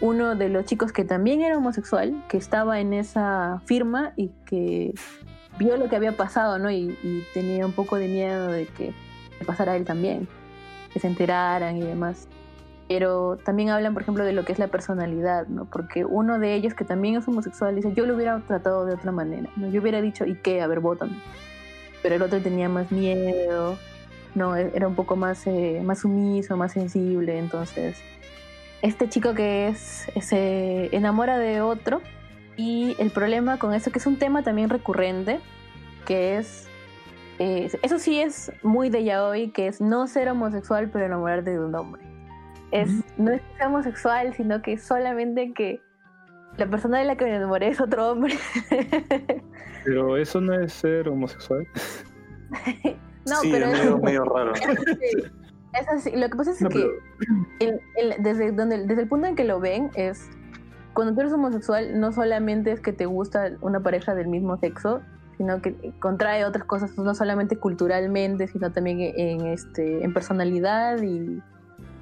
F: uno de los chicos que también era homosexual, que estaba en esa firma y que vio lo que había pasado, ¿no? Y, y tenía un poco de miedo de que le pasara a él también, que se enteraran y demás pero también hablan, por ejemplo, de lo que es la personalidad, ¿no? Porque uno de ellos, que también es homosexual, dice, yo lo hubiera tratado de otra manera, ¿no? Yo hubiera dicho, ¿y qué? A ver, vótame. Pero el otro tenía más miedo, ¿no? E-, era un poco más, eh, más sumiso, más sensible, entonces... Este chico que es, se enamora de otro y el problema con eso, que es un tema también recurrente, que es eh, eso sí es muy de yaoi, que es no ser homosexual pero enamorarte de un hombre es, no es que sea homosexual, sino que solamente que la persona de la que me enamoré es otro hombre.
B: Pero eso no es ser homosexual.
F: no,
D: sí,
F: pero
D: es medio, medio raro.
F: Es así. Lo que pasa es
B: No,
F: que el- el- desde, donde, desde el punto en que lo ven es cuando tú eres homosexual no solamente es que te gusta una pareja del mismo sexo, sino que contrae otras cosas, no solamente culturalmente, sino también en este en personalidad y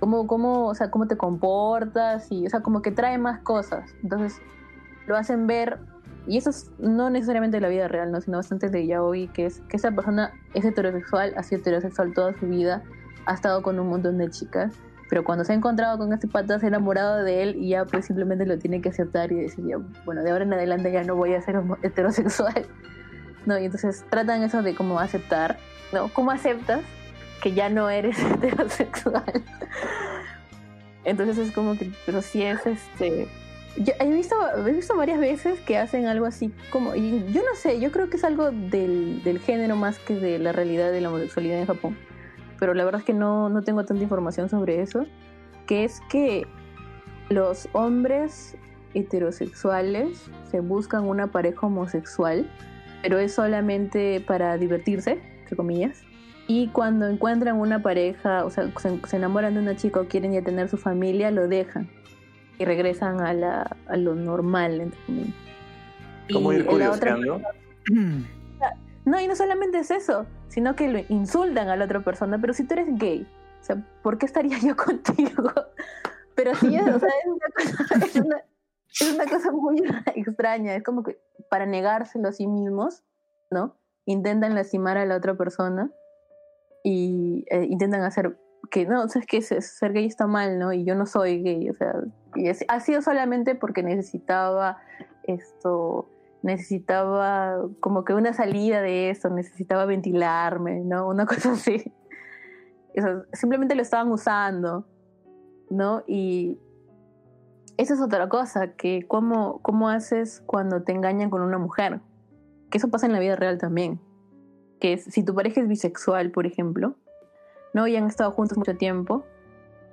F: cómo, cómo, o sea, cómo te comportas y, o sea, como que trae más cosas. Entonces, lo hacen ver, y eso es no necesariamente de la vida real, ¿no? sino bastante de yaoi, que es que esa persona es heterosexual, ha sido heterosexual toda su vida, ha estado con un montón de chicas, pero cuando se ha encontrado con este pata, se ha enamorado de él y ya pues simplemente lo tiene que aceptar y decir, ya, bueno, de ahora en adelante ya no voy a ser heterosexual. No, y entonces tratan eso de cómo aceptar, ¿no? ¿Cómo aceptas que ya no eres heterosexual? Entonces es como que, pero sí es este. Yo he visto, he visto varias veces que hacen algo así como. Y yo no sé, yo creo que es algo del, del género más que de la realidad de la homosexualidad en Japón. Pero la verdad es que no, no tengo tanta información sobre eso. Que es que los hombres heterosexuales se buscan una pareja homosexual, pero es solamente para divertirse, entre comillas. Y cuando encuentran una pareja, o sea, se, se enamoran de una chica o quieren ya tener su familia, lo dejan y regresan a, la, a lo normal, entre comillas.
D: Como ir curioseando.
F: no, y no solamente es eso, sino que lo insultan a la otra persona, pero si tú eres gay, o sea, ¿por qué estaría yo contigo? Pero sí, es, o sea, es una cosa, es una, es una cosa muy extraña, es como que para negárselo a sí mismos, ¿no? Intentan lastimar a la otra persona y eh, intentan hacer que, no, o sea, es que ser gay está mal, ¿no? Y yo no soy gay, o sea, y ha sido solamente porque necesitaba esto, necesitaba como que una salida de esto, necesitaba ventilarme, ¿no? Una cosa así. Simplemente lo estaban usando, ¿no? Y eso es otra cosa, que cómo, cómo haces cuando te engañan con una mujer. Que eso pasa en la vida real también. Que es, si tu pareja es bisexual, por ejemplo, ¿no? Y han estado juntos mucho tiempo,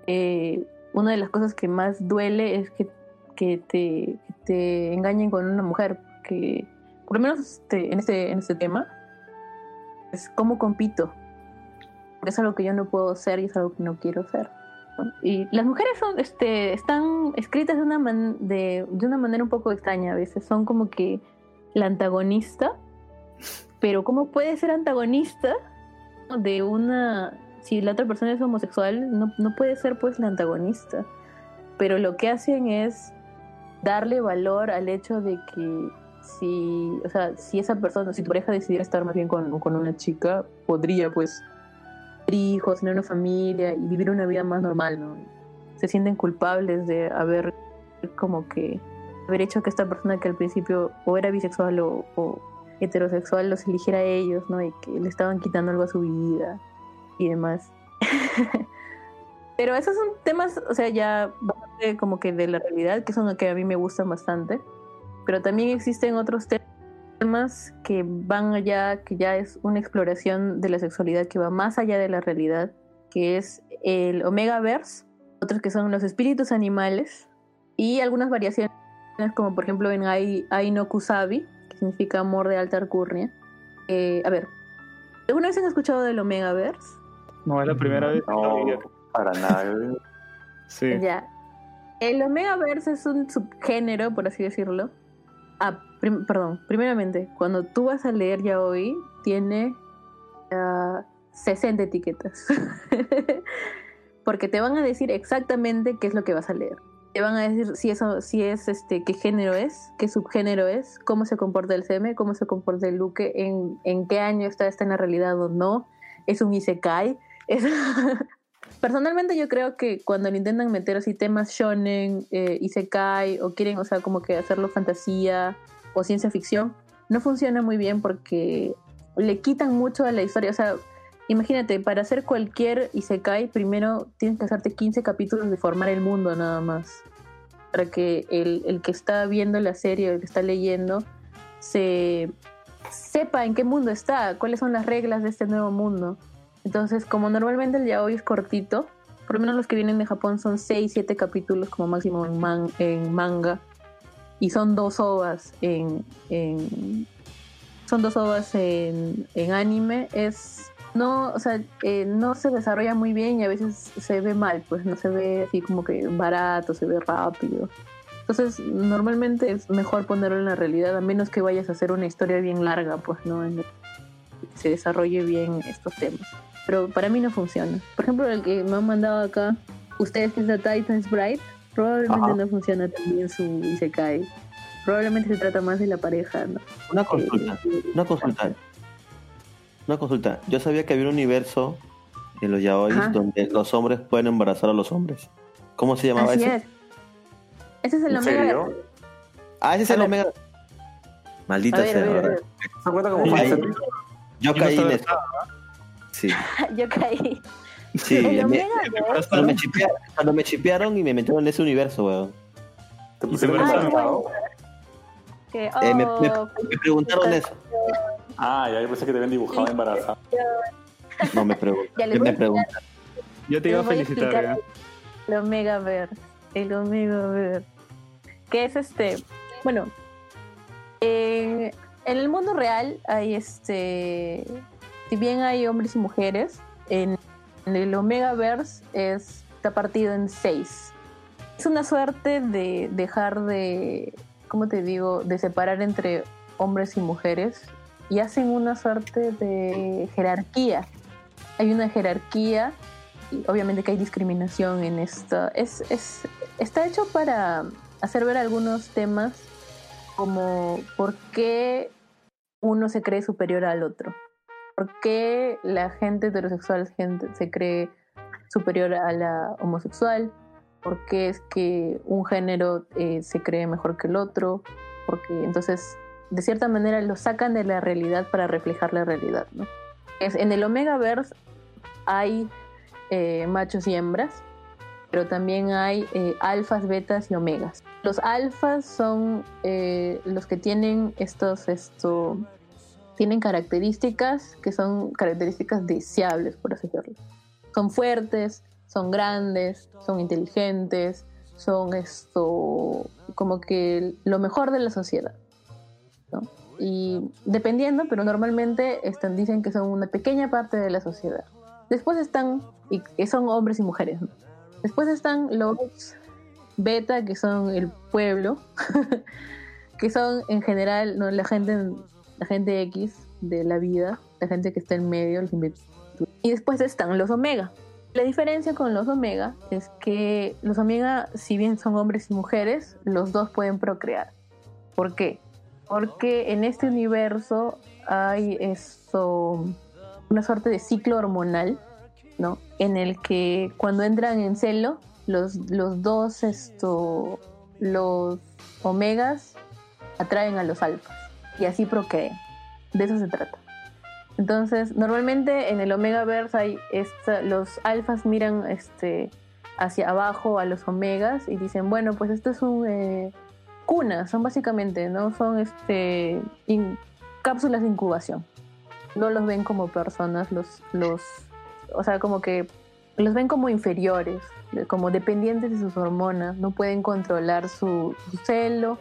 F: eh, una de las cosas que más duele es que, que te, que te engañen con una mujer. Que, por lo menos este, en, este, en este tema, es cómo compito. Es algo que yo no puedo ser y es algo que no quiero ser. Y las mujeres son, este, están escritas de una, man- de, de una manera un poco extraña a veces. Son como que la antagonista, pero ¿cómo puede ser antagonista de una... Si la otra persona es homosexual, no, no puede ser pues la antagonista. Pero lo que hacen es darle valor al hecho de que si, o sea, si esa persona, si tu pareja decidiera estar más bien con, con una chica, podría pues tener hijos, tener una familia y vivir una vida más normal, ¿no? Se sienten culpables de haber como que haber hecho que esta persona que al principio o era bisexual o, o heterosexual los eligiera a ellos, ¿no? Y que le estaban quitando algo a su vida y demás. Pero esos son temas, o sea, ya bastante como que de la realidad, que son los que a mí me gustan bastante. Pero también existen otros temas que van allá, que ya es una exploración de la sexualidad que va más allá de la realidad, que es el Omegaverse, otros que son los espíritus animales y algunas variaciones, como por ejemplo en Ai, Kusabi, significa amor de alta alcurnia. Eh, a ver, ¿alguna vez han escuchado del Omegaverse?
B: No, es la primera vez que
D: No, para nada.
B: Sí.
F: Ya. El Omegaverse es un subgénero, por así decirlo. Ah, prim- perdón, primeramente, cuando tú vas a leer ya hoy, tiene ah, 60 etiquetas. Porque te van a decir exactamente qué es lo que vas a leer. Te van a decir si eso, si es este, qué género es, qué subgénero es, cómo se comporta el seme, cómo se comporta el Luke, en, en qué año está, está en la realidad o no, es un Isekai. Es... Personalmente yo creo que cuando le intentan meter así temas shonen, eh, isekai, o quieren, o sea, como que hacerlo fantasía o ciencia ficción, no funciona muy bien porque le quitan mucho a la historia. O sea, imagínate, para hacer cualquier isekai, primero tienes que hacerte 15 capítulos de formar el mundo nada más. Para que el, el que está viendo la serie, el que está leyendo, se sepa en qué mundo está, cuáles son las reglas de este nuevo mundo. Entonces, como normalmente el yaoi es cortito, por lo menos los que vienen de Japón son 6, 7 capítulos como máximo en, man- en manga. Y son dos ovas en, en- son dos ovas en, en anime. Es no, o sea, eh, no se desarrolla muy bien y a veces se ve mal, pues no se ve así como que barato, se ve rápido. Entonces, normalmente es mejor ponerlo en la realidad, a menos que vayas a hacer una historia bien larga, pues, ¿no? En el que se desarrolle bien estos temas. Pero para mí no funciona. Por ejemplo, el que me han mandado acá, ustedes que es de Titans Bright, probablemente
D: Ajá.
F: no funciona también su Isekai. Probablemente se trata más de la pareja, ¿no?
C: Una consulta, una consulta. Una consulta. Yo sabía que había un universo en los yaois
F: Ajá.
C: donde los hombres pueden embarazar a los hombres. ¿Cómo se llamaba
F: Así
C: eso?
F: es. Ese es el
D: ¿En
F: Omega.
D: serio?
C: Ah, ese es
F: A
C: el
F: ver.
C: Omega. Maldita
F: ver,
C: sea.
F: ver.
D: ¿Se cuenta como?
C: Yo
B: Y no
C: caí en eso. Sí,
F: Yo caí.
C: sí.
F: el
C: me-
F: Omega
C: cuando, me chipearon, cuando me chipearon y me metieron en ese universo, weón.
D: ¿Te pusieron
B: Ay,
F: que,
C: Eh, me, me-
F: oh,
C: me preguntaron eso.
D: Ah, ya yo pensé que te habían dibujado embarazada.
C: No me
F: les
C: me.
B: Yo te iba a felicitar. ya.
F: El Omega Ver. El Omega Ver. Que es este. Bueno. En, en el mundo real hay este. Si bien hay hombres y mujeres, en, en el Omegaverse es, está partido en seis. Es una suerte de dejar de. ¿Cómo te digo? De separar entre hombres y mujeres. Y hacen una suerte de jerarquía. Hay una jerarquía y obviamente que hay discriminación en esto. Es, es, está hecho para hacer ver algunos temas como por qué uno se cree superior al otro. ¿Por qué la gente heterosexual gente, se cree superior a la homosexual? ¿Por qué es que un género eh, se cree mejor que el otro? Porque entonces, de cierta manera, lo sacan de la realidad para reflejar la realidad. ¿no? En el Omegaverse hay eh, machos y hembras, pero también hay eh, alfas, betas y omegas. Los alfas son eh, los que tienen estos, esto, tienen características que son características deseables, por así decirlo. Son fuertes, son grandes, son inteligentes, son esto, como que lo mejor de la sociedad. ¿No? Y dependiendo, pero normalmente están, dicen que son una pequeña parte de la sociedad. Después están, y que son hombres y mujeres. ¿no? Después están los beta, que son el pueblo, que son en general ¿no? la gente la gente X de la vida, la gente que está en medio, los y después están los omega. La diferencia con los omega es que los omega, si bien son hombres y mujeres, los dos pueden procrear. ¿Por qué? Porque en este universo hay esto, una suerte de ciclo hormonal, ¿no? En el que cuando entran en celo, los, los dos, esto, los omegas atraen a los alfas y así procrean. De eso se trata. Entonces, normalmente en el Omegaverse hay esta, los alfas miran este hacia abajo a los omegas y dicen, bueno, pues esto es un eh, cuna, son básicamente, ¿no? Son este in- cápsulas de incubación. No los ven como personas, los, los, o sea, como que los ven como inferiores, como dependientes de sus hormonas, no pueden controlar su, su celo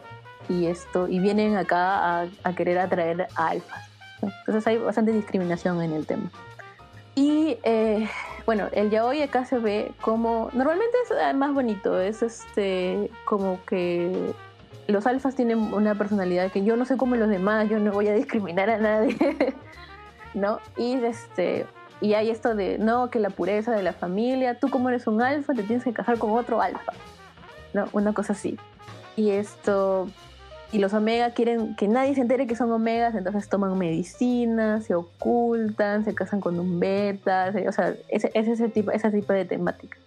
F: y esto, y vienen acá a, a querer atraer a alfas. Entonces hay bastante discriminación en el tema. Y eh, bueno, el yaoi acá se ve como. Normalmente es eh, más bonito, es este. como que. Los alfas tienen una personalidad que yo no sé como los demás, yo no voy a discriminar a nadie, ¿no? Y este. Y hay esto de, no, que la pureza de la familia, tú como eres un alfa, te tienes que casar con otro alfa, ¿no? Una cosa así. Y esto, y los omega quieren que nadie se entere que son omegas, entonces toman medicinas, se ocultan, se casan con un beta, se- o sea, es, es ese, tipo, ese tipo de temática.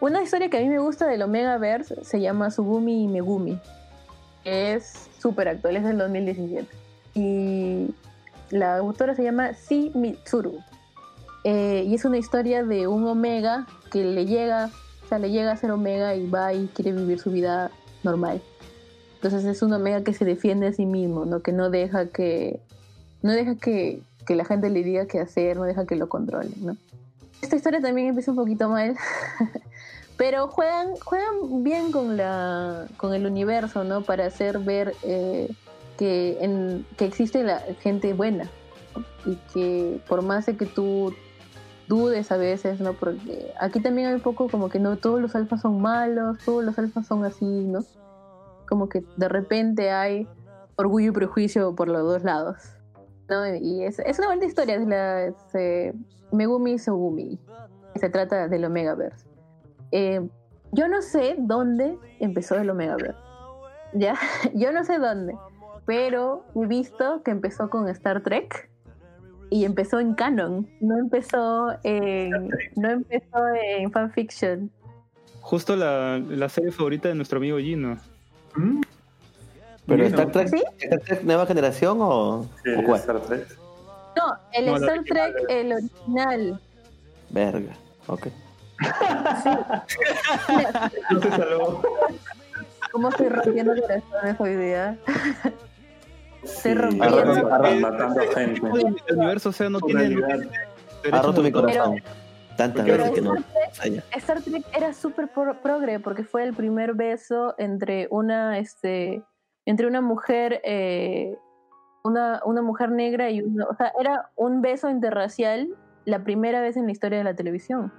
F: Una historia que a mí me gusta del Omegaverse se llama Sugumi y Megumi, es súper actual, es del 2017. Y la autora se llama Si Mitsuru. Eh, y es una historia de un omega que le llega, o sea, le llega a ser omega y va y quiere vivir su vida normal. Entonces es un omega que se defiende a sí mismo, ¿no? Que no deja que. No deja que, que la gente le diga qué hacer, no deja que lo controlen, ¿no? Esta historia también empieza un poquito mal. Pero juegan, juegan bien con la. con el universo, ¿no? Para hacer ver eh, que, en, que existe la gente buena. Y que por más de que tú dudes a veces, ¿no? Porque aquí también hay un poco como que no todos los alfas son malos, todos los alfas son así, ¿no? Como que de repente hay orgullo y prejuicio por los dos lados, ¿no? Y es, es una buena historia, es la es, eh, Megumi Sugumi, se trata del Omegaverse. Eh, yo no sé dónde empezó el Omegaverse, ¿ya? Yo no sé dónde, pero he visto que empezó con Star Trek y empezó en canon, no empezó en, no empezó en fanfiction.
B: Justo la, la serie favorita de nuestro amigo Gino.
E: ¿Mm?
C: ¿Pero Star Trek,
F: ¿sí?
C: Star Trek nueva generación o,
D: Sí,
C: o cuál?
D: Star Trek.
F: No, el
B: No,
F: Star Trek, el original.
C: Verga, ok.
E: No se salvó.
F: ¿Cómo estoy rompiendo corazones hoy día?
D: Sí,
F: rompiendo.
D: matando- gente.
B: El universo, o sea, no tiene.
C: Ha roto mi corazón. Tantas veces que no.
F: Star Trek-. Star Trek era súper pro- progre porque fue el primer beso entre una, este, entre una mujer, eh, una, una mujer negra y una, o sea, era un beso interracial la primera vez en la historia de la televisión.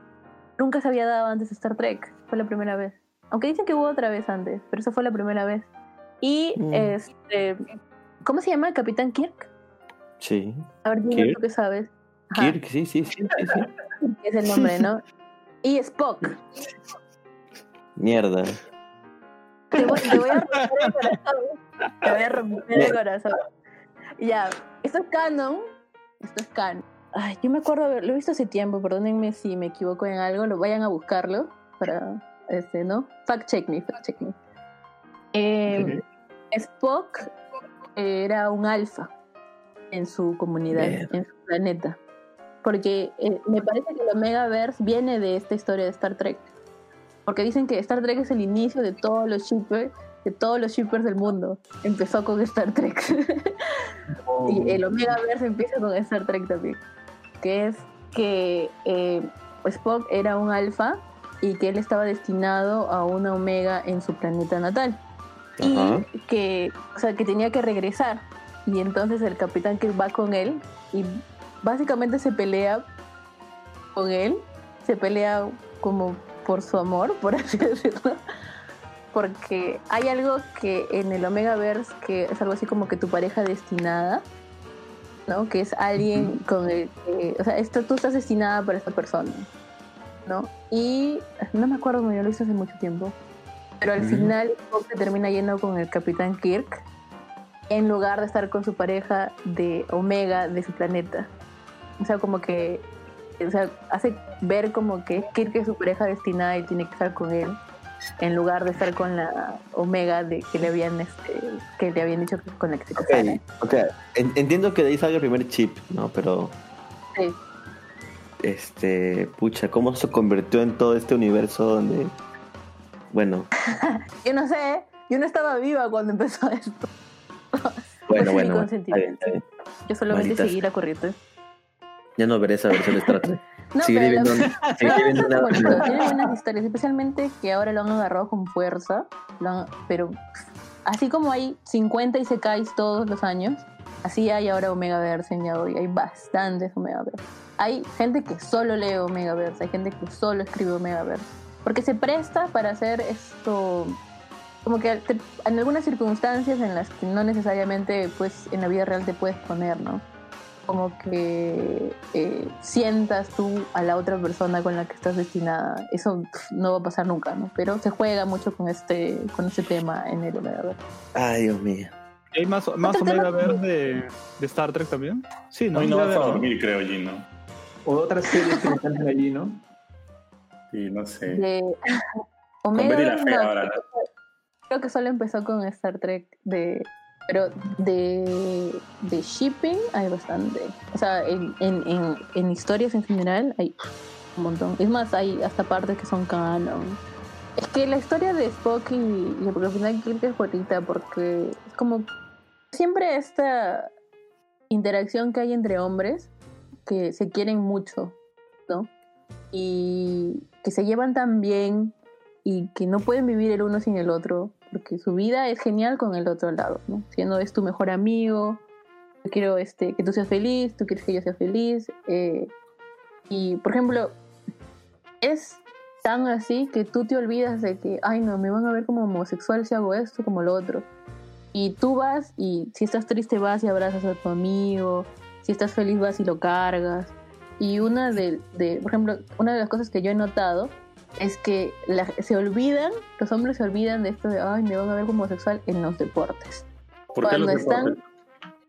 F: Nunca se había dado antes Star Trek, fue la primera vez. Aunque dicen que hubo otra vez antes, pero esa fue la primera vez. Y,
C: Mm.
F: este, ¿cómo se llama? ¿Capitán Kirk?
C: Sí.
F: A ver, dime tú qué sabes. Ajá,
C: Kirk, sí, sí, sí, sí, sí.
F: Es el nombre, ¿no? Y Spock.
C: Mierda.
F: Te voy, te voy a romper el corazón. Te voy a romper el corazón. Ya, esto es canon. Esto es canon. Ay, yo me acuerdo, lo he visto hace tiempo, perdónenme si me equivoco en algo, lo vayan a buscarlo para, este, ¿no? Fact check me, fact check me. Eh, Spock era un alfa en su comunidad,
C: Bien.
F: en su planeta. Porque eh, me parece que el Omegaverse viene de esta historia de Star Trek. Porque dicen que Star Trek es el inicio de todos los shippers, de todos los shippers del mundo. Empezó con Star Trek. y el Omegaverse empieza con Star Trek también. Que es que eh, Spock era un alfa y que él estaba destinado a una omega en su planeta natal. Y que, o sea, que tenía que regresar. Y entonces el capitán que va con él y básicamente se pelea con él, se pelea como por su amor, por así decirlo. Porque hay algo que en el Omegaverse que es algo así como que tu pareja destinada, ¿no? Que es alguien con el que, o sea, esto, tú estás destinada para esta persona, ¿no? Y no me acuerdo, yo lo hice hace mucho tiempo. Pero al final se termina yendo con el Capitán Kirk en lugar de estar con su pareja de Omega de su planeta. O sea, como que o sea, hace ver como que Kirk es su pareja destinada y tiene que estar con él en lugar de estar con la Omega de que le habían este, que le habían dicho que con la que se casara.
C: Ok, ok. En- entiendo que de ahí sale el primer chip, ¿no? Pero.
F: Sí.
C: este, pucha, cómo se convirtió en todo este universo donde, bueno,
F: Yo no sé, yo no estaba viva cuando empezó esto.
C: bueno, bueno, está bien, está bien.
F: Yo solamente
C: Maldita
F: seguí la corriente.
C: Ya no veré esa versión de Star Trek.
F: No,
C: Seguiré
F: pero
C: viendo,
F: la-
C: seguiré viendo
F: Tiene
C: una-
F: bonito, tiene buenas historias, especialmente que ahora lo han agarrado con fuerza. lo han- pero así como hay 50 Isekais todos los años, así hay ahora Omegaverse en Yaoi. Hay bastantes Omegaverse. Hay gente que solo lee Omegaverse, hay gente que solo escribe Omegaverse. Porque se presta para hacer esto. Como que te- en algunas circunstancias en las que no necesariamente pues en la vida real te puedes poner, ¿no? Como que eh, sientas tú a la otra persona con la que estás destinada. Eso no va a pasar nunca, ¿no? Pero se juega mucho con este, con este tema en el Omega.
C: Ay, Dios mío.
B: ¿Hay más, más
F: Otro tema-
B: Omega Verde de, de Star Trek también? Sí, no,
D: Hoy no vas a dormir, creo, Gino.
E: O otras series que me encantan allí, ¿no?
D: Sí, no sé.
F: De
D: Con Betty
F: Omega,
D: la Fea
F: no,
D: ahora, ¿no?
F: creo que solo empezó con Star Trek de pero de, de shipping hay bastante. O sea en, en, en, historias en general hay un montón. Es más hay hasta partes que son canon. Es que la historia de Spock y, y el profesional Kirk es bonita porque es como siempre esta interacción que hay entre hombres que se quieren mucho ¿no? y que se llevan tan bien y que no pueden vivir el uno sin el otro, porque su vida es genial con el otro lado, ¿no? Siendo es tu mejor amigo, yo quiero este, que tú seas feliz, tú quieres que yo sea feliz, eh, y por ejemplo, es tan así que tú te olvidas de que, ay no, me van a ver como homosexual si hago esto, como lo otro. Y tú vas y si estás triste vas y abrazas a tu amigo, si estás feliz vas y lo cargas. Y una de, de por ejemplo, una de las cosas que yo he notado es que la- se olvidan, los hombres se olvidan de esto de, ay, me van a ver como homosexual en los deportes.
D: ¿Por qué
F: Cuando
D: los
F: están
D: deportes?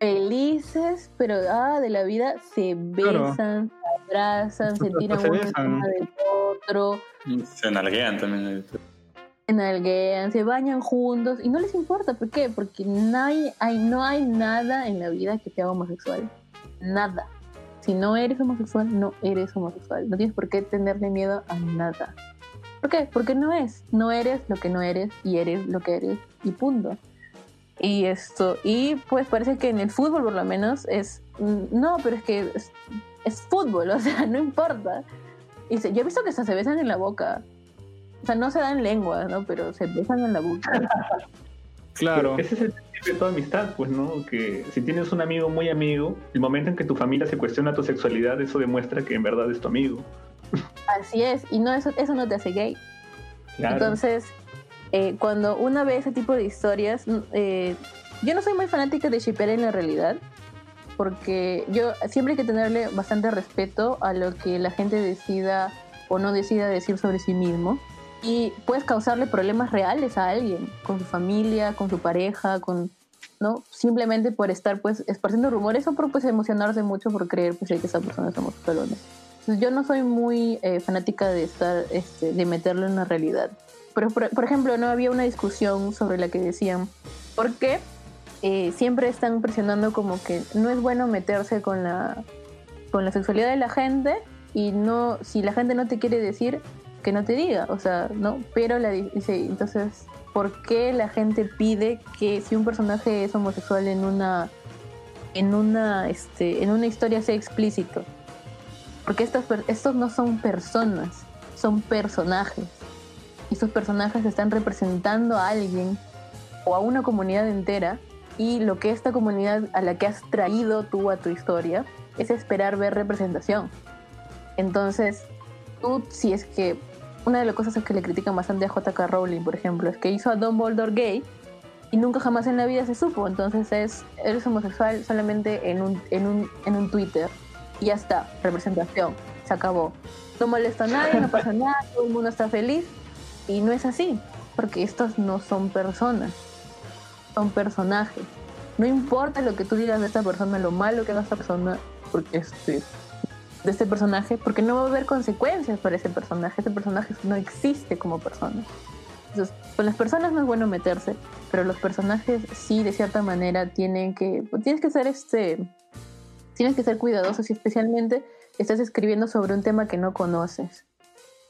F: felices, pero ah, de la vida, se
B: Claro.
F: besan, se abrazan, se tiran
B: se
F: uno encima del otro,
D: Se nalguean también.
F: se nalguean, se bañan juntos y no les importa. ¿Por qué? Porque no hay, hay- no hay nada en la vida que te haga homosexual. Nada. Si no eres homosexual, no eres homosexual. No tienes por qué tenerle miedo a nada. ¿Por qué? Porque no es. No eres lo que no eres y eres lo que eres y punto. Y esto, y pues parece que en el fútbol por lo menos es, mm, no, pero es que es, es fútbol, o sea, no importa. Y se- yo he visto que hasta se besan en la boca. O sea, no se dan lengua, ¿no? Pero se besan en la boca.
B: Claro.
E: Ese es el principio de toda amistad, pues, ¿no? Que si tienes un amigo muy amigo, el momento en que tu familia se cuestiona tu sexualidad, eso demuestra que en verdad es tu amigo.
F: Así es, y no eso, eso no te hace gay.
E: Claro.
F: Entonces, eh, cuando uno ve ese tipo de historias, mm, eh, yo no soy muy fanática de shipper en la realidad, porque yo siempre hay que tenerle bastante respeto a lo que la gente decida o no decida decir sobre sí mismo. Y puedes causarle problemas reales a alguien, con su familia, con su pareja, con no simplemente por estar pues esparciendo rumores o por pues emocionarse mucho por creer pues que esa persona es homosexual. Yo no soy muy eh, fanática de estar, este, de meterlo en la realidad. Pero, por, ejemplo, no había una discusión sobre la que decían, ¿por qué eh, siempre están presionando como que no es bueno meterse con la, con la sexualidad de la gente y no, si la gente no te quiere decir, que no te diga, o sea, ¿no? Pero la di- dice, entonces, ¿por qué la gente pide que si un personaje es homosexual en una, en una, este, en una historia sea explícito? Porque estos no son personas, son personajes. Y estos personajes están representando a alguien o a una comunidad entera. Y lo que esta comunidad a la que has traído tú a tu historia es esperar ver representación. Entonces, tú, si es que una de las cosas que le critican bastante a J.K. Rowling, por ejemplo, es que hizo a Dumbledore gay y nunca jamás en la vida se supo. Entonces es, eres homosexual solamente en un Twitter. Y ya está, representación, se acabó. No molesta a nadie, no pasa nada, todo el mundo está feliz. Y no es así, porque estos no son personas, son personajes. No importa lo que tú digas de esta persona, lo malo que haga esta persona, porque este, de este personaje, porque no va a haber consecuencias para ese personaje. Ese personaje no existe como persona. Entonces, con las personas no es bueno meterse, pero los personajes sí, de cierta manera, tienen que, pues, tienes que ser este, tienes que ser cuidadosos y especialmente estás escribiendo sobre un tema que no conoces.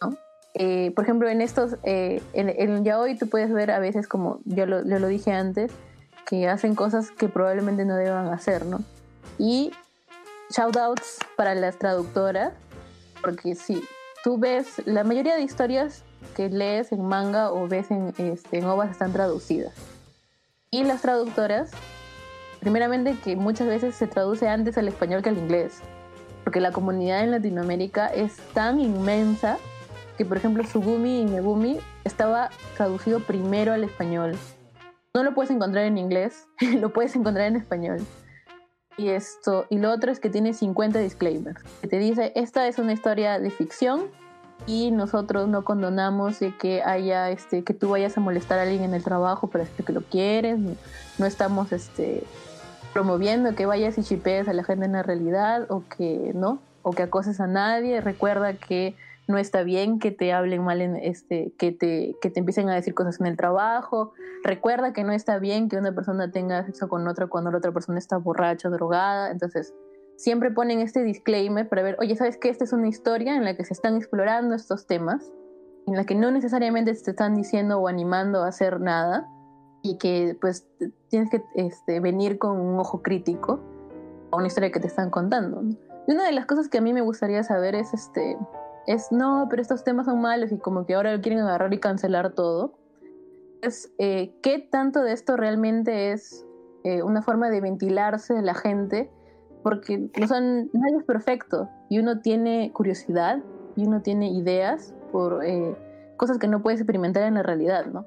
F: ¿no? Eh, por ejemplo, en estos, eh, en, en yaoi tú puedes ver a veces, como yo lo, yo lo dije antes, que hacen cosas que probablemente no deban hacer, ¿no? Y shoutouts para las traductoras, porque sí, tú ves, la mayoría de historias que lees en manga o ves en, este, en ovas están traducidas. Y las traductoras, primeramente que muchas veces se traduce antes al español que al inglés, porque la comunidad en Latinoamérica es tan inmensa que, por ejemplo, Sugumi y Megumi estaba traducido primero al español. No lo puedes encontrar en inglés, lo puedes encontrar en español. Y esto, y lo otro es que tiene 50 disclaimers. Que te dice, esta es una historia de ficción y nosotros no condonamos de que haya este que tú vayas a molestar a alguien en el trabajo para decir que lo quieres, no, no estamos este promoviendo que vayas y chipees a la gente en la realidad o que no, o que acoses a nadie. Recuerda que no está bien que te hablen mal en este, que te, que te empiecen a decir cosas en el trabajo. Recuerda que no está bien que una persona tenga sexo con otra cuando la otra persona está borracha, drogada. Entonces, siempre ponen este disclaimer para ver, oye, ¿sabes qué? Esta es una historia en la que se están explorando estos temas, en la que no necesariamente te están diciendo o animando a hacer nada, y que pues tienes que este, venir con un ojo crítico a una historia que te están contando. ¿no? Y una de las cosas que a mí me gustaría saber es este es no, pero estos temas son malos y como que ahora lo quieren agarrar y cancelar todo. Es eh, qué tanto de esto realmente es eh, una forma de ventilarse de la gente, porque no son, nadie es perfecto y uno tiene curiosidad y uno tiene ideas por eh, cosas que no puedes experimentar en la realidad, ¿no?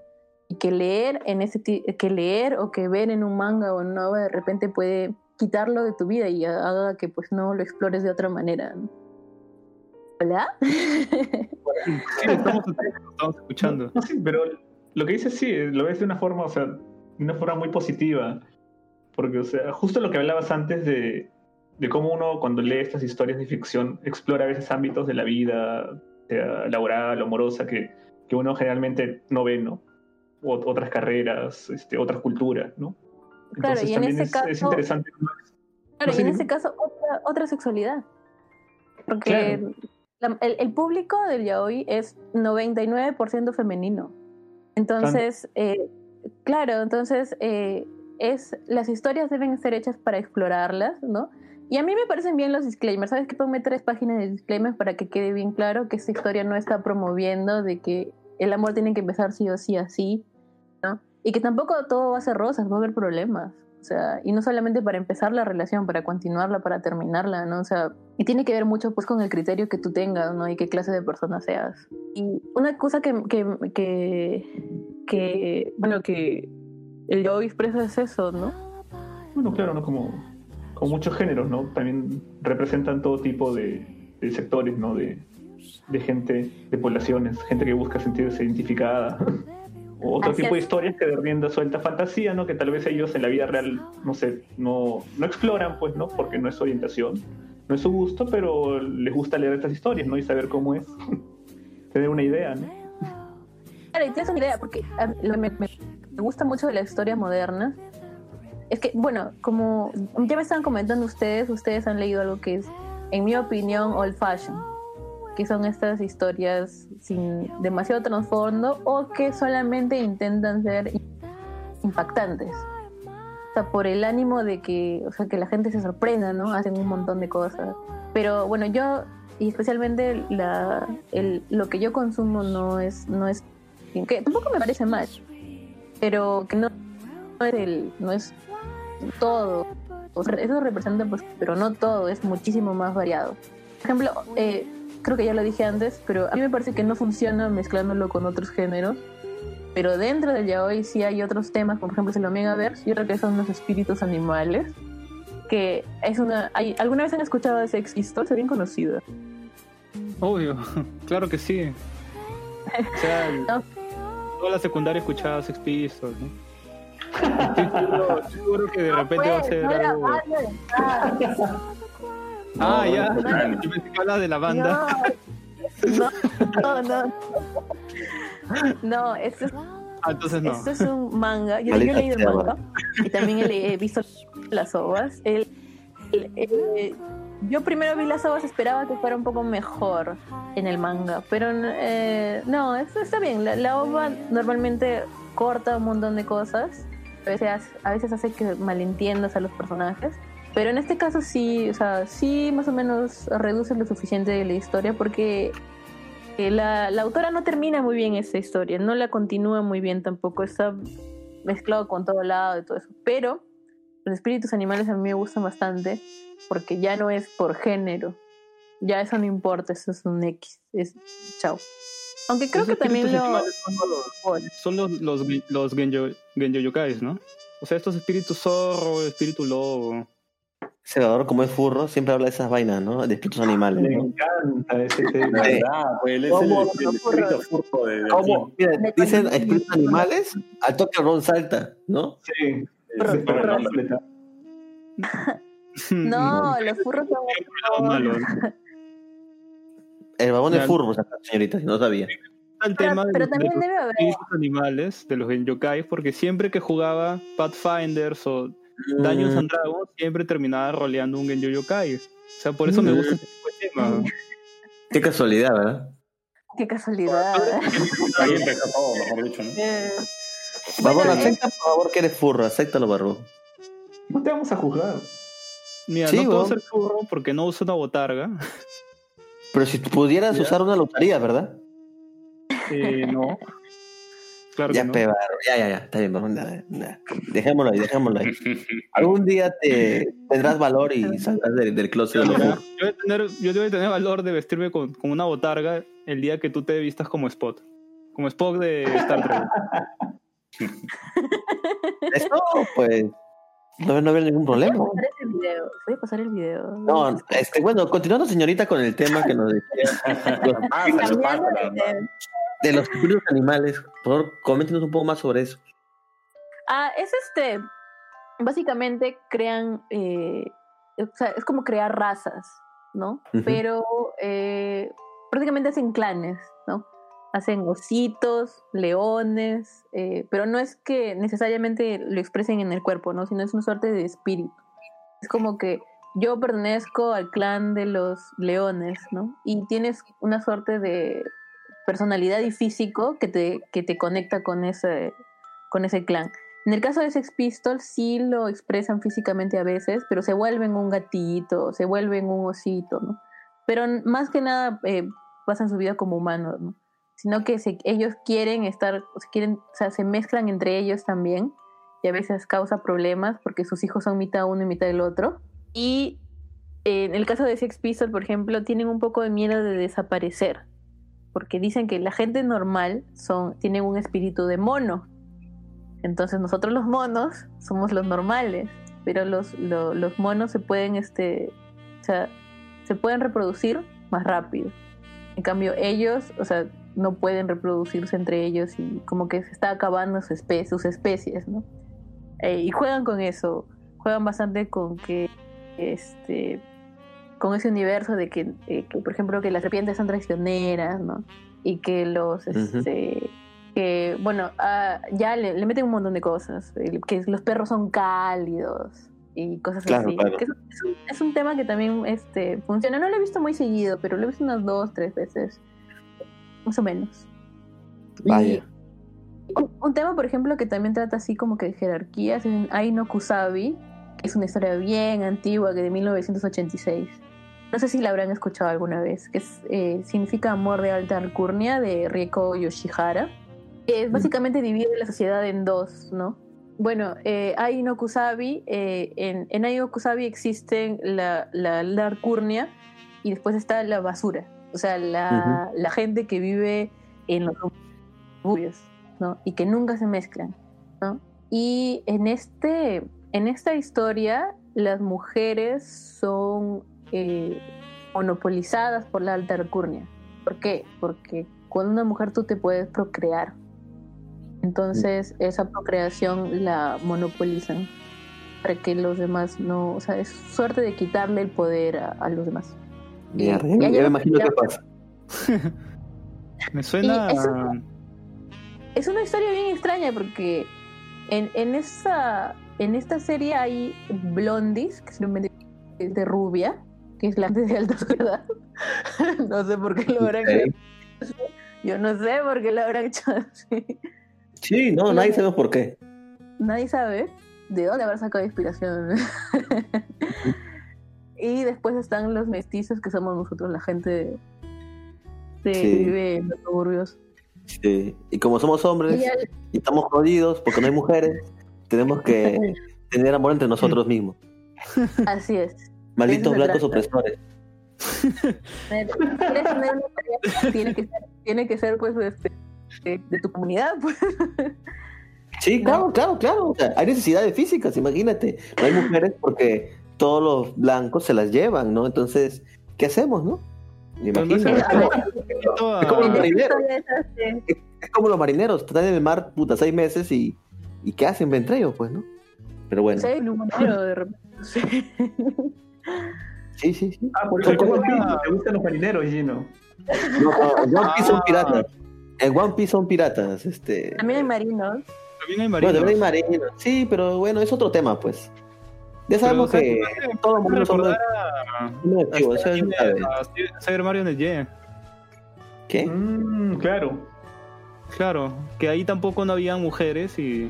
F: Y que leer en ese que leer o que ver en un manga o en una obra de repente puede quitarlo de tu vida y haga que pues no lo explores de otra manera. ¿no? ¿Hola?
B: Sí, estamos, estamos escuchando.
E: No, sí, pero lo que dices sí, lo ves de una forma, o sea, de una forma muy positiva. Porque, o sea, justo lo que hablabas antes de, de cómo uno cuando lee estas historias de ficción explora a veces ámbitos de la vida, sea laboral o amorosa, que, que uno generalmente no ve, ¿no? Otras carreras, este, otras culturas, ¿no?
F: Claro, y en ese
E: es,
F: caso,
E: es interesante.
F: Claro,
E: No
F: y
E: sé,
F: en
E: dime.
F: ese caso otra, otra sexualidad. Porque
E: Claro.
F: la- el, el público del yaoi es 99% femenino. Entonces, eh, claro, entonces eh, es las historias deben ser hechas para explorarlas, ¿no? Y a mí me parecen bien los disclaimers. ¿Sabes que Ponme tres páginas de disclaimers para que quede bien claro que esta historia no está promoviendo de que el amor tiene que empezar sí o sí así, ¿no? Y que tampoco todo va a ser rosas, va a haber problemas. O sea, y no solamente para empezar la relación, para continuarla, para terminarla, ¿no? O sea, y tiene que ver mucho pues con el criterio que tú tengas, ¿no? Y qué clase de persona seas. Y una cosa que, que, que, que bueno, que el yo expresa es eso, ¿no?
E: Bueno, claro, ¿no? Como, como muchos géneros, ¿no? También representan todo tipo de, de sectores, ¿no? De, de gente, de poblaciones, gente que busca sentirse identificada. o otro tipo de historias que de rienda suelta fantasía, ¿no? Que tal vez ellos en la vida real, no sé, no, no exploran, pues, ¿no? Porque no es su orientación, no es su gusto, pero les gusta leer estas historias, ¿no? Y saber cómo es. Tener una idea, ¿no?
F: Claro, y tienes una idea, porque lo que me, me- gusta mucho de las historias modernas es que, bueno, como ya me estaban comentando ustedes, ustedes han leído algo que es, en mi opinión, old fashion, que son estas historias sin demasiado trasfondo o que solamente intentan ser impactantes. O sea, por el ánimo de que, o sea, que la gente se sorprenda, ¿no? Hacen un montón de cosas. Pero bueno, yo, y especialmente la, el, lo que yo consumo no es, no es, que tampoco me parece mal, pero que no, no es el, no es todo. O sea, eso representa, pues, pero no todo, es muchísimo más variado. Por ejemplo, eh, creo que ya lo dije antes, pero a mí me parece que no funciona mezclándolo con otros géneros. Pero dentro del yaoi sí hay otros temas, como por ejemplo es el Omegaverse, yo creo que son los espíritus animales, que es una... Hay, ¿Alguna vez han escuchado de Sex Pistols? Es bien conocido.
B: Obvio, claro que sí. O sea,
F: No.
B: toda la secundaria escuchaba Sex Pistols, ¿no? Estoy seguro, que de repente va a ser
F: Pues, no
B: algo... Ah, ya.
F: no.
B: Yo pensé que de la banda.
F: No, no, no. No, esto es,
B: Ah, entonces no.
F: esto es un manga. Yo, yo he leído el manga y también he, visto las ovas. El, el- el- yo primero vi las ovas, esperaba que fuera un poco mejor en el manga, pero eh, no, eso está bien. La, la ova normalmente corta un montón de cosas, a veces, a veces hace que malentiendas a los personajes. Pero en este caso sí, o sea, sí más o menos reduce lo suficiente de la historia porque eh, la, la autora no termina muy bien esa historia, no la continúa muy bien tampoco, está mezclado con todo lado y todo eso. Pero los espíritus animales a mí me gustan bastante porque ya no es por género, ya eso no importa, eso es un X, es chao. Aunque creo que también lo...
B: Son los, los, los genyo, genyo yokais, ¿no? O sea, estos espíritus zorro, espíritu lobo.
C: Salvador, como es furro, siempre habla de esas vainas, ¿no? De espíritus animales.
E: Me
C: ¿no?
E: encanta ese tema.
C: Sí.
D: Ah, pues él es el,
C: ¿Cómo?
D: el espíritu furbo de, de
C: ¿Cómo?
D: aquí.
C: Mira, dicen espíritus animales, al toque Ron salta, ¿no?
E: Sí.
F: No, los furros son...
B: Lado malo.
C: El babón de
B: Ya.
C: furro, señorita, si no sabía.
B: El
F: Pero,
B: tema de,
F: pero
B: de
F: también
B: los
F: debe haber...
B: espíritus animales, de los genyokai, porque siempre que jugaba Pathfinders o Dungeons and Dragons, siempre terminaba roleando un genyo yokai. O sea, por eso me
C: Mm.
B: gusta este tipo de tema.
C: Qué casualidad, ¿verdad?
F: Qué casualidad.
D: Ahí empezó todo, mejor dicho, ¿no?
F: Eh,
C: acepta por favor que eres furro, acéptalo, barro.
E: No te vamos a juzgar.
B: Mira,
C: Sí,
B: no puedo ser furro porque no uso una botarga.
C: Pero si pudieras
B: Ya.
C: usar una lotería, ¿verdad?
B: Eh, no. Claro
C: ya,
B: que no.
C: ya, ya, ya, está bien, barro. nada, nada. Dejémoslo ahí, dejémoslo ahí. Algún día te tendrás valor y saldrás del, del closet de
B: yo, voy a tener, yo voy a tener valor de vestirme con, con una botarga el día que tú te vistas como Spot. Como Spock de Star Trek.
C: Eso, pues, no, no haber ningún problema.
F: Voy a pasar ese video. Voy a pasar el video.
C: No, este, bueno, continuando, señorita, con el tema que nos decía
F: de
C: los espíritus animales. Por favor, coméntenos un poco más sobre eso.
F: Ah, es este. Básicamente crean. eh, o sea, es como crear razas, ¿no? Pero eh, prácticamente hacen clanes, ¿no? Hacen ositos, leones, eh, pero no es que necesariamente lo expresen en el cuerpo, ¿no? Sino es una suerte de espíritu. Es como que yo pertenezco al clan de los leones, ¿no? Y tienes una suerte de personalidad y físico que te, que te conecta con ese, con ese clan. En el caso de Sex Pistols sí lo expresan físicamente a veces, pero se vuelven un gatito, se vuelven un osito, ¿no? Pero más que nada eh, pasan su vida como humanos, ¿no? Sino que ellos quieren estar, quieren, o sea, se mezclan entre ellos también y a veces causa problemas porque sus hijos son mitad uno y mitad del otro. Y eh, en el caso de Sex Pistols, por ejemplo, tienen un poco de miedo de desaparecer porque dicen que la gente normal son, tienen un espíritu de mono. Entonces nosotros los monos somos los normales, pero los, lo- los monos se pueden, este, o sea, se pueden reproducir más rápido. En cambio ellos, o sea, no pueden reproducirse entre ellos y como que se está acabando su espe- sus especies, ¿no? Eh, y juegan con eso, juegan bastante con que, este, con ese universo de que, eh, que, por ejemplo, que las serpientes son traicioneras, ¿no? Y que los, este, que, bueno, ah, ya le, le meten un montón de cosas, que los perros son cálidos y cosas
C: Claro,
F: así.
C: claro.
F: Que es, es un, es un tema que también este, funciona. No lo he visto muy seguido, pero lo he visto unas dos, tres veces, más o menos. Y
C: Vaya.
F: un, un tema, por ejemplo, que también trata así como que de jerarquías, es Aino Kusabi, que es una historia bien antigua, que de 1986. No sé si la habrán escuchado alguna vez, que es, eh, significa amor de alta alcurnia de Rieko Yoshihara. que Es básicamente divide la sociedad en dos, ¿no? Bueno, eh, Ai no Kusabi, eh, en, en Ai no Kusabi existen la, la, la alcurnia y después está la basura, o sea, la, la gente que vive en los suburbios, ¿no? Y que nunca se mezclan, ¿no? Y en, este, en esta historia, las mujeres son eh, monopolizadas por la alta alcurnia. ¿Por qué? Porque cuando una mujer tú te puedes procrear. Entonces, esa procreación la monopolizan para que los demás no. O sea, es suerte de quitarle el poder a, a los demás. Ya
C: me imagino qué pasa.
B: Me suena.
F: Es una historia bien extraña porque en, en, esa, en esta serie hay blondies, que es de rubia, que es la de alta sociedad. no sé por qué lo habrán hecho. Yo no sé por qué lo habrán hecho así.
C: Sí, no, nadie sabe por qué.
F: Nadie sabe de dónde habrá sacado inspiración. y después están los mestizos que somos nosotros, la gente
C: Sí.
F: que vive en los suburbios.
C: Sí. Y como somos hombres
F: Y al-
C: y estamos jodidos porque no hay mujeres, tenemos que tener amor entre nosotros mismos.
F: Así es.
C: Malditos blancos opresores.
F: Tiene que ser, tiene que ser pues este, de, de tu comunidad, pues.
C: Sí, claro, claro, claro. O sea, hay necesidades físicas, imagínate. No hay mujeres porque todos los blancos se las llevan, ¿no? Entonces, ¿qué hacemos, no?
B: Se
C: Imagínate.
B: a-
C: Es como los marineros.
F: historia es así.
C: Es como los marineros, están en el mar, puta, seis meses y, y ¿qué hacen entre ellos, pues, no? Pero bueno,
F: Sí, de repente. Sí.
C: sí, sí, sí.
E: Ah, por eso te gustan los marineros, Gino.
C: No, no, One Piece son
B: Ah.
C: piratas. En One Piece son piratas, este.
F: También hay marinos.
B: También hay
C: Bueno,
B: marinos.
C: también hay marinos. Sí, pero bueno, es otro tema, pues. Ya sabemos
B: Pero, o sea,
C: que
B: hace-
C: todo el mundo son
B: recordar a-
C: muy
B: a
C: activos,
B: este
C: eso
B: anime,
C: es-
B: a Cyber Mario en el Y.
C: ¿Qué?
E: Mm, claro.
B: Claro, que ahí tampoco no habían mujeres y,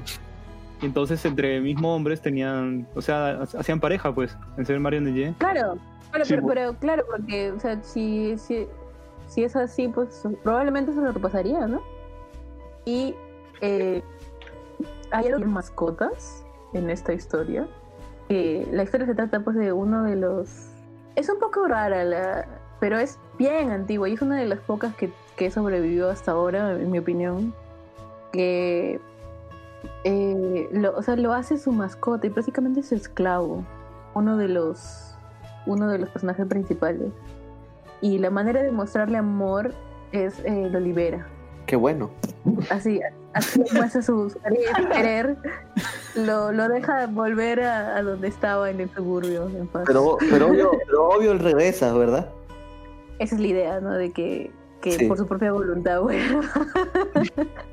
B: y entonces entre mismos hombres tenían, o sea, ha- hacían pareja pues, en Cyber Mario en el Y.
F: Claro, claro,
E: Sí,
F: pero,
E: bu-
F: pero claro, porque, o sea, si, si, si es así, pues probablemente se lo repasaría, ¿no? Y eh, hay algo de mascotas en esta historia. Que la historia se trata pues de uno de los... Es un poco rara, la... pero es bien antigua y es una de las pocas que, que sobrevivió hasta ahora, en mi opinión. Que eh, lo, o sea, lo hace su mascota y prácticamente es su esclavo. Uno de los uno de los personajes principales. Y la manera de mostrarle amor es eh, lo libera.
C: Qué bueno.
F: Así, así muestra su su querer, lo, lo deja volver a, a donde estaba en el suburbio. En paz.
C: Pero, pero, obvio, pero obvio él regresa, ¿verdad?
F: Esa es la idea, ¿no? De que, que
C: Sí.
F: por su propia voluntad, bueno.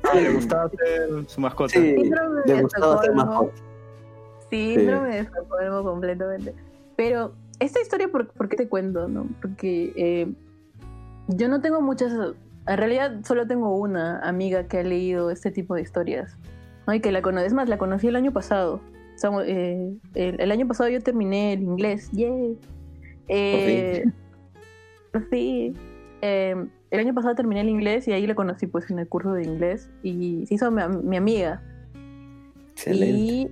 B: Ah, le gustaba ser su mascota.
C: Sí,
F: Síndrome
C: le
F: de
C: gustaba ser mascota.
F: Síndrome de Estocolmo completamente. Pero esta historia, ¿por, por qué te cuento? no? Porque eh, yo no tengo muchas... En realidad solo tengo una amiga que ha leído este tipo de historias. ¿no? Y que la conoce. Es más, la conocí el año pasado. O sea, eh, el, el año pasado yo terminé el inglés. ¡Yay! Eh, sí. Eh, el año pasado terminé el inglés y ahí la conocí pues en el curso de inglés. Y se hizo mi, am- mi amiga.
C: Excelente.
F: Y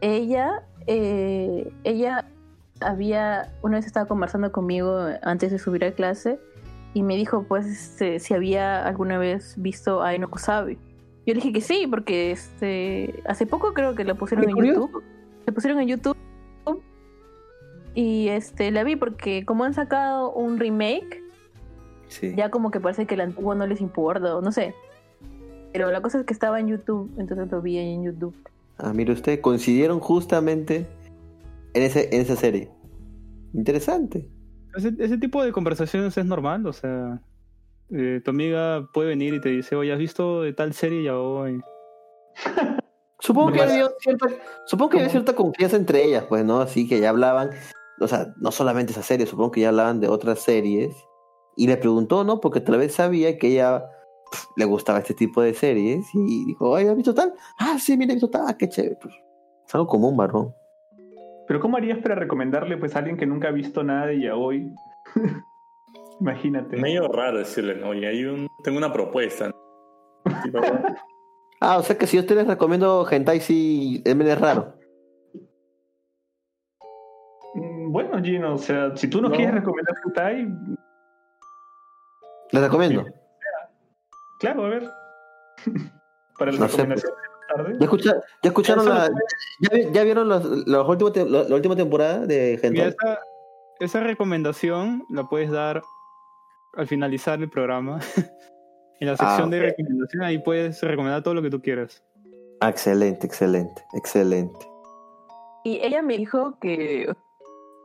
F: ella, eh, ella había, una vez estaba conversando conmigo antes de subir a clase y me dijo pues este, si había alguna vez visto a Eno Kusabi. Yo le dije que sí, porque este, hace poco creo que la pusieron en
C: curioso.
F: YouTube. La pusieron en YouTube y este, la vi porque como han sacado un remake,
C: Sí.
F: ya como que parece que el antiguo no les importa o no sé. Pero la cosa es que estaba en YouTube, entonces lo vi ahí en YouTube.
C: Ah, mire usted, coincidieron justamente en, ese, en esa serie. Interesante.
B: Ese, ese tipo de conversaciones es normal, o sea, eh, tu amiga puede venir y te dice, oye, ¿has visto de tal serie ya hoy?
C: Supongo que había cierta, supongo que había cierta confianza entre ellas, pues, ¿no? Así que ya hablaban, o sea, no solamente esa serie, supongo que ya hablaban de otras series. Y le preguntó, ¿no? Porque tal vez sabía que ella pf, le gustaba este tipo de series. Y dijo, oye, ¿has visto tal? Ah, sí, mira, he visto tal. Ah, qué chévere. Pues, es algo común, varón.
E: Pero ¿cómo harías para recomendarle pues a alguien que nunca ha visto nada de yaoi? Imagínate.
D: Medio raro decirle, ¿no? Y hay un, tengo una propuesta.
C: Ah, o sea que si yo te les recomiendo Hentai, sí, es raro.
E: Mm, Bueno, Gino, o sea, si tú no,
D: No.
E: quieres recomendar hentai,
C: Les recomiendo.
E: claro, a ver. Para la
C: No sé,
E: recomendación de más tarde.
C: ¿Ya, escucha- ya escucharon la, ya, vi- ya vieron los, los últimos te- la, la última temporada de Hentai?
B: esa, esa recomendación la puedes dar al finalizar el programa. en la sección
C: Ah,
B: de recomendación, ahí puedes recomendar todo lo que tú quieras.
C: Ah, excelente, excelente, excelente.
F: Y ella me dijo que,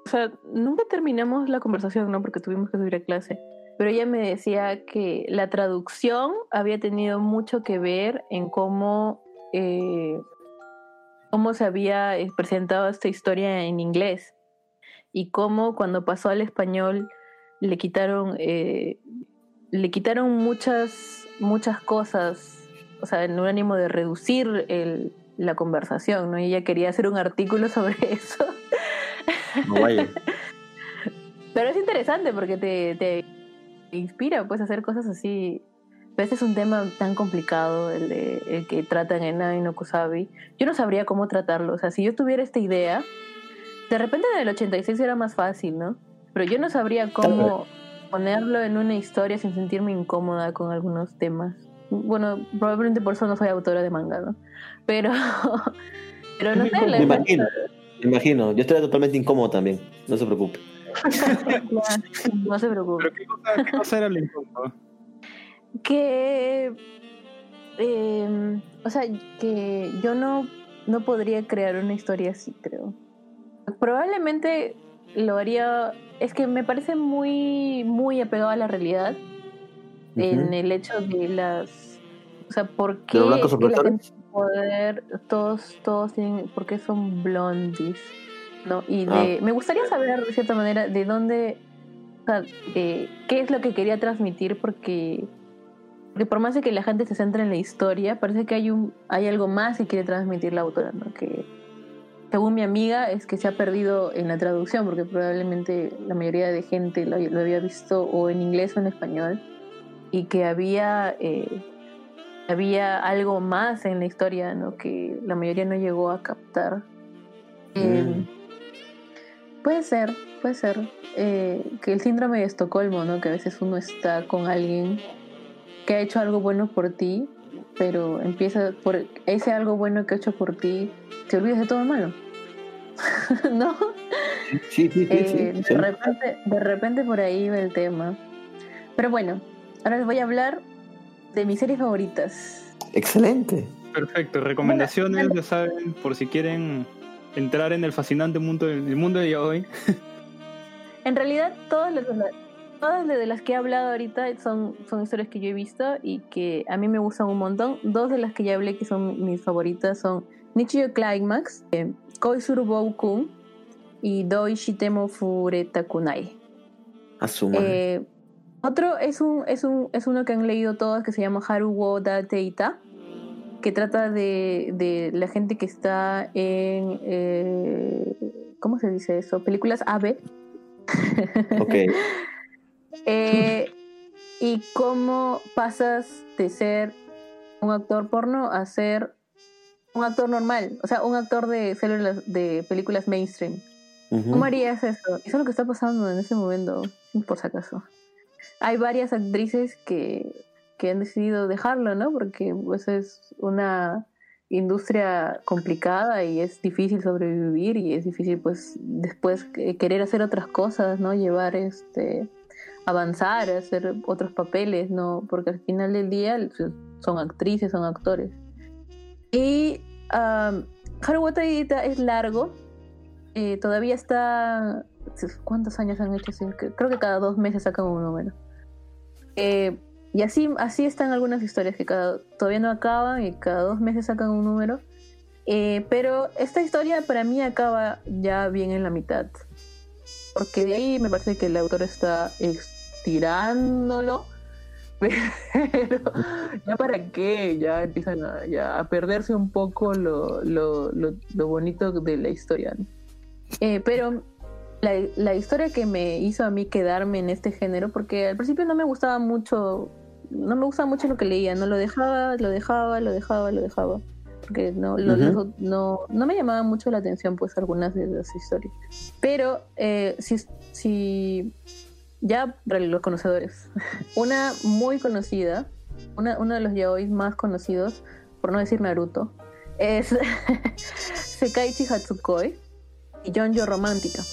F: o sea, nunca terminamos la conversación, ¿no? Porque tuvimos que subir a clase. Pero ella me decía que la traducción había tenido mucho que ver en cómo, eh, cómo se había eh, presentado esta historia en inglés. y cómo cuando pasó al español le quitaron eh, le quitaron muchas muchas cosas, o sea, en un ánimo de reducir el, la conversación, ¿no? Y ella quería hacer un artículo sobre eso.
C: No vaya.
F: Pero es interesante porque te, te inspira pues a hacer cosas así. Pero este es un tema tan complicado, el, de, el que tratan en Nai no Kusabi. Yo no sabría cómo tratarlo. O sea, si yo tuviera esta idea, de repente en el 86 era más fácil, ¿no? Pero yo no sabría cómo ponerlo en una historia sin sentirme incómoda con algunos temas. Bueno, probablemente por eso no soy autora de manga, ¿no? Pero, pero no sé.
C: Me imagino, me imagino. Yo estoy totalmente incómodo también. No se preocupe.
F: no se preocupe.
B: ¿Pero qué cosa, qué cosa era lo incómodo?
F: Que. eh, o sea, que yo no, no podría crear una historia así, creo. Probablemente lo haría. Es que me parece muy, muy apegado a la realidad. En el hecho de las. O sea, ¿por qué
C: ¿De los blancos
F: poder? Todos, todos tienen. ¿Por qué son blondies? ¿No? Y
C: Ah.
F: de. Me gustaría saber, de cierta manera, de dónde. O sea, de qué es lo que quería transmitir, porque. Porque por más de que la gente se centre en la historia, parece que hay un hay algo más que quiere transmitir la autora, ¿no? Que según mi amiga es que se ha perdido en la traducción, porque probablemente la mayoría de gente lo, lo había visto o en inglés o en español, y que había eh, había algo más en la historia, ¿no? Que la mayoría no llegó a captar. Eh,
C: Mm.
F: Puede ser, puede ser. eh, que el síndrome de Estocolmo, ¿no? Que a veces uno está con alguien que ha hecho algo bueno por ti, pero empieza por ese algo bueno que ha hecho por ti, te olvidas de todo lo malo. ¿No?
C: Sí, sí, sí.
F: Eh,
C: sí, sí.
F: de, repente, de repente por ahí va el tema. Pero bueno, ahora les voy a hablar de mis series favoritas.
C: Excelente.
B: Perfecto, recomendaciones, ya saben, por si quieren entrar en el fascinante mundo del el mundo de hoy.
F: En realidad, todas las, todas de las que he hablado ahorita son, son historias que yo he visto y que a mí me gustan un montón. Dos de las que ya hablé que son mis favoritas son Nichiyo Climax, eh, Koizuru Boukun y Doi Shitemo Fureta Kunai.
C: A su madre.
F: Eh, otro es un, es un es uno que han leído todos que se llama Haru wo da Teita, que trata de, de la gente que está en eh, ¿cómo se dice eso? películas AB.
C: ok.
F: Eh, y cómo pasas de ser un actor porno a ser un actor normal, o sea, un actor de células de películas mainstream. ¿Cómo harías eso? Eso es lo que está pasando en ese momento, por si acaso. Hay varias actrices que, que han decidido dejarlo, ¿no? Porque pues es una industria complicada y es difícil sobrevivir y es difícil pues después que- querer hacer otras cosas, ¿no? Llevar este avanzar, hacer otros papeles, ¿no? Porque al final del día son actrices, son actores. Y um, Haruwata es largo, eh, todavía está. ¿Cuántos años han hecho? Creo que cada dos meses sacan un número. Eh, y así, así están algunas historias que cada, todavía no acaban y cada dos meses sacan un número. Eh, pero esta historia para mí acaba ya bien en la mitad. Porque de ahí me parece que el autor está estirándolo. Pero ya para qué, ya empiezan a, ya a perderse un poco lo, lo, lo, lo bonito de la historia. ¿no? Eh, pero la, la historia que me hizo a mí quedarme en este género, porque al principio no me gustaba mucho, no me gustaba mucho lo que leía, no lo dejaba, lo dejaba, lo dejaba, lo dejaba, porque no, lo- los- no, no me llamaban mucho la atención pues algunas de las historias. Pero eh, si, si ya para los conocedores, una muy conocida, una, uno de los yaois más conocidos, por no decir Naruto, es Sekaiichi Hatsukoi y Jonjo Romántica.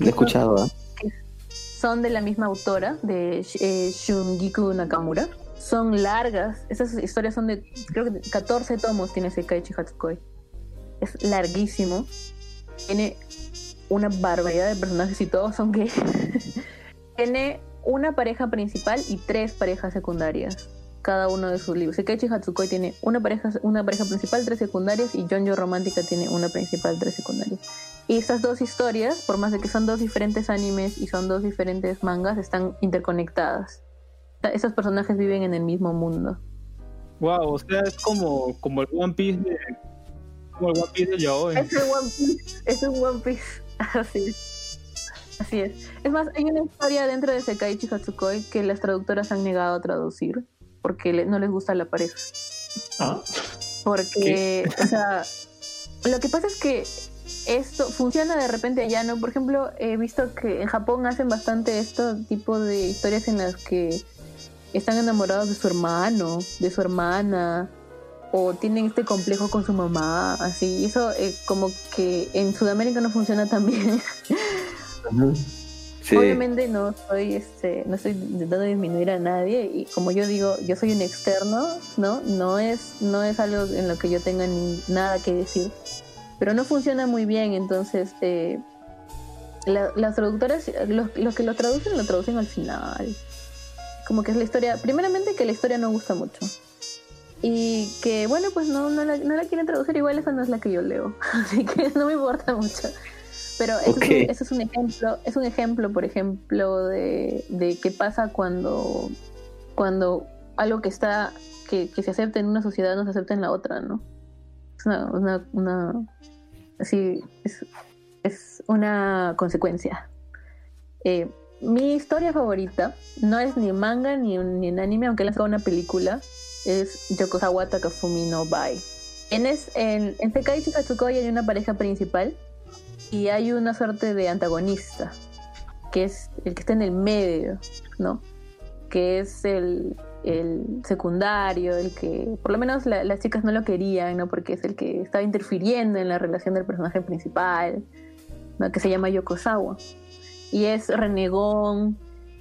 C: Lo he escuchado, ¿ah?
F: Son de la misma autora, de eh, Shungiku Nakamura. Son largas, esas historias son de, creo que de 14 tomos tiene Sekaiichi Hatsukoi. Es larguísimo. Tiene una barbaridad de personajes y todos son gays. tiene una pareja principal y tres parejas secundarias. Cada uno de sus libros. Sekaiichi Hatsukoi tiene una pareja, una pareja principal, tres secundarias, y Jonjo Romántica tiene una principal, tres secundarias. Y estas dos historias, por más de que son dos diferentes animes y son dos diferentes mangas, están interconectadas. Esos personajes viven en el mismo mundo.
B: Wow, o sea, es como, como el One Piece de. Como el One Piece de Yaoi.
F: Es un One Piece. Es un One Piece. Así es. Así es. Es más, hay una historia dentro de Sekaiichi Hatsukoi que las traductoras han negado a traducir porque no les gusta la pareja.
E: Ah,
F: Porque, o sea, lo que pasa es que esto funciona de repente allá, ¿no? Por ejemplo, he visto que en Japón hacen bastante esto tipo de historias en las que están enamorados de su hermano, de su hermana, o tienen este complejo con su mamá, así. Y eso eh, como que en Sudamérica no funciona tan bien. Obviamente no soy este, no estoy intentando disminuir a nadie y como yo digo, yo soy un externo, ¿no? No es, no es algo en lo que yo tenga ni nada que decir. Pero no funciona muy bien, entonces eh, la- las traductoras, los, los que lo traducen, lo traducen al final. Como que es la historia, primeramente que la historia no gusta mucho. Y que bueno, pues no, no la quieren traducir, igual esa no es la que yo leo. Así que no me importa mucho. Pero eso, es, un, eso es un ejemplo, es un ejemplo, por ejemplo, de, de qué pasa cuando, cuando algo que está, que, que se acepta en una sociedad no se acepta en la otra, ¿no? Es una, una, una así, es, es una consecuencia. Eh, mi historia favorita no es ni manga ni, ni en anime, aunque sacado una película, es Yokosawa Takafumi no Bai. En, es, en, en Sekaiichi Katsukoi hay una pareja principal y hay una suerte de antagonista, que es el que está en el medio, ¿no? Que es el, el secundario, el que por lo menos la- las chicas no lo querían, ¿no? Porque es el que estaba interfiriendo en la relación del personaje principal, ¿no? Que se llama Yokosawa. Y es renegón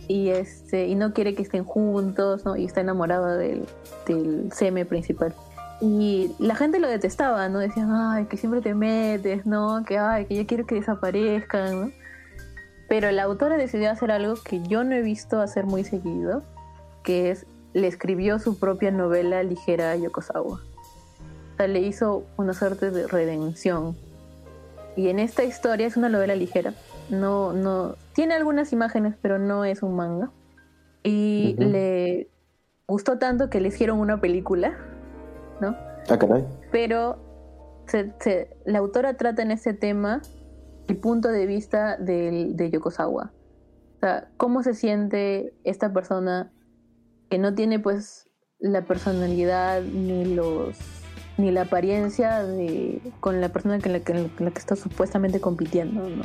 F: y este y no quiere que estén juntos, ¿no? Y está enamorado del, del seme principal. Y la gente lo detestaba, ¿no? Decían, ay, que siempre te metes, ¿no? Que, ay, que ya quiero que desaparezcan, ¿no? Pero la autora decidió hacer algo que yo no he visto hacer muy seguido, que es, le escribió su propia novela ligera a Yokosawa. O sea, le hizo una suerte de redención. Y en esta historia es una novela ligera. No, no, tiene algunas imágenes, pero no es un manga. Y
C: Ujú.
F: le gustó tanto que le hicieron una película, ¿no?
C: Ah, caray.
F: pero se- se- la autora trata en este tema el punto de vista del- de Yokosawa. O sea, cómo se siente esta persona que no tiene pues la personalidad ni los ni la apariencia de con la persona que la, que, con la que está supuestamente compitiendo, ¿no?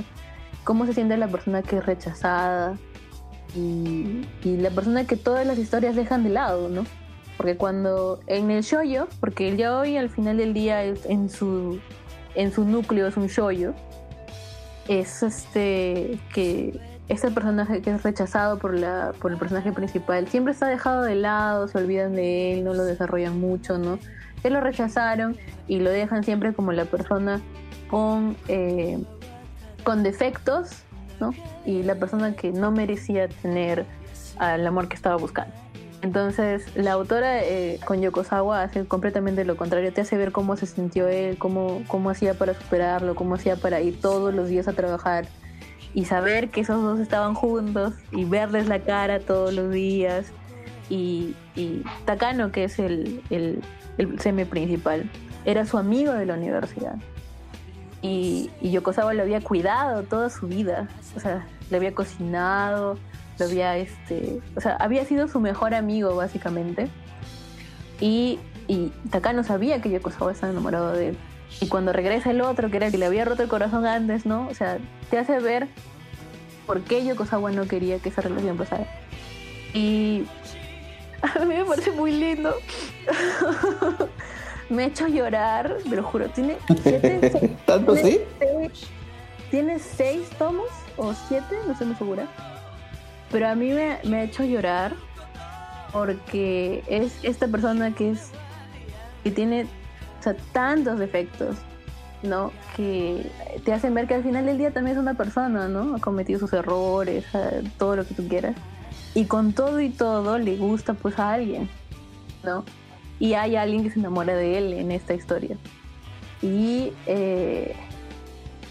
F: Cómo se siente la persona que es rechazada y, y la persona que todas las historias dejan de lado, ¿no? Porque cuando en el shoyo, porque el yaoi al final del día es en su en su núcleo es un shoyo, es este que este personaje que es rechazado por la por el personaje principal siempre está dejado de lado, se olvidan de él, no lo desarrollan mucho, ¿no? Que lo rechazaron y lo dejan siempre como la persona con eh, con defectos, ¿no? Y la persona que no merecía tener al amor que estaba buscando. Entonces, la autora eh, con Yokosawa hace completamente lo contrario, te hace ver cómo se sintió él, cómo, cómo hacía para superarlo, cómo hacía para ir todos los días a trabajar y saber que esos dos estaban juntos y verles la cara todos los días. Y, Takano, que es el, el, el semi principal, era su amigo de la universidad. Y, y Yokosawa lo había cuidado toda su vida, o sea, le había cocinado, había este o sea había sido su mejor amigo básicamente. Y, y Takano sabía que Yokosawa estaba enamorado de él. Y cuando regresa el otro que era el que le había roto el corazón antes no o sea te hace ver por qué Yokosawa no quería que esa relación pasara. Y a mí me parece muy lindo. Me ha hecho llorar te lo juro. Tiene siete, seis-
C: ¿Tanto
F: tiene
C: sí?
F: seis- tiene seis tomos o siete no estoy muy segura pero a mí me, ha hecho llorar porque es esta persona que es que tiene tantos defectos no que te hacen ver que al final del día también es una persona no ha cometido sus errores todo lo que tú quieras. Y con todo y todo le gusta pues a alguien no y hay alguien que se enamora de él en esta historia. Y eh,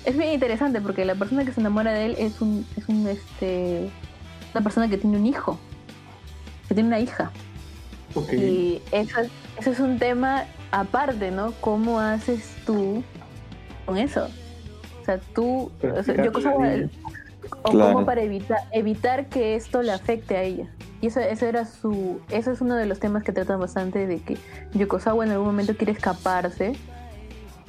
F: es bien interesante porque la persona que se enamora de él es un, es un este una persona que tiene un hijo, que tiene una hija. Y eso, es- eso es un tema aparte, ¿no? ¿Cómo haces tú con eso? O sea, tú, o sea, o
C: Claro.
F: cómo para evitar evitar que esto le afecte a ella. Y eso, eso era su, eso es uno de los temas que tratan bastante de que Yokosawa en algún momento quiere escaparse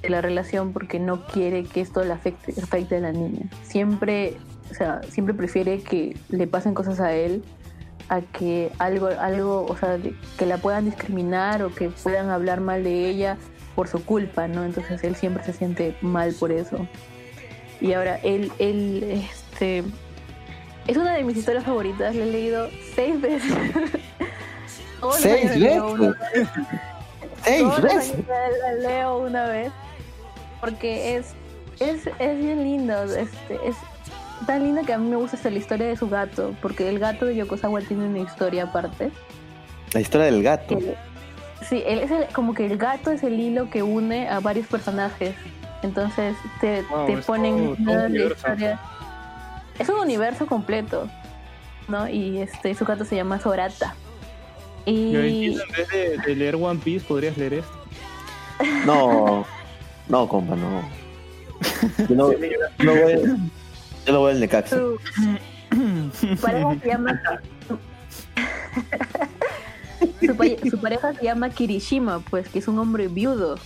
F: de la relación porque no quiere que esto le afecte, afecte a la niña. Siempre, o sea, siempre prefiere que le pasen cosas a él a que algo, algo, o sea, que la puedan discriminar o que puedan hablar mal de ella por su culpa, ¿no? Entonces él siempre se siente mal por eso. Y ahora él, él, este, es una de mis historias favoritas. La he leído seis veces.
C: ¿Seis
F: leo una
C: veces?
F: vez.
C: ¡Seis veces!
F: la leo una vez. Porque es, es, es bien lindo. Este, es tan lindo que a mí me gusta hasta la historia de su gato. Porque el gato de Yokosawa tiene una historia aparte.
C: La historia del gato.
F: que- sí, él es el- como que el gato es el hilo que une a varios personajes. Entonces te,
B: Wow,
F: te ponen
B: todo- todo
F: la
B: universo.
F: historia. Es un universo completo, ¿no? Y este su gato se llama Sorata. Y
B: en vez de, de leer One Piece, podrías leer esto.
C: No, no, compa, no. Yo no, no voy, yo no voy al Necaxa.
F: su, pareja se llama su, pa- su pareja se llama Kirishima, pues que es un hombre viudo.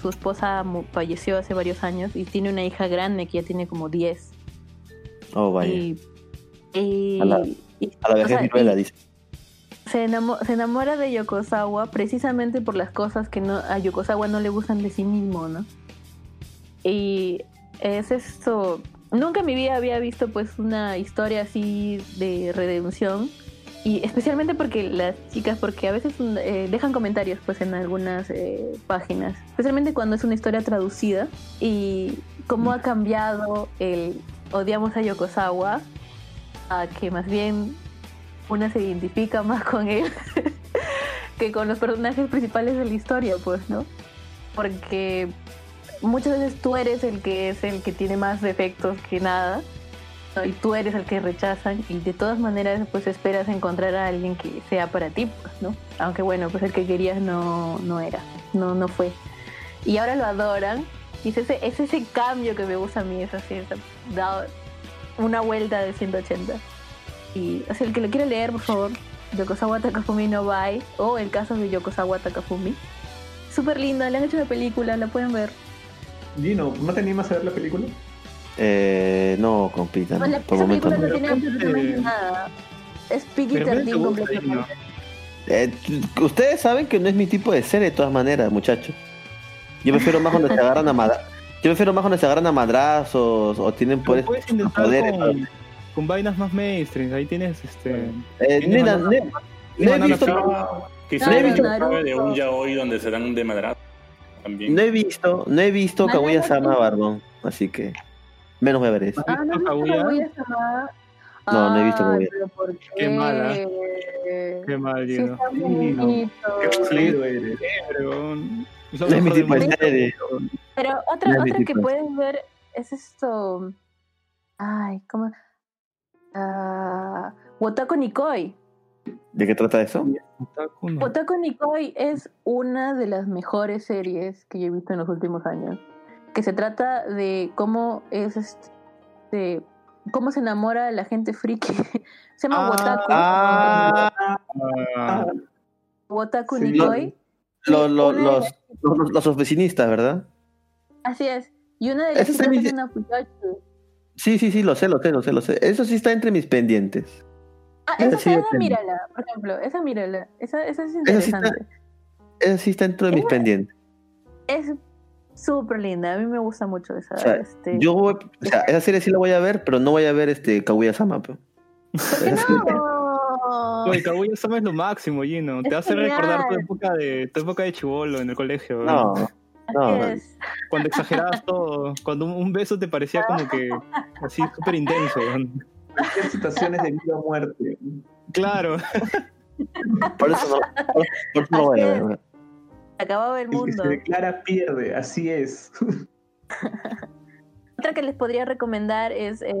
F: Su esposa falleció hace varios años y tiene una hija grande que ya tiene como 10.
C: Oh, vaya.
F: Y, y-
C: A la-
F: y-
C: A la
F: o
C: vejez
F: sea,
C: viruela,
F: y
C: dice.
F: se, enamo- se enamora de Yokosawa precisamente por las cosas que no, a Yokosawa no le gustan de sí mismo, ¿no? Y es esto. Nunca en mi vida había visto pues una historia así de redención. Y especialmente porque las chicas, porque a veces mm, eh, dejan comentarios pues en algunas eh, páginas, especialmente cuando es una historia traducida y cómo ha cambiado el odiamos a Yokosawa a que más bien una se identifica más con él que con los personajes principales de la historia, pues, ¿no? Porque muchas veces tú eres el que es el que tiene más defectos que nada y tú eres el que rechazan y de todas maneras pues esperas encontrar a alguien que sea para ti, pues, ¿no? Aunque bueno, pues el que querías no, no era, no, no fue. Y ahora lo adoran y es ese, es ese cambio que me gusta a mí, es así, es dado una vuelta de 180. Y o sea, el que lo quiere leer, por favor, Yokosawa Takafumi no Bai o el caso de Yokosawa Takafumi. Súper linda, le han hecho una película, la pueden ver.
E: Gino, ¿no te animas a ver la película?
C: Eh, no, compita,
F: Pues
C: no, por
F: esa
C: momento
F: no
C: no.
F: tiene absolutamente nada. Es Piggy
B: Pero bueno,
F: 13
B: te gusta,
F: completamente.
C: Eh, ustedes saben que no es mi tipo de serie de todas maneras, muchachos. Yo prefiero más cuando se agarran a madra... Yo prefiero más cuando se agarran a madrazos o tienen poderes.
B: puedes intentar
C: poderes,
B: con, con vainas más mainstream. Ahí tienes este.
C: Eh,
B: tienes
C: nena,
B: Banana-
C: ne- no he visto,
B: Flow.
D: Quizá
F: Claro,
D: no
F: Naruto.
D: sabe de un yaoi donde se dan de madrazo también.
C: no he visto, no he visto
F: Banana
C: Kaguya Sama
F: Flow.
C: Barbón, así que menos me veré eso.
F: Ah, no,
B: ¿Visto
F: no? Kaguya-sama.
C: No, no he visto Kaguya.
F: pero ¿por
B: Qué mala.
F: qué?
B: Qué mal,
F: Sí,
E: Sí, no.
F: bonito.
E: Qué aburrido eres.
C: No es mi
B: mejor del
C: tipo de
B: mundo.
C: serie.
F: Pero
C: No
F: otra, otra que
C: tipo.
F: pueden ver es esto. Ay, ¿cómo? Ah, Wotako Nikoi.
C: ¿De qué trata eso?
B: Otaku, no.
F: Nikoi es una de las mejores series que yo he visto en los últimos años. Que se trata de cómo es este. cómo se enamora la gente friki. se llama
B: Ah,
F: Wotako.
C: Ah,
B: Ah,
E: sí.
F: Nikoi.
C: lo- lo- los, los, los oficinistas, ¿verdad?
F: Así es. Y una de las es una Fuyoshi.
C: Sí, sí, sí, lo sé, lo sé, lo sé, lo sé. Eso sí está entre mis pendientes.
F: Ah,
C: Esa
F: esa,
C: sí
F: esa mírala, por ejemplo. Esa mírala. Esa, esa es
C: Esa sí está-
F: interesante.
C: Eso sí está dentro de mis pendientes.
F: Es súper linda. A mí me gusta mucho esa.
C: O sea,
F: este...
C: Yo voy, o sea, esa serie sí la voy a ver, pero no voy a ver este Kaguya Sama, pero.
F: ¿Por qué no?
B: Oye, Kaguya Sama es lo máximo, Gino. Te
F: Es
B: hace recordar tu época de tu época de chivolo en el colegio.
C: No, no.
F: es.
B: Cuando exagerabas todo. Cuando un, un beso te parecía como que así súper intenso.
E: Cualquier situaciones de vida o muerte.
B: Claro.
C: Por eso no, por, por eso no voy a ver. güey.
F: Se acababa el
E: El que
F: mundo.
E: se declara pierde, así es.
F: Otra que les podría recomendar es, eh,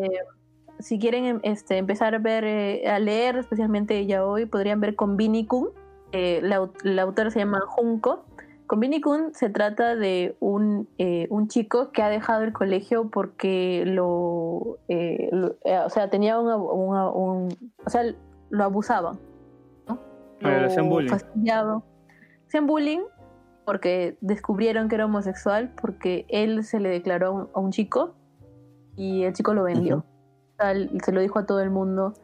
F: si quieren em- este, empezar a ver, eh, a leer, especialmente ya hoy, podrían ver Konbini Kun. Eh, la, la autora se llama Junko. Konbini Kun se trata de un, eh, un chico que ha dejado el colegio porque lo, eh, lo- eh, o sea, tenía una- una- un, o sea, lo abusaban, ¿no?
B: Ah, le hacían bullying.
F: Hacían bullying porque descubrieron que era homosexual porque él se le declaró a un, a un chico y el chico lo vendió.
C: Ujú.
F: O sea, él- se lo dijo a todo el mundo.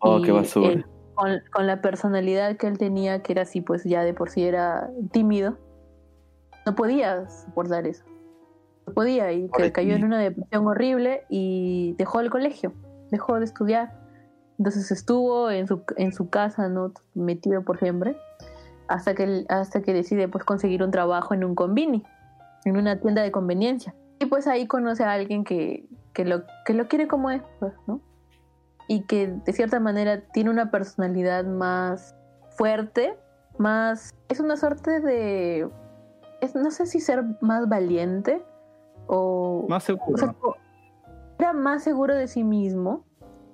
C: Oh,
F: y
C: qué basura.
F: él, con, con la personalidad que él tenía, que era así, pues ya de por sí era tímido, no podía soportar eso. No podía y que
C: Pobrecito.
F: cayó en una depresión horrible y dejó el colegio, dejó de estudiar. Entonces estuvo en su, en su casa, ¿no? Metido por siempre, hasta que, hasta que decide pues conseguir un trabajo en un convini, en una tienda de conveniencia. Y pues ahí conoce a alguien que, que, lo, que lo quiere como es, pues, ¿no? Y que de cierta manera tiene una personalidad más fuerte, más... Es una suerte de... es- no sé si ser más valiente o...
B: Más seguro.
F: o sea, co- era más seguro de sí mismo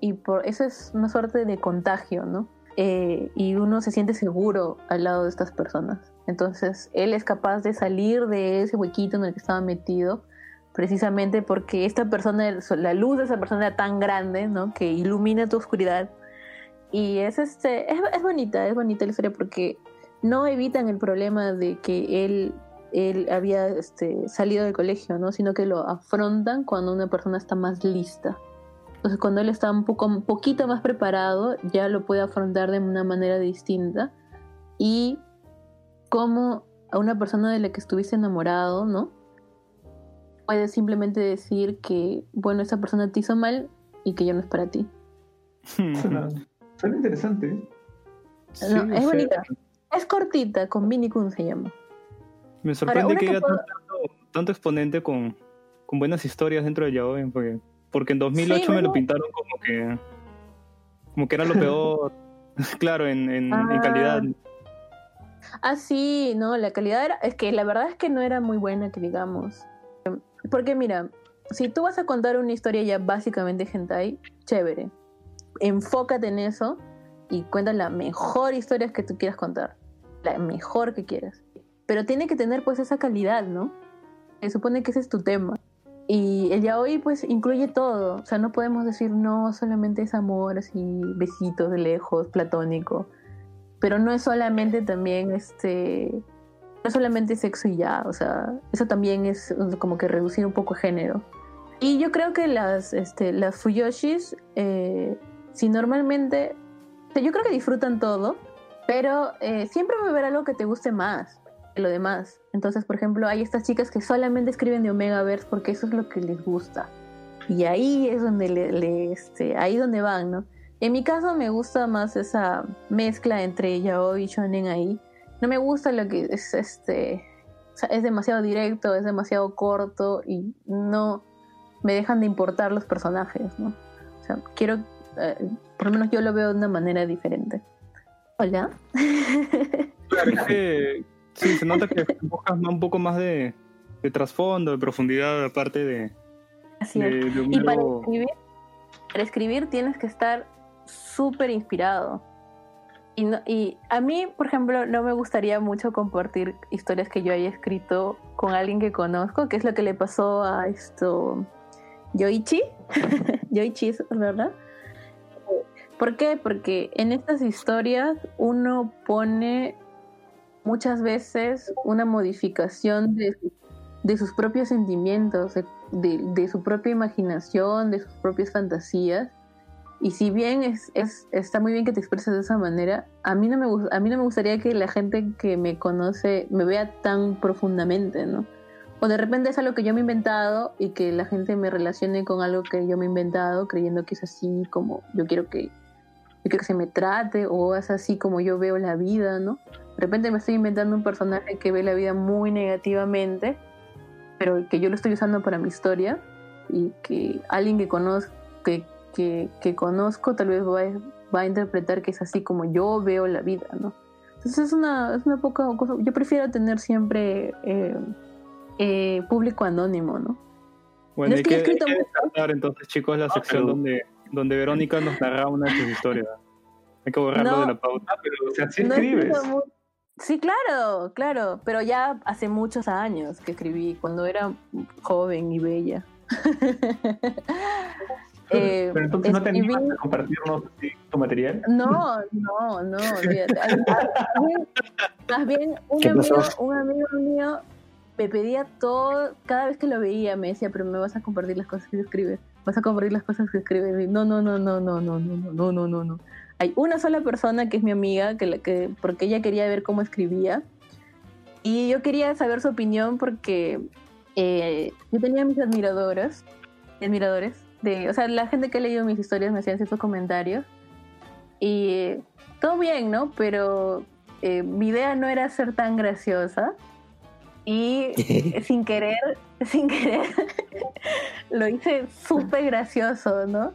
F: y por eso es una suerte de contagio, ¿no? Eh, y uno se siente seguro al lado de estas personas. Entonces, él es capaz de salir de ese huequito en el que estaba metido, precisamente porque esta persona, la luz de esa persona era tan grande, ¿no? Que ilumina tu oscuridad. Y es este, es, es bonita, es bonita la historia porque no evitan el problema de que él, él había este, salido del colegio, ¿no? Sino que lo afrontan cuando una persona está más lista. Entonces, cuando él está un poco, un poquito más preparado, ya lo puede afrontar de una manera distinta. Y como a una persona de la que estuviste enamorado, ¿no? Puedes simplemente decir que, bueno, esa persona te hizo mal y que ya no es para ti.
E: Suena, suena interesante. ¿eh?
B: Sí,
F: es
B: sea,
F: bonita. Es cortita, con Vinny Kun se llama.
B: Me sorprende que haya
F: puedo-
B: tanto, tanto exponente con, con buenas historias dentro de yaoi, porque, porque en 2008
F: Sí,
B: me lo pintaron como que como que era lo peor, claro, en, en, en
F: Ah.
B: calidad.
F: Ah, sí, no, la calidad era. Es que la verdad es que no era muy buena, que digamos. Porque mira, si tú vas a contar una historia ya básicamente hentai, chévere. Enfócate en eso y cuenta la mejor historia que tú quieras contar. La mejor que quieras. Pero tiene que tener pues esa calidad, ¿no? Se supone que ese es tu tema. Y el yaoi pues incluye todo. O sea, no podemos decir no, solamente es amor, así, besitos de lejos, platónico pero no es solamente también este no es solamente sexo y ya o sea eso también es como que reducir un poco el género y yo creo que las este las fuyoshis eh, si normalmente o sea, yo creo que disfrutan todo pero eh, siempre va a haber algo que te guste más lo demás entonces por ejemplo hay estas chicas que solamente escriben de Omegaverse porque eso es lo que les gusta y ahí es donde le, este ahí donde van no en mi caso me gusta más esa mezcla entre yaoi y shonen ahí. No me gusta lo que es este es demasiado directo, es demasiado corto y no me dejan de importar los personajes, ¿no? O sea, quiero eh, por lo menos yo lo veo de una manera diferente. Hola.
B: Claro, es que sí, se nota que buscas un poco más de, de trasfondo, de profundidad, aparte de,
F: Así
B: de,
F: es.
B: de un
F: Y para escribir, para escribir tienes que estar súper inspirado. Y, no- y a mí, por ejemplo, no me gustaría mucho compartir historias que yo haya escrito con alguien que conozco, que es lo que le pasó a esto Yoichi. Yoichi, ¿es ¿verdad? ¿Por qué? Porque en estas historias uno pone muchas veces una modificación de, de sus propios sentimientos, de, de- su propia imaginación, de sus propias fantasías. Y si bien es, es- está muy bien que te expreses de esa manera, a mí, no me, a mí no me gustaría que la gente que me conoce me vea tan profundamente, ¿no? O de repente es algo que yo me he inventado y que la gente me relacione con algo que yo me he inventado, creyendo que es así como yo quiero que, yo quiero que se me trate, o es así como yo veo la vida, ¿no? De repente me estoy inventando un personaje que ve la vida muy negativamente, pero que yo lo estoy usando para mi historia y que alguien que conozco, que, que, que conozco tal vez va, a- va a interpretar que es así como yo veo la vida, ¿no? Entonces es una, es una poca cosa. Yo prefiero tener siempre eh, eh, público anónimo, ¿no?
B: Bueno,
F: No,
B: hay
F: es que
B: que, hay descartar entonces, chicos, la sección
E: pero-
B: donde, donde Verónica nos narra una de sus historias. Hay que borrarlo
F: No.
B: de la pauta.
E: Pero, o sea, sí
F: No he
E: escribes.
F: escrito mu- Sí, claro, claro, pero ya hace muchos años que escribí, cuando era joven y bella. Eh,
E: Pero entonces no te
F: escribí-
E: animas a compartirnos tu material.
F: No, no, no, Más bien, un
C: ¿Qué
F: amigo, un amigo mío me pedía todo, cada vez que lo veía me decía, pero me vas a compartir las cosas que escribes, vas a compartir las cosas que escribes. Y no, no, no, no, no, no, no, no, no, no, no, no. Hay una sola persona que es mi amiga, que, que porque ella quería ver cómo escribía. Y yo quería saber su opinión porque eh, yo tenía mis admiradoras, admiradores, de, o sea, la gente que ha leído mis historias me hacían ciertos comentarios. Y eh, todo bien, ¿no? Pero eh, mi idea no era ser tan graciosa. Y sin querer, sin querer, lo hice súper gracioso, ¿no?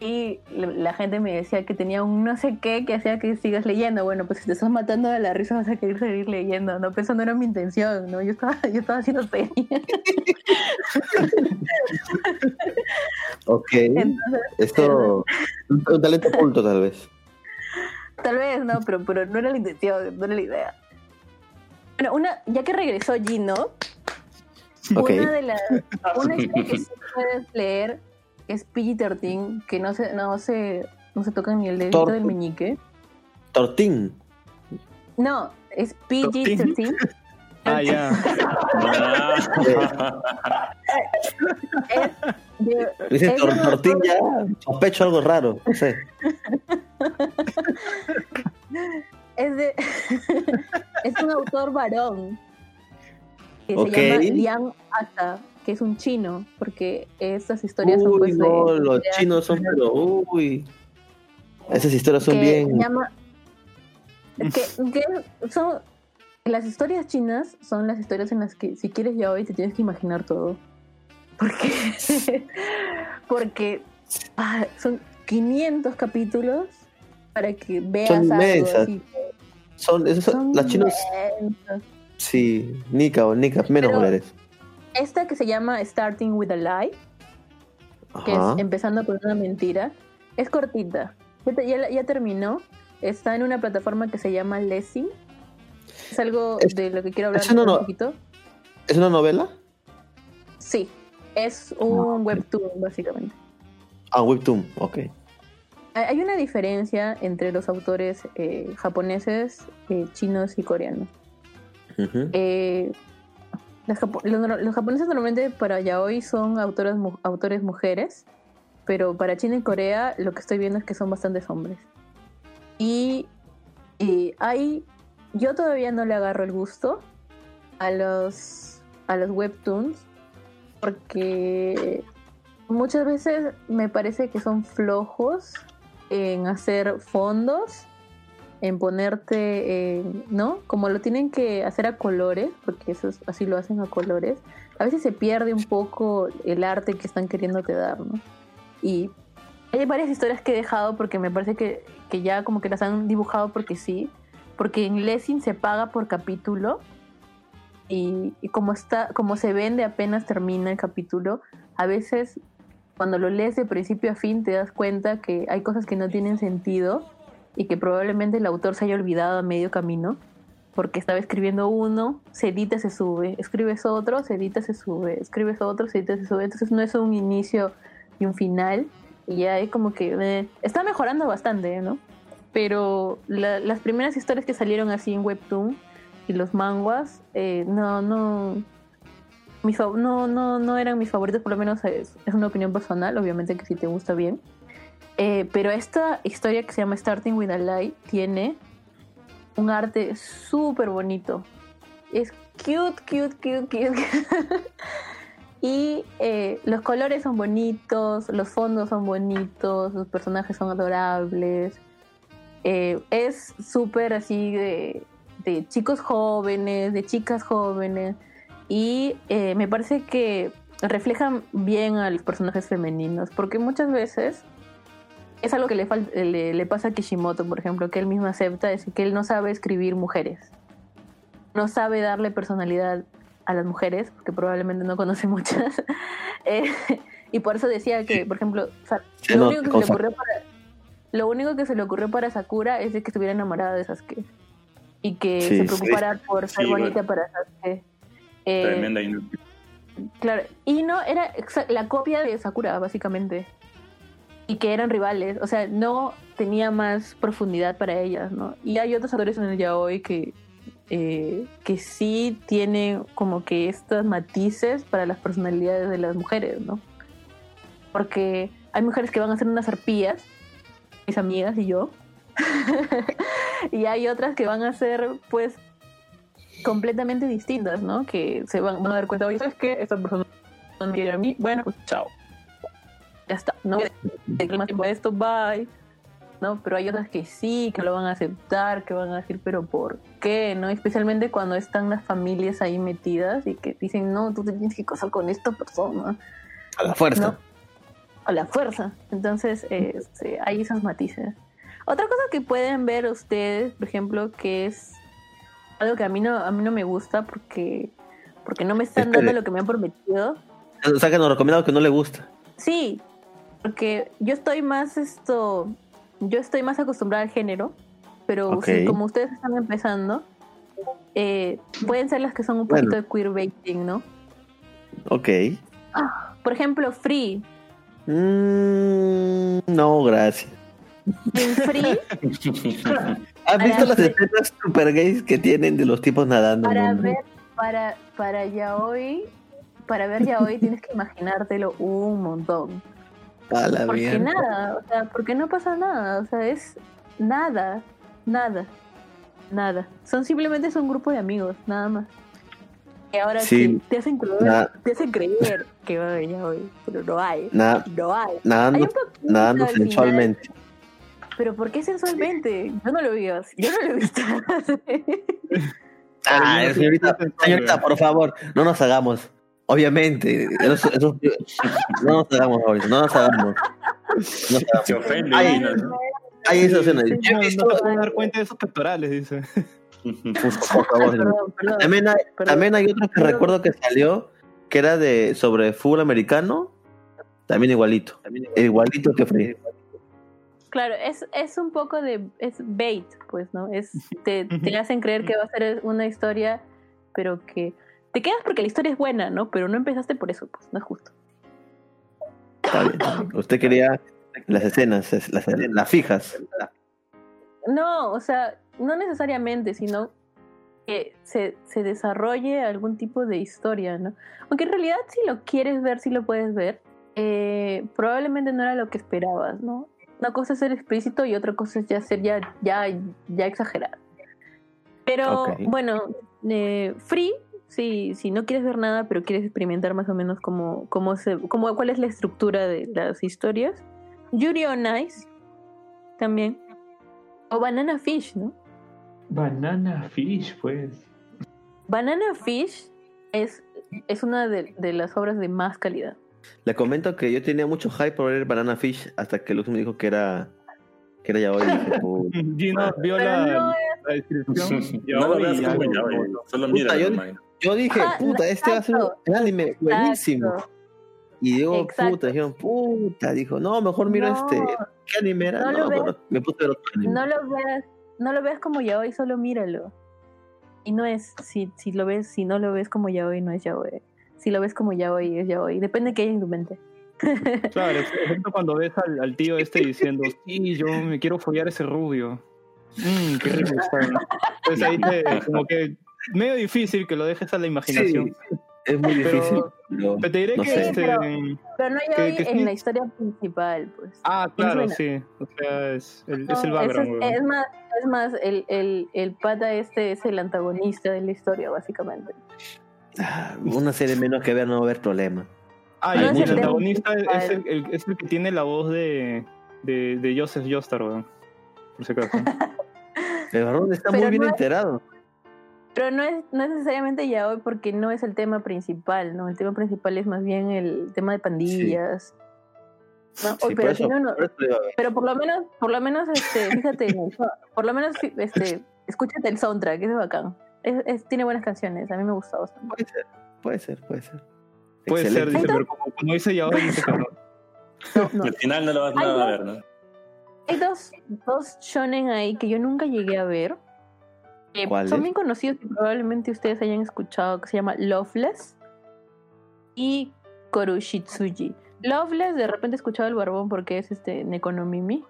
F: Y la gente me decía que tenía un no sé qué que hacía que sigas leyendo. Bueno, pues si te estás matando de la risa vas a querer seguir leyendo, ¿no? Pero eso no era mi intención, ¿no? Yo estaba, yo estaba haciendo seria.
C: Ok.
F: Entonces,
C: Esto. Un, talento oculto, tal vez.
F: Tal vez, no, pero, pero no era la intención, no era la idea. Bueno, una, ya que regresó Gino,
C: Ok.
F: una de las una historia que sí puedes leer es PG-13, que no se, no se, no se toca ni el dedito
C: Tor-
F: del meñique.
C: Tortín.
F: No, es PG-13.
B: Ah, ya.
C: Dice tortín ya. Sospecho algo raro. No sé.
F: es de es un autor varón que
C: Ok.
F: se llama Liang Ata, que es un chino, porque estas historias son
C: Uy,
F: pues de-
C: no, los
F: de-
C: chinos son, pero. Uy. Esas historias son bien.
F: llama- que, que son las historias chinas son las historias en las que si quieres ya hoy te tienes que imaginar todo porque porque ah, son 500 capítulos para que veas
C: Son
F: algo así.
C: Son, esos son-
F: Son
C: las chinos. Sí, Nika o Nika, menos mujeres.
F: Esta que se llama Starting with a Lie que
C: Ajá.
F: es empezando por una mentira es cortita ya, te- ya terminó está en una plataforma que se llama Lessing es algo
C: Es-
F: de lo que quiero hablar un poquito
C: ¿Es una novela?
F: sí es un webtoon básicamente
C: Ah, Webtoon, ok.
F: hay una diferencia entre los autores eh, japoneses eh, chinos y coreanos. Eh, los, japoneses normalmente para yaoi son autores mujeres, pero para China y Corea lo que estoy viendo es que son bastantes hombres. Y, y hay, yo todavía no le agarro el gusto a los, a los webtoons porque muchas veces me parece que son flojos en hacer fondos en ponerte, eh, ¿no? Como lo tienen que hacer a colores, porque eso es- así lo hacen a colores, a veces se pierde un poco el arte que están queriéndote dar, ¿no? Y hay varias historias que he dejado porque me parece que, que ya como que las han dibujado porque sí, porque en Lessing se paga por capítulo y, y como está, como se vende apenas termina el capítulo, a veces cuando lo lees de principio a fin te das cuenta que hay cosas que no tienen sentido y que probablemente el autor se haya olvidado a medio camino porque estaba escribiendo uno, se edita, se sube, escribes otro, se edita, se sube, escribes otro, se edita, se sube, entonces no es un inicio y un final y ya es como que eh, está mejorando bastante, ¿no? Pero la- las primeras historias que salieron así en Webtoon y los manguas, eh, no, no, mis no, no, no eran mis favoritos, por lo menos es, es una opinión personal, obviamente que si te gusta bien. Eh, pero esta historia que se llama Starting with a Lie tiene un arte súper bonito. Es cute, cute, cute, cute. y eh, los colores son bonitos, los fondos son bonitos, los personajes son adorables. Eh, es súper así de, de chicos jóvenes, de chicas jóvenes. Y me parece que reflejan bien a los personajes femeninos, porque muchas veces es algo que le, le, le pasa a Kishimoto, por ejemplo, que él mismo acepta, es que él no sabe escribir mujeres. No sabe darle personalidad a las mujeres, porque probablemente no conoce muchas. Eh, y por eso decía que, por ejemplo,
C: Sí,
F: lo,
C: no,
F: único que se le ocurrió para, lo único que se le ocurrió para Sakura es de que estuviera enamorada de Sasuke. Y que
C: Sí,
F: se
C: sí.
F: preocupara por ser
D: Sí,
F: bonita
D: bueno.
F: para Sasuke. Eh,
D: Tremenda inútil.
F: Claro, y no era la copia de Sakura, básicamente. Y que eran rivales, o sea, no tenía más profundidad para ellas, ¿no? Y hay otros actores en el yaoi que, eh, que sí tienen como que estos matices para las personalidades de las mujeres, ¿no? Porque hay mujeres que van a ser unas arpías, mis amigas y yo, y hay otras que van a ser, pues, completamente distintas, ¿no? Que se van, a dar cuenta, oye, ¿sabes qué? Esta persona no quiere a mí, bueno, pues chao. Ya está, no más tiempo a esto, bye. ¿No? Pero hay otras que sí, que lo van a aceptar, que van a decir, pero ¿por qué? ¿No? Especialmente cuando están las familias ahí metidas y que dicen, no, tú te tienes que casar con esta persona
C: A la fuerza.
F: No. a la fuerza. Entonces, eh, este, hay esos matices. Otra cosa que pueden ver ustedes, por ejemplo, que es algo que a mí no, a mí no me gusta porque, porque no me están
C: Espere.
F: dando lo que me han prometido.
C: O sea que nos recomienda que no le gusta.
F: Sí, porque yo estoy más esto, yo estoy más acostumbrada al género, pero si como ustedes están empezando, eh, pueden ser las que son un
C: Bueno.
F: poquito de queerbaiting, ¿no?
C: Ok.
F: Por ejemplo, Free.
C: Mm, no, gracias.
F: En Free,
C: ¿Has visto las
F: ver-
C: escenas super gays que tienen de los tipos nadando?
F: para ver, para, para yaoi, para ver yaoi tienes que imaginártelo un montón.
C: A la
F: Porque
C: mierda.
F: nada, o sea, porque no pasa nada, o sea, es nada, nada, nada. Son simplemente son un grupo de amigos, nada más. Y ahora
C: Sí.
F: te hacen creer,
C: Nada.
F: te hacen creer que va a haber yaoi, pero no hay, no hay. Hay
C: nadando
F: al final,
C: sensualmente.
F: pero ¿por qué sensualmente? Yo no lo vi así, yo no lo he visto así.
C: Ah, señorita, señorita, por favor, no nos hagamos. Obviamente, eso- eso- no nos hagamos ahorita, no nos hagamos. No nos
D: Se ofende.
C: Hay esas escenas. He
B: No, no se pueden dar cuenta de esos pectorales, dice.
C: por favor,
F: perdón, perdón.
C: También hay, también hay otro que
F: Perdón.
C: recuerdo que salió, que era de sobre fútbol americano, también igualito, igualito que Free.
F: Claro, es, es un poco de es bait, pues, ¿no? Es te, te hacen creer que va a ser una historia, pero que te quedas porque la historia es buena, ¿no? Pero no empezaste por eso, pues, no es justo.
C: Está bien. Usted quería las escenas, es- las, las fijas.
F: No, o sea, no necesariamente, sino que se, se desarrolle algún tipo de historia, ¿no? Aunque en realidad si lo quieres ver, si lo puedes ver, eh, probablemente no era lo que esperabas, ¿no? Una cosa es ser explícito y otra cosa es ya ser ya, ya, ya exagerado. Pero bueno, eh, Free, si, si no quieres ver nada, pero quieres experimentar más o menos cómo, cómo se, cómo, cuál es la estructura de las historias, Yuri on Ice también. O Banana Fish, ¿no?
E: Banana Fish, pues.
F: Banana Fish es, es una de, de las obras de más calidad.
C: Le comento que yo tenía mucho hype por ver Banana Fish hasta que Luz me dijo que era que era ya hoy. Dije, "Puta".
B: Gino vio la,
F: no
B: la descripción.
D: No lo veas como Solo mira,
C: yo-. Yo dije, puta, este va a ser un anime buenísimo.
F: Exacto.
C: Y digo,
F: Exacto.
C: puta, dijeron, puta, dijo, no, mejor mira
F: No,
C: este, ¿qué anime era?
F: no
C: No,
F: lo
C: pero
F: ves.
C: me puse otro anime.
F: No lo veas, no lo veas como yaoi, solo míralo. Y no es, si, si lo ves, si no lo ves como yaoi, no es yaoi. Si lo ves como yaoi, es yaoi. Depende de qué hay en tu mente.
B: Claro, por ejemplo, cuando ves al, al tío este diciendo, sí, yo me quiero follar ese rubio. Mmm, qué rico está. Entonces ahí te, como que medio difícil que lo dejes a la imaginación.
C: Sí, es muy difícil. pero
B: Pero te diré
C: no
B: que
C: sé.
B: este,
F: pero- Pero no yaoi
B: que
F: en la historia principal, pues.
B: Ah, claro, sí. O sea, es el,
F: No,
B: es el background,
F: es, más, es más el, el, el pata este es el antagonista de la historia, básicamente.
C: Ah, una serie menos que ver no va a haber problema.
B: Ah,
C: hay
B: y el antagonista es el, el- es el que tiene la voz de, de, de Joseph Joestar, weón. Por si acaso.
C: El varón está
F: Pero
C: muy bien
F: no
C: enterado.
F: Pero no es, no es necesariamente yaoi porque no es el tema principal, ¿no? El tema principal es más bien el tema de pandillas. ¿no?
C: Sí,
F: Oye,
C: por
F: pero
C: eso,
F: si no, no-
C: por
F: pero por lo menos, por lo menos, este, fíjate, por lo menos, este, escúchate el soundtrack, es bacán. Es- es- tiene buenas canciones, a mí me gustó bastante.
C: Puede ser, puede ser, puede ser.
B: Puede ser,
C: Excelente.
B: dice, pero como, como dice ya ahora dice que no.
F: No, no.
D: Al final no lo vas a
F: no.
D: ver, ¿no?
F: Hay dos, dos shonen ahí que yo nunca llegué a ver.
C: ¿Cuáles?
F: son bien conocidos y probablemente ustedes hayan escuchado, que se llama Loveless y Korushitsuji. Loveless, de repente he escuchado el barbón porque es este Nekonomimi.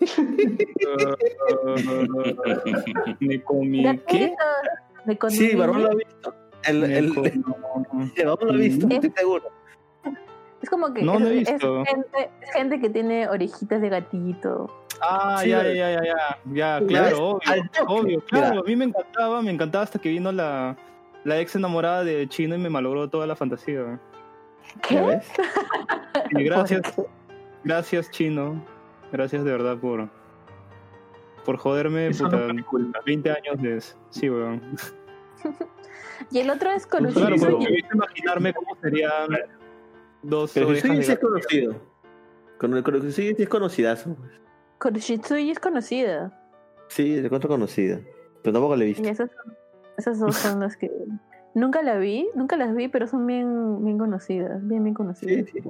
F: ¿Ya
B: ¿Qué?
C: Sí, Barbón lo ha visto. El, el, el,
B: Nekonomimi.
C: Barbón lo ha visto,
F: Es-
C: estoy seguro.
F: Es como que
B: No,
F: es, gente, es gente que tiene orejitas de gatito.
B: Ah,
C: Sí,
B: ya, ya, ya, ya, ya,
C: ¿Ya ves?
B: claro, obvio, obvio, claro,
C: Mira.
B: a mí me encantaba, me encantaba hasta que vino la, la ex enamorada de Chino y me malogró toda la fantasía.
C: ¿Ya
F: ¿Qué?
C: ves?
B: Y gracias, gracias Chino, gracias de verdad por, por joderme,
E: Eso
B: puta,
E: fue mi culpa.
B: 20 años de... Sí, weón.
F: Y el otro es
B: Claro,
F: Korushitsuji.
B: pero debiste imaginarme cómo serían dos
C: Pero
B: orejas
C: sí, sí es conocido. Con el con- sí, sí es conocidazo.
F: Korushitsuji es conocida.
C: Sí, de cuánto conocida. Pero tampoco le he visto.
F: Y esas, son- esas dos son las que nunca la vi, nunca las vi, pero son bien, bien conocidas, bien, bien
C: Sí,
F: conocidas.
C: sí.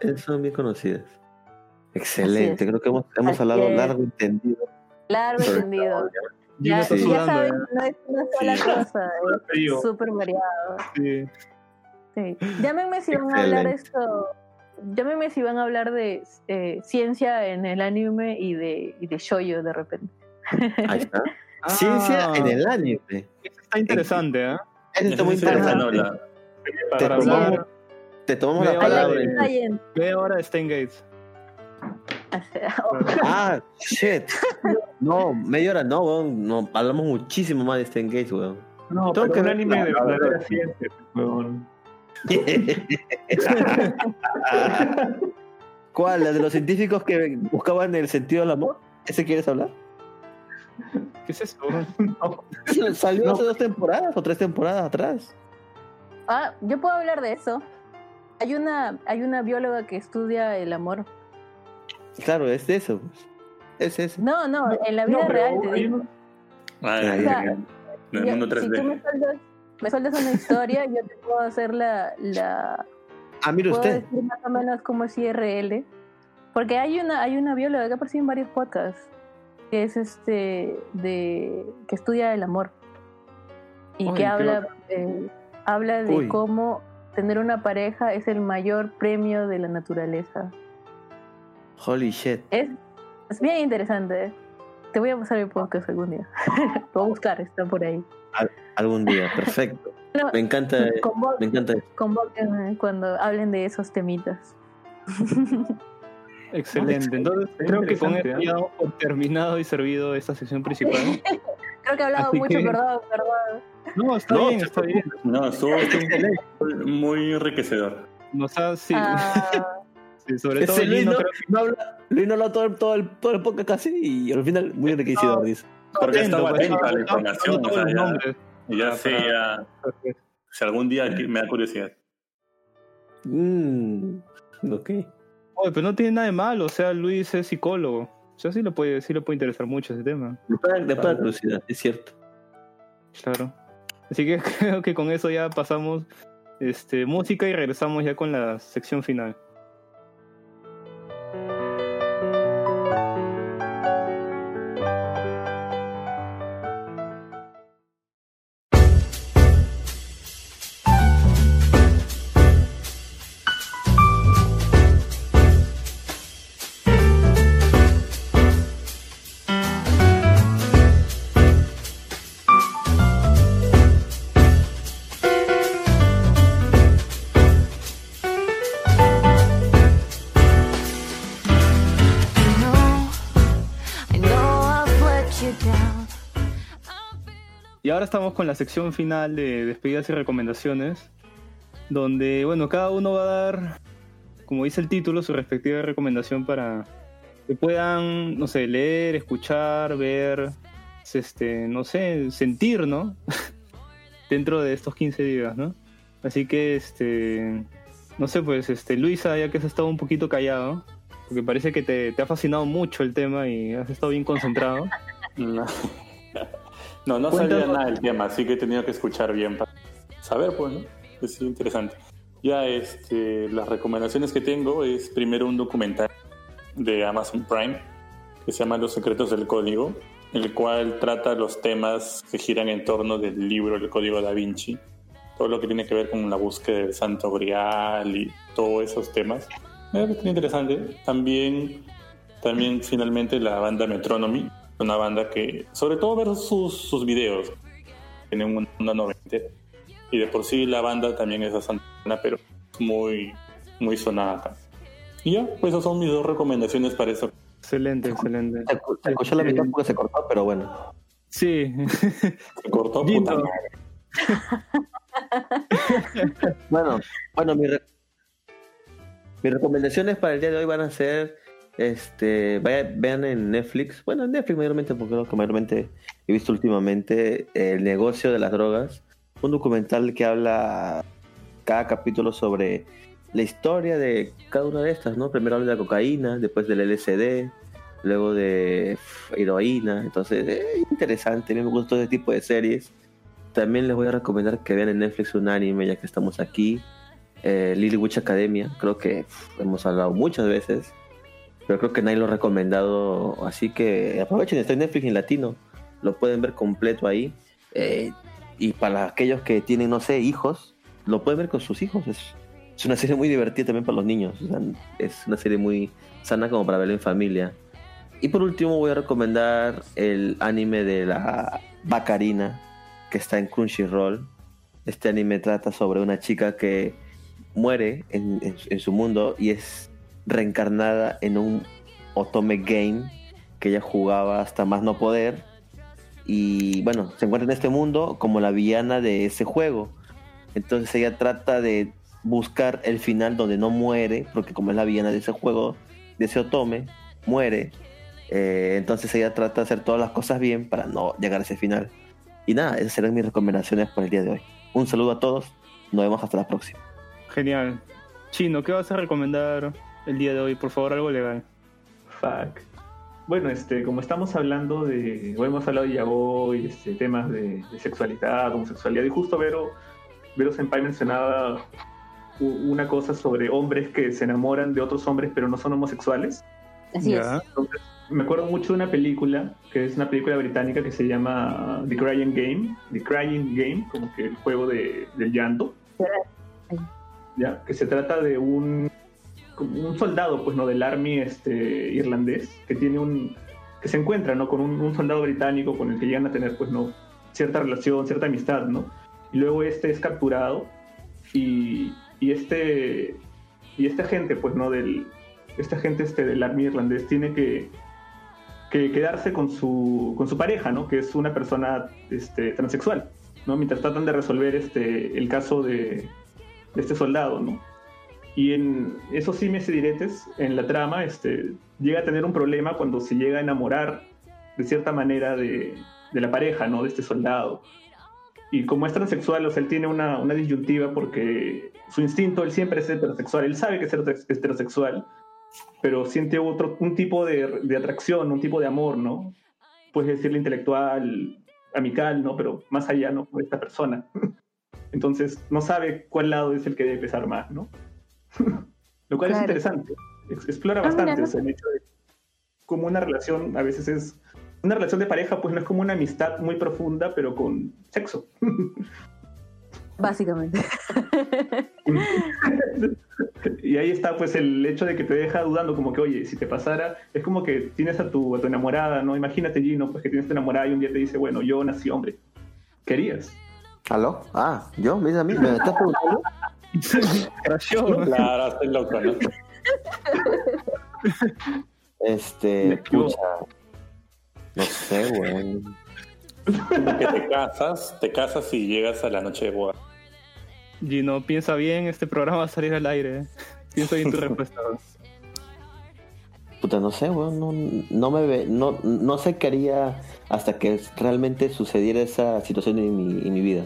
C: Esas Son bien conocidas. Excelente. Creo que hemos, hemos
F: Así
C: hablado
F: es.
C: largo y tendido.
F: Largo y tendido. Ya,
C: sí.
F: saben, no es una sola
C: Sí.
F: cosa, es súper variado.
B: Sí.
F: Sí. Llámenme si van a hablar de
C: Excelente.
F: esto. Llámenme si van a hablar de eh, ciencia en el anime y de, y de shoyo de repente.
C: Ahí está. Ciencia en el anime.
B: Eso está interesante, ¿eh?
C: Eso está muy interesante. Te
B: Para
C: tomamos,
B: hablar
C: te tomamos la palabra.
B: de-
F: Está bien.
B: media hora de Gates.
C: Ah, shit. No, media hora no, weón. No, hablamos muchísimo más de este engage, weón.
E: No,
C: Tengo
E: pero
C: que
E: un anime
C: la-
E: de verdadera ciencia, weón.
C: ¿Cuál? ¿La de los científicos que buscaban el sentido del amor? ¿Ese quieres hablar?
B: ¿Qué es eso?
C: Salió
E: No.
C: hace dos temporadas o tres temporadas atrás.
F: Ah, yo puedo hablar de eso. Hay una, hay una bióloga que estudia el amor.
C: Claro, es de eso. pues. Es ese.
F: No, no, en la vida
E: No,
F: real te digo.
D: Ah,
C: O sea,
D: en el mundo
F: si tú
D: 3D.
F: me me sueltas una historia, yo te puedo hacer la, la
C: Ah, mire
F: puedo
C: usted.
F: decir más o menos cómo es IRL. Porque hay una, hay una bióloga que ha aparecido en varios podcasts, que es este de que estudia el amor. Y que habla, eh, habla de
C: Uy.
F: cómo tener una pareja es el mayor premio de la naturaleza.
C: Holy shit.
F: Es, es bien interesante. ¿eh? Te voy a pasar el podcast algún día. Lo voy a buscar, está por ahí.
C: Algún día, perfecto.
F: No,
C: Me encanta,
F: convo-
C: me encanta.
F: convóquenme cuando hablen de esos temitas.
B: Excelente. Entonces, creo que con esto
E: ¿eh?
B: ya terminado y servido esta sección principal.
F: Creo que he hablado
B: Así
F: mucho,
B: que-
F: perdón, perdón.
B: No, está
C: No,
B: bien, está bien.
D: No, estuvo muy enriquecedor.
B: Nos ha, sí,
F: Ah,
B: sí, sobre todo
C: Luis no,
B: creo
C: no habla, Luis no habla todo, el- todo, el, todo el podcast casi y al final muy enriquecido,
B: No.
C: dice.
D: Porque
B: atento,
D: estaba
B: pues,
D: atento a la información. o sea, ya- ya ya, si algún día me da curiosidad.
C: Mm, ok.
B: Oye, pero no tiene nada de malo, o sea, Luis es psicólogo. O sea, sí le puede, sí le puede interesar mucho ese tema.
C: Después, de la curiosidad, es cierto.
B: Claro. Así que creo que con eso ya pasamos este, música y regresamos ya con la sección final. Ahora estamos con la sección final de despedidas y recomendaciones, donde, bueno, cada uno va a dar, como dice el título, su respectiva recomendación para que puedan, no sé, leer, escuchar, ver, este, no sé, sentir, ¿no? Dentro de estos 15 días, ¿no? Así que, este, no sé, pues, este, Luisa, ya que has estado un poquito callado, porque parece que te, te ha fascinado mucho el tema y has estado bien concentrado.
D: No, No, no
B: Cuéntanos.
D: sabía nada del tema, así que he tenido que escuchar bien para saber, pues, ¿no? Es interesante. Ya, este, las recomendaciones que tengo es primero un documental de Amazon Prime que se llama Los secretos del código, el cual trata los temas que giran en torno del libro El Código da Vinci, todo lo que tiene que ver con la búsqueda del Santo Grial y todos esos temas. Es interesante. También, también finalmente la banda Metronomy, una banda que, sobre todo ver sus, sus videos, tienen un- una noventa y de por sí la banda también es bastante buena, pero muy, muy sonada acá. Y ya, pues esas son mis dos recomendaciones para eso.
B: Excelente, excelente.
C: Se escuchó la mitad porque se cortó, pero bueno.
B: Sí.
D: Se cortó puta madre.
C: Bueno, bueno, mi re- mis recomendaciones para el día de hoy van a ser, este, vaya- vean en Netflix, bueno, en Netflix mayormente, porque lo que mayormente he visto últimamente, el negocio de las drogas, un documental que habla cada capítulo sobre la historia de cada una de estas, ¿no? Primero habla de la cocaína, después del LSD, luego de heroína, entonces, es interesante, a mí me gustó ese tipo de series. También les voy a recomendar que vean en Netflix un anime, ya que estamos aquí. Eh, Lily Witch Academia, creo que hemos hablado muchas veces, pero creo que nadie lo ha recomendado, así que aprovechen, está en Netflix en latino, lo pueden ver completo ahí. Eh, y para aquellos que tienen, no sé, hijos, lo pueden ver con sus hijos. Es, es una serie muy divertida también para los niños, es una serie muy sana como para verla en familia. Y por último voy a recomendar el anime de la Bacarina, que está en Crunchyroll. Este anime trata sobre una chica que muere en, en- en su mundo y es reencarnada en un Otome Game que ella jugaba hasta más no poder. Y bueno, se encuentra en este mundo como la villana de ese juego. Entonces ella trata de buscar el final donde no muere, porque como es la villana de ese juego, de ese Otome, muere. Eh, entonces ella trata de hacer todas las cosas bien para no llegar a ese final. Y nada, esas serán mis recomendaciones por el día de hoy. Un saludo a todos, nos vemos hasta la próxima.
B: Genial. Chino, ¿qué vas a recomendar el día de hoy? Por favor, algo legal.
E: Fuck. Bueno, este, como estamos hablando de, o hemos hablado de yaoi, este, temas de, de sexualidad, homosexualidad, y justo Vero, Vero Senpai mencionaba una cosa sobre hombres que se enamoran de otros hombres pero no son homosexuales.
F: Así
B: Ya.
E: Entonces, me acuerdo mucho de una película, que es una película británica que se llama The Crying Game, The Crying Game, como que el juego de, del llanto, ya, que se trata de un, un soldado, pues no, del army este, irlandés, que tiene un, que se encuentra, ¿no? Con un, un soldado británico con el que llegan a tener, pues no, cierta relación, cierta amistad, ¿no? Y luego este es capturado y, y este, y esta gente, pues no, del, esta gente este, del army irlandés tiene que, que quedarse con su, con su pareja, ¿no? Que es una persona este, transexual, ¿no? Mientras tratan de resolver este, el caso de, de este soldado, ¿no? Y en esos simes y diretes, en la trama, este, llega a tener un problema cuando se llega a enamorar de cierta manera de, de la pareja, ¿no? De este soldado. Y como es transexual, o sea, él tiene una, una disyuntiva porque su instinto, él siempre es heterosexual, él sabe que es heterosex- heterosexual, pero siente otro, un tipo de, de atracción, un tipo de amor, ¿no? Puedes decirle intelectual, amical, ¿no? Pero más allá, ¿no? Por esta persona. Entonces, no sabe cuál lado es el que debe pesar más, ¿no? Lo cual es interesante. Ex- Explora
F: Ah, mira,
E: bastante
F: no
E: o sea, el hecho de cómo una relación a veces es. Una relación de pareja, pues no es como una amistad muy profunda, pero con sexo.
F: Básicamente.
E: y ahí está, pues, el hecho de que te deja dudando, como que, oye, si te pasara, es como que tienes a tu, a tu enamorada, ¿no? Imagínate, Gino, pues que tienes a tu enamorada y un día te dice, bueno, yo nací hombre. ¿Querías?
C: ¿Aló? Ah, ¿yo? ¿Me dices a mí? ¿Me estás preguntando?
B: Crashó.
D: Claro, hasta el loco, ¿no?
C: Este, pucha. No sé.
D: Como que te casas, te casas y llegas a la noche de boda.
B: Gino, piensa bien, este programa va a salir al aire. ¿eh? Piensa bien tu respuesta.
C: Puta, no sé, weón. No, no me ve, no, no sé qué haría hasta que realmente sucediera esa situación en mi, en mi vida.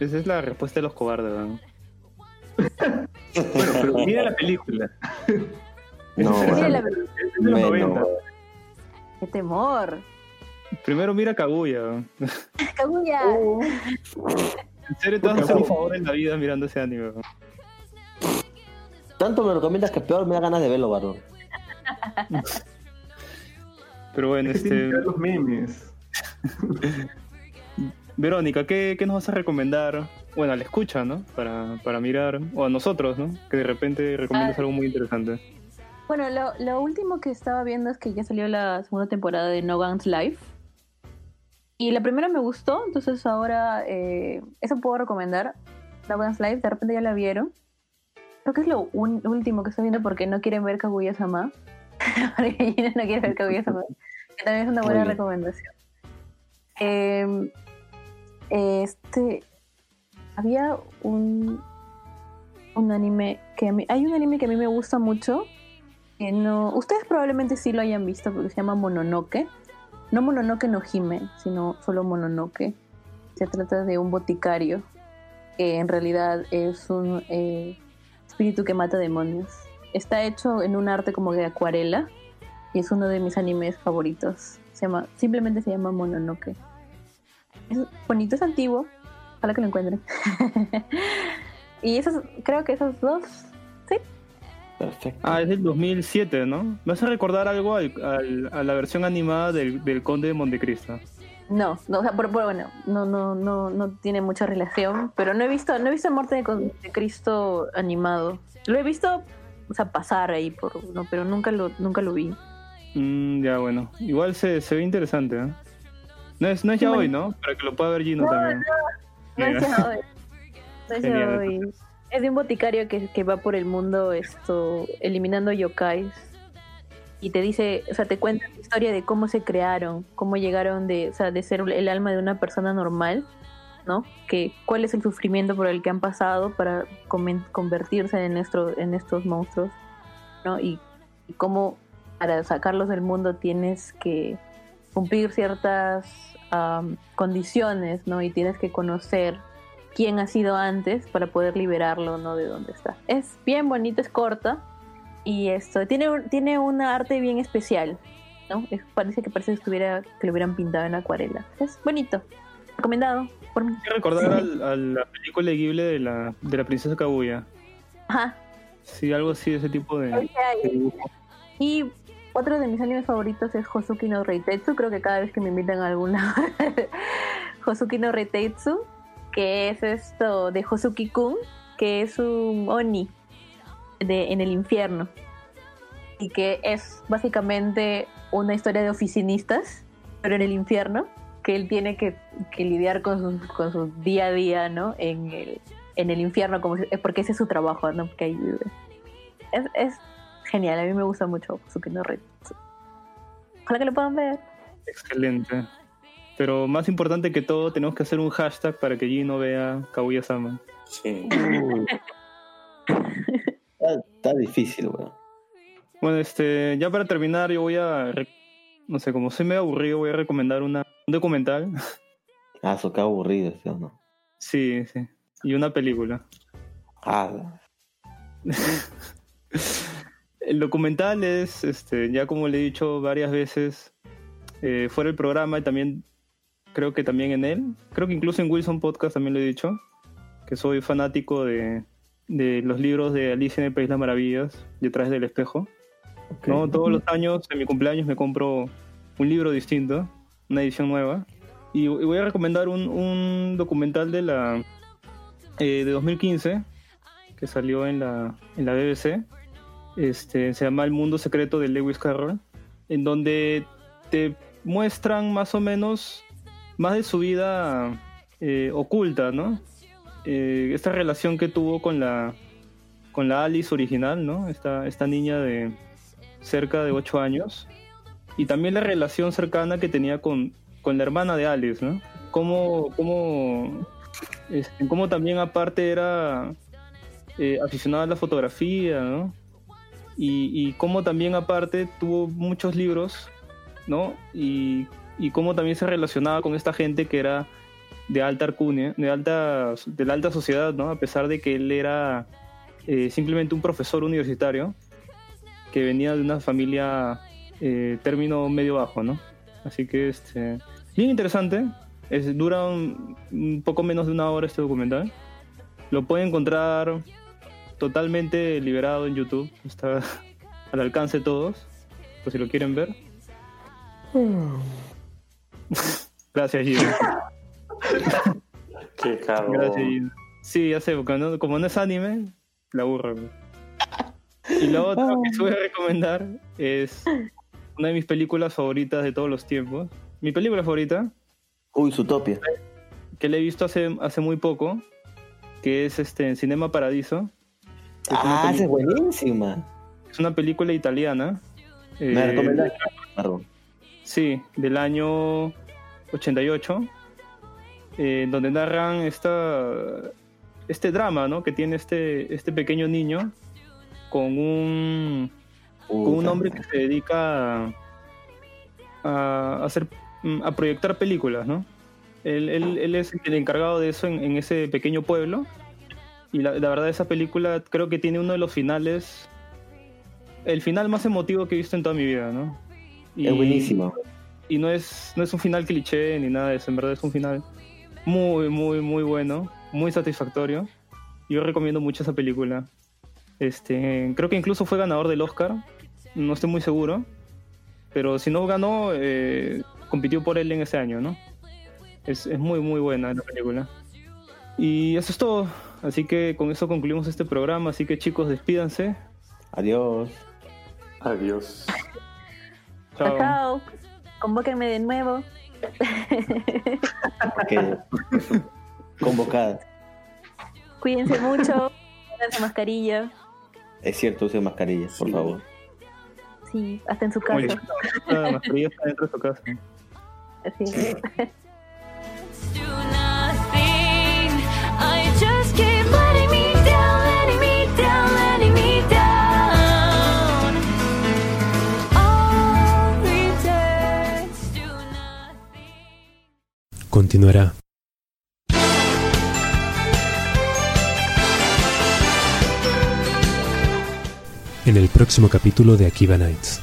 B: Esa es la respuesta de los cobardes, ¿no?
E: Bueno, pero mira la película.
C: No,
E: Es
F: Mira la-
E: de los
C: Menos,
E: 90.
C: weón.
F: Qué temor.
B: Primero mira Kaguya.
F: Kaguya.
B: En serio, te vas a hacer un favor en la vida mirando ese anime. weón.
C: Tanto me recomiendas que peor me da ganas de verlo, varón.
B: Pero bueno,
E: Es
B: este.
E: los memes.
B: Verónica, ¿qué, qué nos vas a recomendar? Bueno, a la escucha, ¿no? Para, para mirar. O a nosotros, ¿no? Que de repente recomiendas
F: Ah.
B: algo muy interesante.
F: Bueno, lo, lo último que estaba viendo es que ya salió la segunda temporada de No Guns Life. Y la primera me gustó, entonces ahora eh, eso puedo recomendar. No Guns Life, de repente ya la vieron. Creo que es lo un- último que estoy viendo porque no quieren ver Kaguya-sama. porque no quiere ver Kaguya-sama. Que también es una buena recomendación. Eh, este. Había un. Un anime que a mí. Hay un anime que a mí me gusta mucho. Que no. Ustedes probablemente sí lo hayan visto porque se llama Mononoke. No Mononoke no Hime, sino solo Mononoke. Se trata de un boticario que en realidad es un eh, espíritu que mata demonios. Está hecho en un arte como de acuarela y es uno de mis animes favoritos. Se llama, simplemente se llama Mononoke. Es bonito, es antiguo. Ojalá que lo encuentren. y esos, creo que esos dos, sí.
C: Perfecto.
B: Ah, es del 2007, ¿no? ¿Me hace recordar algo al- al- a la versión animada del, del Conde de Montecristo?
F: No, no, o sea, por, por- bueno, no, no, no, no tiene mucha relación, pero no he visto, no he visto Muerte de Cristo animado. Lo he visto, o sea, pasar ahí por, no, pero nunca lo, nunca lo vi.
B: Mm, ya, bueno. Igual se, se ve interesante, ¿eh? No es, no es ya hoy, ¿no? Para que lo pueda ver Gino
F: No,
B: también.
F: No es yaoi. No es
B: Genial,
F: yaoi. Es de un boticario que, que va por el mundo esto eliminando yokais. Y te dice, o sea, te cuenta la historia de cómo se crearon, cómo llegaron de, o sea, de ser el alma de una persona normal, ¿no? Que cuál es el sufrimiento por el que han pasado para convertirse en, nuestro, en estos monstruos, ¿no? Y, y cómo para sacarlos del mundo tienes que cumplir ciertas am, condiciones, ¿no? Y tienes que conocer quién ha sido antes para poder liberarlo, ¿no? De dónde está. Es bien bonito, es corta y esto tiene un- tiene una arte bien especial, ¿no? Es- parece que parece que estuviera que lo hubieran pintado en acuarela. Es bonito, recomendado por mí.
B: Hay que recordar al- a la película de Ghibli de la, de la princesa Kaguya.
F: Ajá.
B: Sí, algo así de ese tipo de, de dibujo.
F: Y otro de mis animes favoritos es Hosuki no Reitetsu. Creo que cada vez que me invitan a alguna Hosuki no Reitetsu, que es esto de Hosuki Kun, que es un Oni de, en el infierno. Y que es básicamente una historia de oficinistas, pero en el infierno, que él tiene que, lidiar con su, día a día, ¿no? En el, en el infierno, porque ese es su trabajo, ¿no? Porque ahí es genial, a mí me gusta mucho Hosuki no Reitetsu. Ojalá que lo puedan ver.
B: Excelente. Pero más importante que todo, tenemos que hacer un hashtag para que Gino vea Kaguya-sama.
D: Sí.
C: Uy. está, está difícil, weón.
B: Bueno, este, ya para terminar, yo voy a, no sé, como soy medio aburrido, voy a recomendar una, un documental.
C: Ah, eso qué aburrido, ¿sí o no?
B: sí, sí. Y una película.
C: Ah,
B: El documental es, este, ya como le he dicho varias veces, eh, fuera del programa y también, creo que también en él, creo que incluso en Wilson Podcast también lo he dicho, que soy fanático de, de los libros de Alicia en el País de las Maravillas, Detrás del Espejo. ¿no? Todos los años, en mi cumpleaños, me compro un libro distinto, una edición nueva. Y, y voy a recomendar un, un documental de la eh, de 2015 que salió en la, en la BBC. Este, se llama El Mundo Secreto de Lewis Carroll, en donde te muestran más o menos más de su vida eh, oculta, ¿no? Eh, esta relación que tuvo con la con la Alice original, ¿no? Esta, esta niña de cerca de 8 años. Y también la relación cercana que tenía con, con la hermana de Alice, ¿no? Cómo, cómo, este, cómo también aparte era eh, aficionada a la fotografía, ¿no? Y, y cómo también aparte tuvo muchos libros, ¿no? Y, y cómo también se relacionaba con esta gente que era de alta alcurnia, de alta, de la alta sociedad, ¿no? A pesar de que él era eh, simplemente un profesor universitario que venía de una familia eh, término medio bajo, ¿no? Así que este bien interesante. Es, dura un, un poco menos de una hora este documental. Lo pueden encontrar totalmente liberado en YouTube. Está al alcance de todos. Por si lo quieren ver. Gracias, Gino.
D: Qué cabrón.
B: Gracias, Gino. Sí, ya sé, porque no- como no es anime, la aburro. Y lo otro que te voy a recomendar es una de mis películas favoritas de todos los tiempos. Mi película favorita,
C: Uy, Zootopia.
B: que la he visto hace, hace muy poco, que es este en Cinema Paradiso. Es
C: Ah, esa es buenísima.
B: Es una película italiana.
C: Me
B: eh.
C: Perdón.
B: Sí, del año 88, eh, donde narran esta, este drama ¿no? que tiene este, este pequeño niño con un, con un hombre que se dedica a, a hacer mm, a proyectar películas, ¿no? Él, él- él es el encargado de eso en, en ese pequeño pueblo. Y la, la verdad, esa película creo que tiene uno de los finales. El final más emotivo que he visto en toda mi vida, ¿no? Y-
C: Es buenísimo.
B: y no es, no es un final cliché ni nada de eso, en verdad es un final muy, muy, muy bueno, muy satisfactorio. Yo recomiendo mucho esa película. Este, creo que incluso fue ganador del Oscar, no estoy muy seguro, pero si no ganó, eh, compitió por él en ese año, ¿no? Es, es muy, muy buena la película. Y eso es todo, así que con eso concluimos este programa, así que chicos, despídanse.
C: Adiós.
D: Adiós.
B: Chao.
F: Chao. Convóquenme de nuevo.
C: Que... Convocada.
F: Cuídense mucho. Pónganse mascarilla.
C: Es cierto, use mascarilla, por favor.
F: Sí, hasta en su casa.
B: La mascarilla está dentro de su casa.
F: Así.
I: do
A: Continuará. En el próximo capítulo de Akiva Nights.